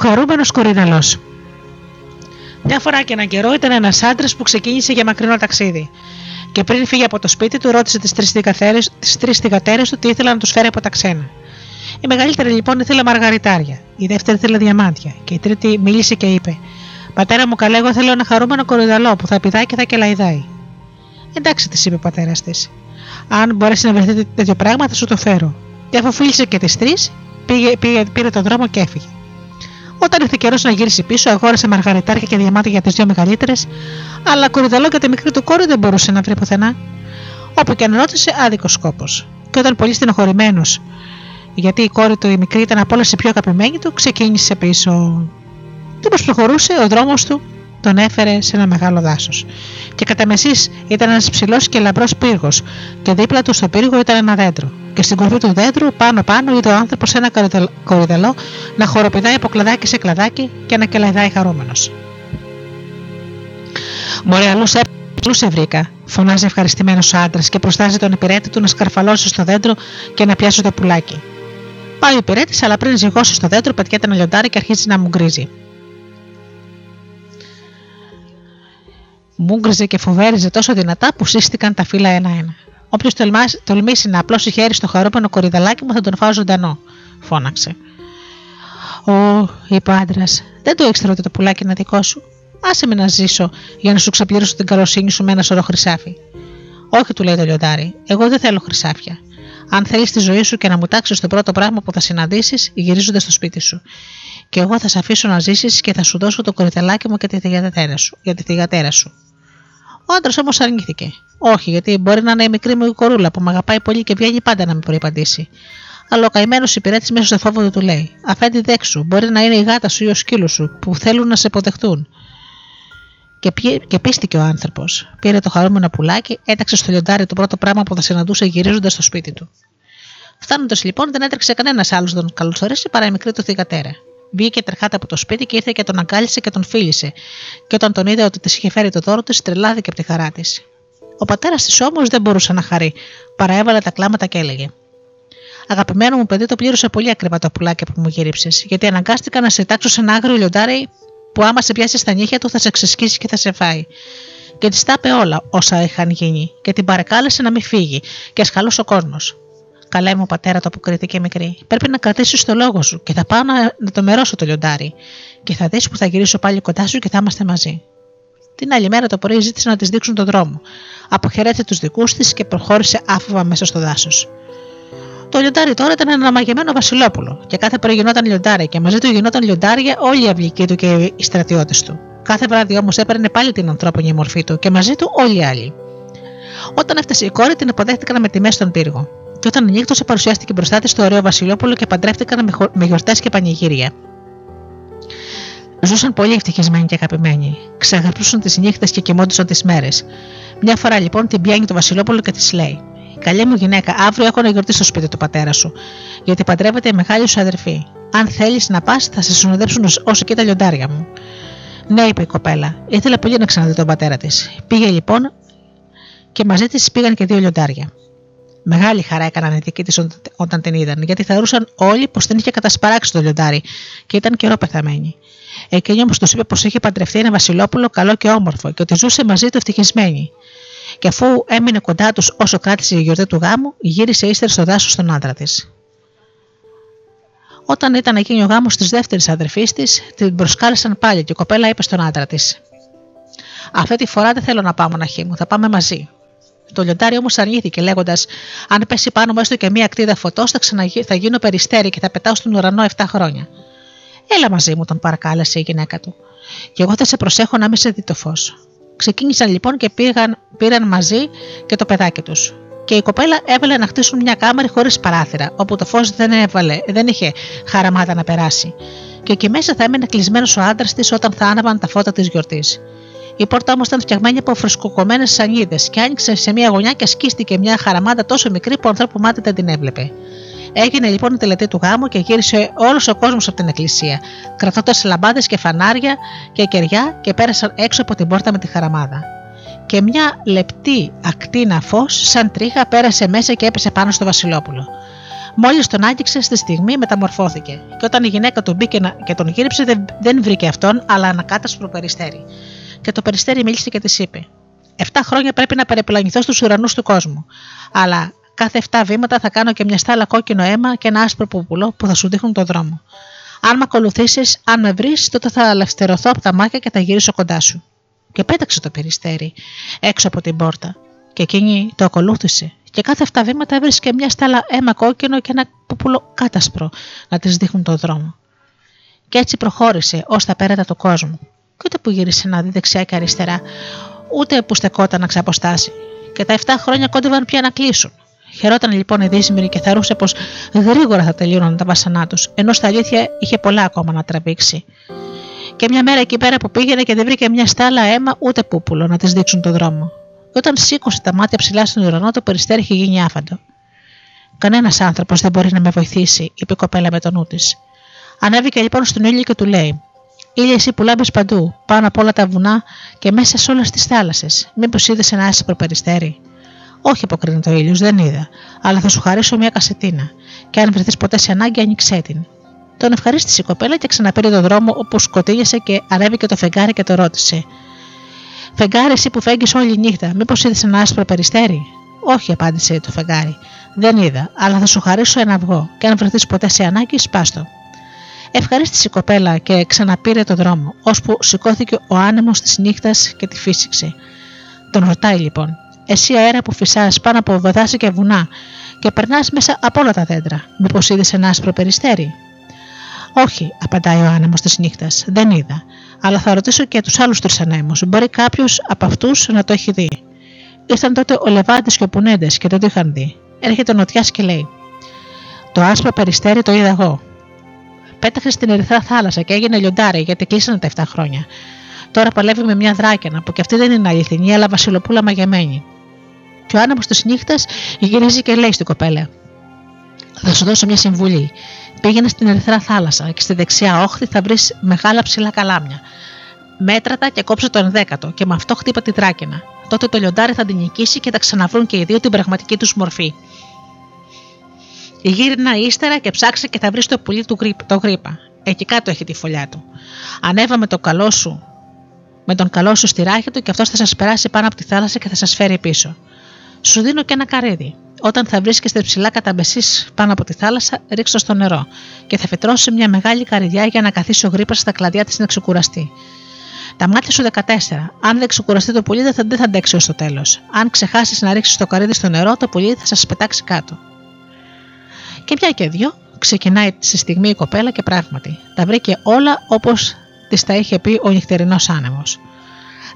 Ο χαρούμενος κορυδαλός. Μια φορά και έναν καιρό ήταν ένας άντρας που ξεκίνησε για μακρινό ταξίδι. Και πριν φύγει από το σπίτι του, ρώτησε τις τρεις θηγατέρε του τι ήθελαν να τους φέρει από τα ξένα. Η μεγαλύτερη λοιπόν ήθελε μαργαριτάρια, η δεύτερη ήθελε διαμάντια και η τρίτη μίλησε και είπε: Πατέρα μου, καλέ, εγώ θέλω ένα χαρούμενο κορυδαλό που θα πηδάει και θα κελαϊδάει. Εντάξει, της είπε ο πατέρας της. Αν μπορέσει να βρεθεί τέτοιο πράγμα, θα σου το φέρω. Και αφού φίλησε και τις τρεις, πήρε τον δρόμο και έφυγε. Όταν ήρθε καιρός να γυρίσει πίσω, αγόρασε μαργαριτάρια και διαμάτια για τις δύο μεγαλύτερες, αλλά κορυδαλό για τη μικρή του κόρη δεν μπορούσε να βρει πουθενά. Όπου και αν ρώτησε, άδικος σκόπος. Και όταν πολύ στενοχωρημένος, γιατί η κόρη του η μικρή ήταν από όλες η πιο αγαπημένη του, ξεκίνησε πίσω. Τι πω προχωρούσε, ο δρόμος του τον έφερε σε ένα μεγάλο δάσος. Και κατά μεσής ήταν ένας ψηλός και λαμπρός πύργος, και δίπλα του στο πύργο ήταν ένα δέντρο και στην κορφή του δέντρου πάνω πάνω είδε ο άνθρωπος ένα κορυδαλό να χοροπηδάει από κλαδάκι σε κλαδάκι και να κελαϊδάει χαρούμενος. Μωρέ, αλλού σε βρήκα, φωνάζει ευχαριστημένος ο άντρας και προστάζει τον υπηρέτη του να σκαρφαλώσει στο δέντρο και να πιάσει το πουλάκι. Πάει ο υπηρέτης, αλλά πριν ζυγώσει στο δέντρο, πετιέται ένα λιοντάρι και αρχίζει να μου γκρίζει. Μούγκριζε και φοβέριζε τόσο δυνατά που σύστηκαν τα φύλλα ένα-ένα. Όποιος τολμήσει να απλώσει χέρι στο χαρούμενο κορυδαλάκι μου θα τον φάω ζωντανό, φώναξε. Ω, είπε ο άντρας, δεν το ήξερα ότι το πουλάκι είναι δικό σου. Άσε με να ζήσω για να σου ξαπληρώσω την καλοσύνη σου με ένα σωρό χρυσάφι. Όχι, του λέει το λιοντάρι, εγώ δεν θέλω χρυσάφια. Αν θέλεις τη ζωή σου και να μου τάξεις το πρώτο πράγμα που θα συναντήσεις, γυρίζοντας στο σπίτι σου. Και εγώ θα σε αφήσω να ζήσεις και θα σου δώσω το κορυδαλάκι μου και τη θηγατέρα σου. Για τη θηγατέρα σου. Ο άντρας όμως αρνήθηκε. Όχι, γιατί μπορεί να είναι η μικρή μου η κορούλα που με αγαπάει πολύ και βγαίνει πάντα να με προϋπαντήσει. Αλλά ο καημένος υπηρέτης μέσα στο φόβο του του λέει: Αφέντη δέξου, μπορεί να είναι η γάτα σου ή ο σκύλος σου που θέλουν να σε υποδεχτούν. Και, πιέ, και πίστηκε ο άνθρωπος. Πήρε το χαρούμενο πουλάκι, έταξε στο λιοντάρι το πρώτο πράγμα που θα συναντούσε γυρίζοντας στο σπίτι του. Φτάνοντας λοιπόν, δεν έτρεξε κανένας άλλος να τον καλωσορίσει παρά η μικρή του θηγατέρα. Βγήκε τρεχάτα από το σπίτι και ήρθε και τον αγκάλισε και τον φίλησε. Και όταν τον είδε ότι της είχε φέρει το δώρο της, τρελάθηκε από τη χαρά της. Ο πατέρας της όμως δεν μπορούσε να χαρεί, παρά τα κλάματα και έλεγε: Αγαπημένο μου παιδί, το πλήρωσα πολύ ακριβά το πουλάκι που μου γύριψες, γιατί αναγκάστηκα να σε τάξω σε ένα άγριο λιοντάρι που άμα σε πιάσει στα νύχια του θα σε ξεσκίσει και θα σε φάει. Και της τα όλα όσα είχαν γίνει, και την παρεκάλεσε να μην φύγει, και ασχαλώς ο κόσμος. Καλέ μου, πατέρας, το αποκρίθηκε μικρή. Πρέπει να κρατήσεις το λόγο σου και θα πάω να, να το μερώσω το λιοντάρι. Και θα δεις που θα γυρίσω πάλι κοντά σου και θα είμαστε μαζί. Την άλλη μέρα το πρωί ζήτησε να της δείξουν τον δρόμο. Αποχαιρέτησε τους δικούς της και προχώρησε άφοβα μέσα στο δάσος. Το λιοντάρι τώρα ήταν ένα μαγεμένο Βασιλόπουλο και κάθε πρωί γινόταν λιοντάρι και μαζί του γινόταν λιοντάρια όλοι οι αυλικοί του και οι στρατιώτες του. Κάθε βράδυ όμως έπαιρνε πάλι την ανθρώπινη μορφή του και μαζί του όλοι οι άλλοι. Όταν έφτασε η κόρη, την αποδέχτηκαν με τιμές στον πύργο. Και όταν νύχτωσε, παρουσιάστηκε μπροστά της το ωραίο Βασιλόπουλο και παντρεύτηκαν με γιορτές και πανηγύρια. Ζούσαν πολύ ευτυχισμένοι και αγαπημένοι. Ξαγαπούσαν τις νύχτες και κοιμόντουσαν τις μέρες. Μια φορά λοιπόν την πιάνει το Βασιλόπουλο και της λέει: Καλή μου γυναίκα, αύριο έχω να γιορτή στο σπίτι του πατέρα σου, γιατί παντρεύεται η μεγάλη σου αδερφή. Αν θέλεις να πας, θα σε συνοδέψουν όσο και τα λιοντάρια μου. Ναι, είπε η κοπέλα, ήθελε πολύ να ξαναδεί τον πατέρα της. Πήγε λοιπόν και μαζί της πήγαν και δύο λιοντάρια. Μεγάλη χαρά έκαναν οι δικοί τη όταν την είδαν, γιατί θεωρούσαν όλοι πως την είχε κατασπαράξει το λιοντάρι και ήταν καιρό πεθαμένη. Εκείνη όμως τους είπε πως είχε παντρευτεί ένα Βασιλόπουλο καλό και όμορφο και ότι ζούσε μαζί του ευτυχισμένη. Και αφού έμεινε κοντά τους όσο κράτησε η γιορτή του γάμου, γύρισε ύστερα στο δάσος στον άντρα της. Όταν ήταν εκείνη ο γάμος της δεύτερης αδερφής της, την προσκάλεσαν πάλι και η κοπέλα είπε στον άντρα της: Αυτή τη φορά δεν θέλω να πάω μοναχή μου, θα πάμε μαζί. Το λιοντάρι όμως αρνήθηκε, λέγοντας: Αν πέσει πάνω μου έστω και μία κτίδα φωτός, θα, θα γίνω περιστέρι και θα πετάω στον ουρανό 7 χρόνια. Έλα μαζί μου, τον παρακάλεσε η γυναίκα του. Και εγώ θα σε προσέχω να μην σε δει το φως. Ξεκίνησαν λοιπόν και πήγαν, πήραν μαζί και το παιδάκι τους. Και η κοπέλα έβαλε να χτίσουν μια κάμαρη χωρίς παράθυρα, όπου το φως δεν, έβαλε, δεν είχε χαραμάτα να περάσει. Και εκεί μέσα θα έμενε κλεισμένος ο άντρας της όταν θα άναβαν τα φώτα της γιορτής. Η πόρτα όμως ήταν φτιαγμένη από φρεσκοκομμένες σανίδες και άνοιξε σε μια γωνιά και σκίστηκε μια χαραμάδα τόσο μικρή που ο ανθρώπου μάτι δεν την έβλεπε. Έγινε λοιπόν η τελετή του γάμου και γύρισε όλος ο κόσμος από την εκκλησία, κρατώντας λαμπάδες και φανάρια και κεριά και πέρασαν έξω από την πόρτα με τη χαραμάδα. Και μια λεπτή ακτίνα φως, σαν τρίχα, πέρασε μέσα και έπεσε πάνω στο Βασιλόπουλο. Μόλις τον άγγιξε, στη στιγμή μεταμορφώθηκε. Και όταν η γυναίκα του μπήκε και τον γύριψε, δεν, βρήκε αυτόν, αλλά ανακάτασπρο περιστέρι και το περιστέρι μίλησε και τη είπε: Εφτά χρόνια πρέπει να περιπλανηθώ στους ουρανούς του κόσμου. Αλλά κάθε 7 βήματα θα κάνω και μια στάλα κόκκινο αίμα και ένα άσπρο πουπουλό που θα σου δείχνουν τον δρόμο. Αν με ακολουθήσεις, αν με βρεις, τότε θα ελευθερωθώ από τα μάτια και θα γυρίσω κοντά σου. Και πέταξε το περιστέρι έξω από την πόρτα. Και εκείνη το ακολούθησε. Και κάθε 7 βήματα έβρισκε μια στάλα αίμα κόκκινο και ένα πουπουλό κάτασπρο να της δείχνουν τον δρόμο. Και έτσι προχώρησε ως τα πέρατα του κόσμου και ούτε που γύρισε να δει δεξιά και αριστερά, ούτε που στεκόταν να ξαποστάσει. Και τα 7 χρόνια κόντευαν πια να κλείσουν. Χαιρόταν λοιπόν η Δύσμηρη και θαρούσε πως γρήγορα θα τελείωναν τα βασανά τους, ενώ στα αλήθεια είχε πολλά ακόμα να τραβήξει. Και μια μέρα εκεί πέρα που πήγαινε και δεν βρήκε μια στάλα αίμα ούτε πούπουλο να της δείξουν τον δρόμο. Και όταν σήκωσε τα μάτια ψηλά στον ουρανό, το περιστέρι είχε γίνει άφαντο. Κανένας άνθρωπος δεν μπορεί να με βοηθήσει, είπε η κοπέλα με τον νου της. Ανέβηκε λοιπόν στον ήλιο και του λέει: Ήλια εσύ που λάμπεις παντού, πάνω από όλα τα βουνά και μέσα σε όλες τις θάλασσες. Μήπως είδες ένα άσπρο περιστέρι; Όχι, αποκρίνεται ο ήλιος, δεν είδα, αλλά θα σου χαρίσω μια κασετίνα. Και αν βρεθείς ποτέ σε ανάγκη, άνοιξέ την. Τον ευχαρίστησε η κοπέλα και ξαναπήρε τον δρόμο όπου σκοτήλιασε και ανέβηκε το φεγγάρι και το ρώτησε. Φεγγάρι, εσύ που φέγγεις όλη νύχτα, μήπως είδες ένα άσπρο περιστέρι; Όχι, απάντησε το φεγγάρι. Δεν είδα, αλλά θα σου χαρίσω ένα αυγό, και αν βρεθείς ποτέ σε ανάγκη, σπάστο. Ευχαρίστησε η κοπέλα και ξαναπήρε το δρόμο, ώσπου σηκώθηκε ο άνεμος της νύχτας και τη φύσηξε. Τον ρωτάει λοιπόν, Εσύ αέρα που φυσάς πάνω από δάση και βουνά και περνάς μέσα από όλα τα δέντρα, μήπως είδες ένα άσπρο περιστέρι; Όχι, απαντάει ο άνεμος της νύχτας, δεν είδα, αλλά θα ρωτήσω και τους άλλους τρεις ανέμους. Μπορεί κάποιος από αυτούς να το έχει δει. Ήρθαν τότε ο Λεβάντης και ο Πουνέντες και το είχαν δει. Έρχεται ο Νοτιάς και λέει: Το άσπρο περιστέρι το είδα εγώ. Πέταξε στην ερυθρά θάλασσα και έγινε λιοντάρι γιατί κλείσανε τα 7 χρόνια. Τώρα παλεύει με μια δράκαινα που και αυτή δεν είναι αληθινή, αλλά βασιλοπούλα μαγεμένη. Και ο άνεμος της νύχτας γυρίζει και λέει στην κοπέλα: Θα σου δώσω μια συμβουλή. Πήγαινε στην ερυθρά θάλασσα και στη δεξιά όχθη θα βρεις μεγάλα ψηλά καλάμια. Μέτρατα και κόψε το ενδέκατο και με αυτό χτύπα τη δράκαινα. Τότε το λιοντάρι θα την νικήσει και θα ξαναβρούν και οι δύο την πραγματική τους μορφή. Γύρνα ύστερα και ψάξε και θα βρεις το πουλί του το γρήπα. Εκεί κάτω έχει τη φωλιά του. Ανέβα με το καλό σου με τον καλό σου στη ράχη του και αυτός θα σας περάσει πάνω από τη θάλασσα και θα σας φέρει πίσω. Σου δίνω και ένα καρύδι. Όταν θα βρίσκεστε ψηλά κατά μπεσί πάνω από τη θάλασσα, ρίξω στο νερό και θα φυτρώσει μια μεγάλη καρυδιά για να καθίσει ο γρήπας στα κλαδιά της να ξεκουραστεί. Τα μάτια σου 14. Αν δεν ξεκουραστεί το πουλί, δεν θα, δεν θα αντέξει ως το τέλος. Αν ξεχάσεις να ρίξεις το καρύδι στο νερό, το πουλί θα σας πετάξει κάτω. Και πια και δυο, ξεκινάει στη στιγμή η κοπέλα και πράγματι τα βρήκε όλα όπως τη τα είχε πει ο νυχτερινός άνεμος.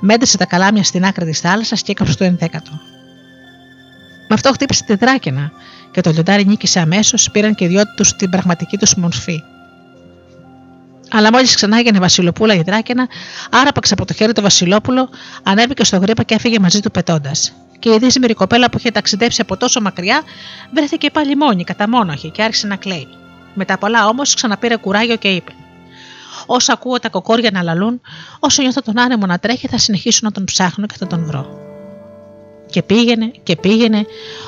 Μέτρησε τα καλάμια στην άκρη της θάλασσας και έκαψε το ενδέκατο. Με αυτό χτύπησε τη δράκαινα και το λιοντάρι νίκησε αμέσως, πήραν και οι δυο τους την πραγματική τους μορφή. Αλλά μόλις ξανά έγινε Βασιλοπούλα η δράκαινα, άραπαξε από το χέρι του Βασιλόπουλο, ανέβηκε στο γρήπα και έφυγε μαζί του πετώντας. Και η δύσμηρη κοπέλα που είχε ταξιδέψει από τόσο μακριά βρέθηκε πάλι μόνη, καταμόναχη και άρχισε να κλαίει. Μετά πολλά όμως ξαναπήρε κουράγιο και είπε: Όσο ακούω τα κοκόρια να λαλούν, όσο νιώθω τον άνεμο να τρέχει, θα συνεχίσω να τον ψάχνω και θα τον βρω. Και πήγαινε και πήγαινε,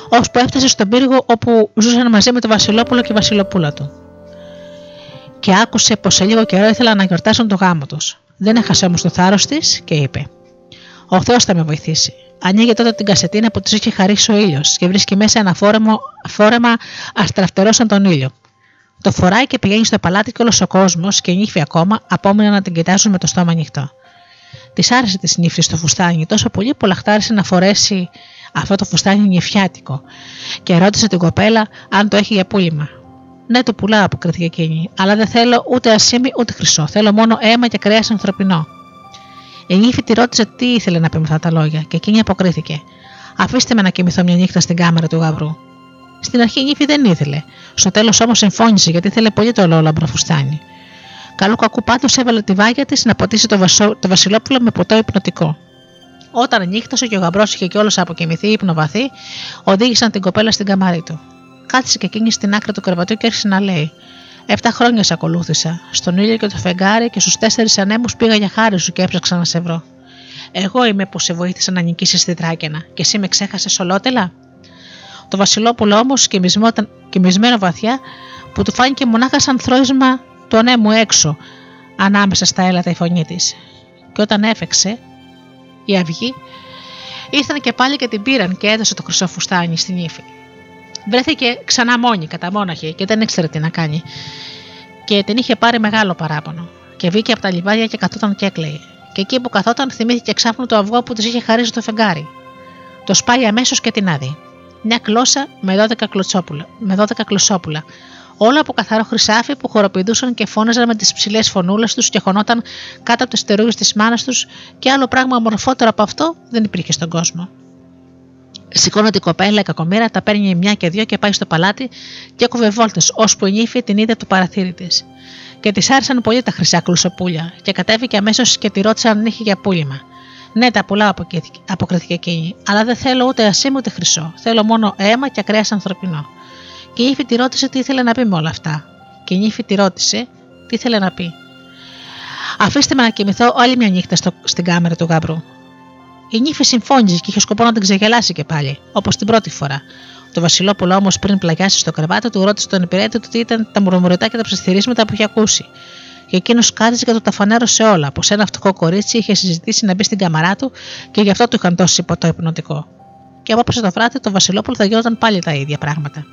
ώσπου έφτασε στον πύργο όπου ζούσαν μαζί με τον Βασιλόπουλο και η Βασιλοπούλα του. Και άκουσε πως σε λίγο καιρό ήθελαν να γιορτάσουν το γάμο τους. Δεν έχασε όμως το θάρρος της και είπε: Ο Θεός θα με βοηθήσει. Ανοίγει τότε την κασετίνα που της είχε χαρίσει ο ήλιος και βρίσκει μέσα ένα φόρεμα, φόρεμα αστραφτερό σαν τον ήλιο. Το φοράει και πηγαίνει στο παλάτι και όλος ο κόσμος και νύφη ακόμα απόμενα να την κοιτάζουν με το στόμα ανοιχτό. Της άρεσε τη νύφη στο φουστάνι τόσο πολύ που λαχτάρισε να φορέσει αυτό το φουστάνι νυφιάτικο και ρώτησε την κοπέλα αν το έχει για πούλημα. Ναι, το πουλά, αποκρίθηκε εκείνη, αλλά δεν θέλω ούτε ασήμι ούτε χρυσό. Θέλω μόνο αίμα και κρέας ανθρωπινό. Η νύφη τη ρώτησε τι ήθελε να πει με αυτά τα λόγια και εκείνη αποκρίθηκε. Αφήστε με να κοιμηθώ μια νύχτα στην κάμερα του γαμπρού. Στην αρχή η νύφη δεν ήθελε. Στο τέλος όμως συμφώνησε γιατί ήθελε πολύ το ολόλαμπρο φουστάνι. Καλό κακού πάντως έβαλε τη βάγια της να ποτίσει το, βασό, το Βασιλόπουλο με ποτό υπνοτικό. Όταν νύχτωσε και ο γαμπρός είχε κιόλας αποκοιμηθεί ύπνο βαθύ, οδήγησαν την κοπέλα στην καμαρή του. Κάθισε και εκείνη στην άκρη του κρεβατιού και άρχισε να λέει: Εφτά χρόνια σε ακολούθησα. Στον ήλιο και το φεγγάρι και στους τέσσερις ανέμους πήγα για χάρη σου και έψαξα να σε βρω. Εγώ είμαι που σε βοήθησα να νικήσεις τη τράκαινα και εσύ με ξέχασες ολότελα. Το Βασιλόπουλο όμως κοιμισμένο βαθιά που του φάνηκε μονάχα σαν θρόισμα του ανέμου έξω ανάμεσα στα έλατα η φωνή της. Και όταν έφεξε η αυγή, ήρθαν και πάλι και την πήραν και έδωσε το χρυσό φουστάνι στην ύφη. Βρέθηκε ξανά μόνη, κατά μόναχη και δεν ήξερε τι να κάνει. Και την είχε πάρει μεγάλο παράπονο. Και βγήκε από τα λιβάδια και καθόταν και έκλαιε. Και εκεί που καθόταν θυμήθηκε ξάφνου το αυγό που της είχε χαρίσει το φεγγάρι. Το σπάει αμέσως και την άδει μια κλώσσα με 12 κλωσόπουλα. Με 12 κλωσόπουλα. Όλα από καθαρό χρυσάφι που χοροπηδούσαν και φώναζαν με τις ψηλές φωνούλες τους και χωνόταν κάτω από τις τερούγες της μάνας τους και άλλο πράγμα μορφότερο από αυτό δεν υπήρχε στον κόσμο. Σηκώνεται η κοπέλα, η κακομήρα, τα παίρνει μια και δύο και πάει στο παλάτι και έκοβε βόλτες, ώσπου η νύφη την είδε από το παραθύρι της. Και της άρεσαν πολύ τα χρυσά κλουσοπούλια και κατέβηκε αμέσως και τη ρώτησε αν είχε για πούλημα. Ναι, τα πουλάω, αποκρίθηκε εκείνη, αλλά δεν θέλω ούτε ασήμ ούτε χρυσό. Θέλω μόνο αίμα και ακραία ανθρωπινό. Και η ύφη τη ρώτησε τι ήθελε να πει με όλα αυτά. Και η νύφη τη ρώτησε τι ήθελε να πει. Αφήστε με να κοιμηθώ άλλη μια νύχτα στο, στην κάμερα του γάμπρου. Η νύφη συμφώνησε και είχε σκοπό να την ξεγελάσει και πάλι, όπως την πρώτη φορά. Το Βασιλόπουλο όμως πριν πλαγιάσει στο κρεβάτι του ρώτησε τον υπηρέτη του τι ήταν τα μουρμουρωτά και τα ψιθυρίσματα που είχε ακούσει και εκείνος κάθισε και το τα φανέρωσε όλα, πως ένα φτωχό κορίτσι είχε συζητήσει να μπει στην καμαρά του και γι' αυτό του είχαν δώσει ποτό υπνοτικό. Και απόψε το βράδυ το Βασιλόπουλο θα γινόταν πάλι τα ίδια πράγματα.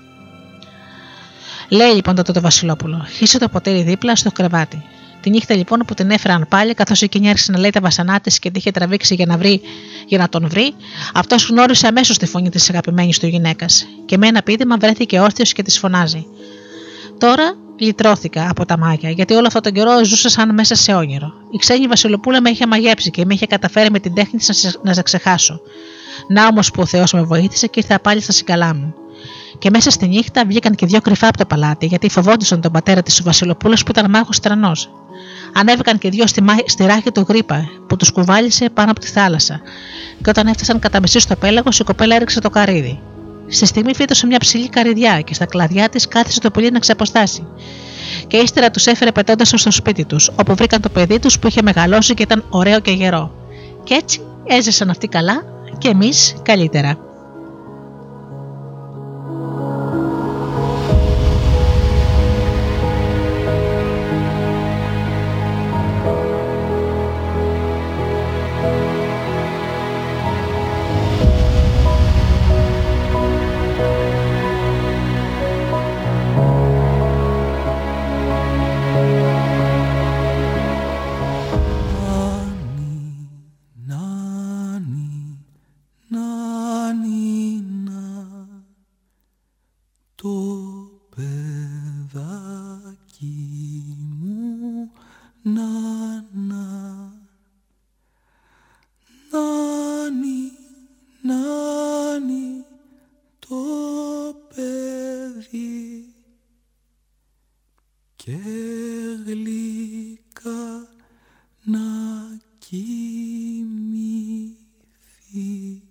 Λέει λοιπόν τότε το Βασιλόπουλο, χύσε το ποτήρι δίπλα στο κρεβάτι. Τη νύχτα λοιπόν που την έφεραν πάλι, καθώς εκείνη άρχισε να λέει τα βασανά τη και την είχε τραβήξει για να, βρει, για να τον βρει, αυτός γνώρισε αμέσως τη φωνή της αγαπημένης του γυναίκας και με ένα πείδημα βρέθηκε όρθιος και της φωνάζει. Τώρα λυτρώθηκα από τα μάγια, γιατί όλο αυτόν τον καιρό ζούσα σαν μέσα σε όνειρο. Η ξένη Βασιλοπούλα με είχε μαγέψει και με είχε καταφέρει με την τέχνη της να σε ξεχάσω. Να όμως που ο Θεός με βοήθησε και ήρθα πάλι στα συγκαλά μου. Και μέσα στη νύχτα βγήκαν και δύο κρυφά από το παλάτι, γιατί φοβόντουσαν τον πατέρα της Βασιλοπούλα που ήταν μάγος τρανός. Ανέβηκαν και δύο στη, στη ράχη του γρήπα που τους κουβάλισε πάνω από τη θάλασσα. Και όταν έφτασαν κατά μισή στο πέλαγος, η κοπέλα έριξε το καρύδι. Στη στιγμή φύτωσε μια ψηλή καριδιά και στα κλαδιά της κάθισε το πολύ να ξεποστάσει. Και ύστερα τους έφερε πετώντας στο σπίτι τους, όπου βρήκαν το παιδί τους που είχε μεγαλώσει και ήταν ωραίο και γερό. Και έτσι έζησαν αυτοί καλά και εμείς καλύτερα. peace.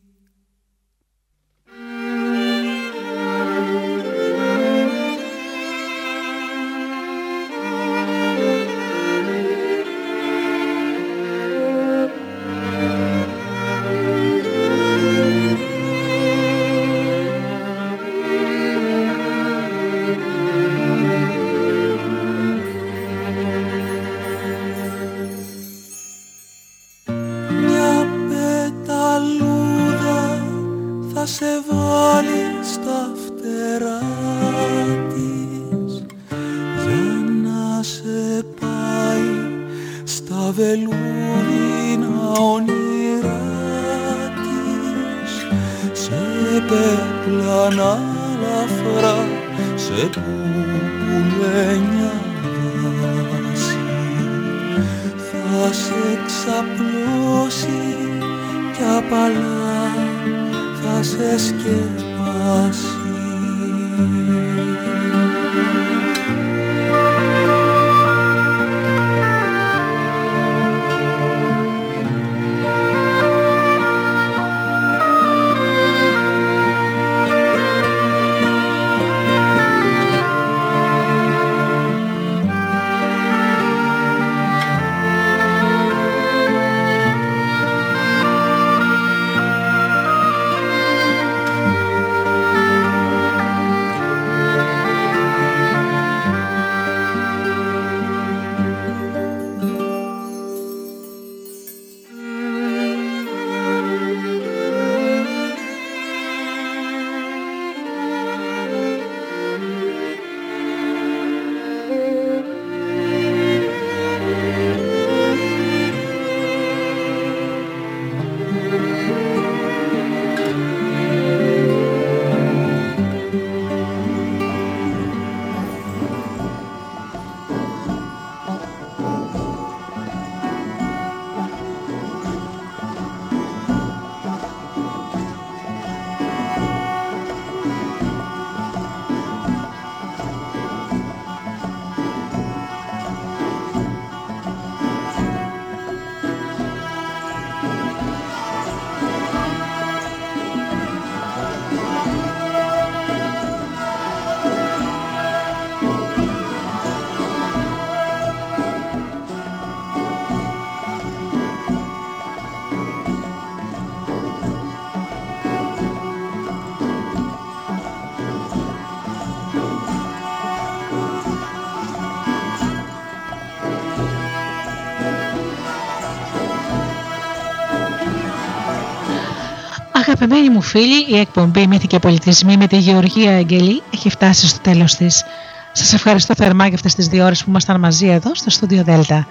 Αγαπημένοι μου φίλοι, η εκπομπή Μύθοι και Πολιτισμοί με τη Γεωργία Αγγελή έχει φτάσει στο τέλος της. Σας ευχαριστώ θερμά για αυτές τις δύο ώρες που ήμασταν μαζί εδώ στο στούντιο Δέλτα.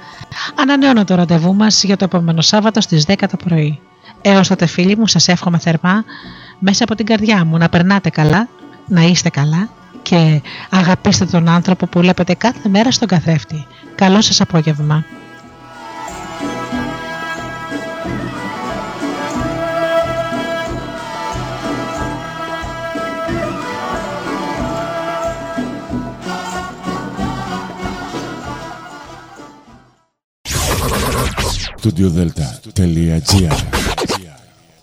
Ανανεώνω το ραντεβού μας για το επόμενο Σάββατο στις 10 το πρωί. Έως τότε φίλοι μου σας εύχομαι θερμά μέσα από την καρδιά μου να περνάτε καλά, να είστε καλά και αγαπήστε τον άνθρωπο που βλέπετε κάθε μέρα στον καθρέφτη. Καλό σας απόγευμα. Studio Delta, Telia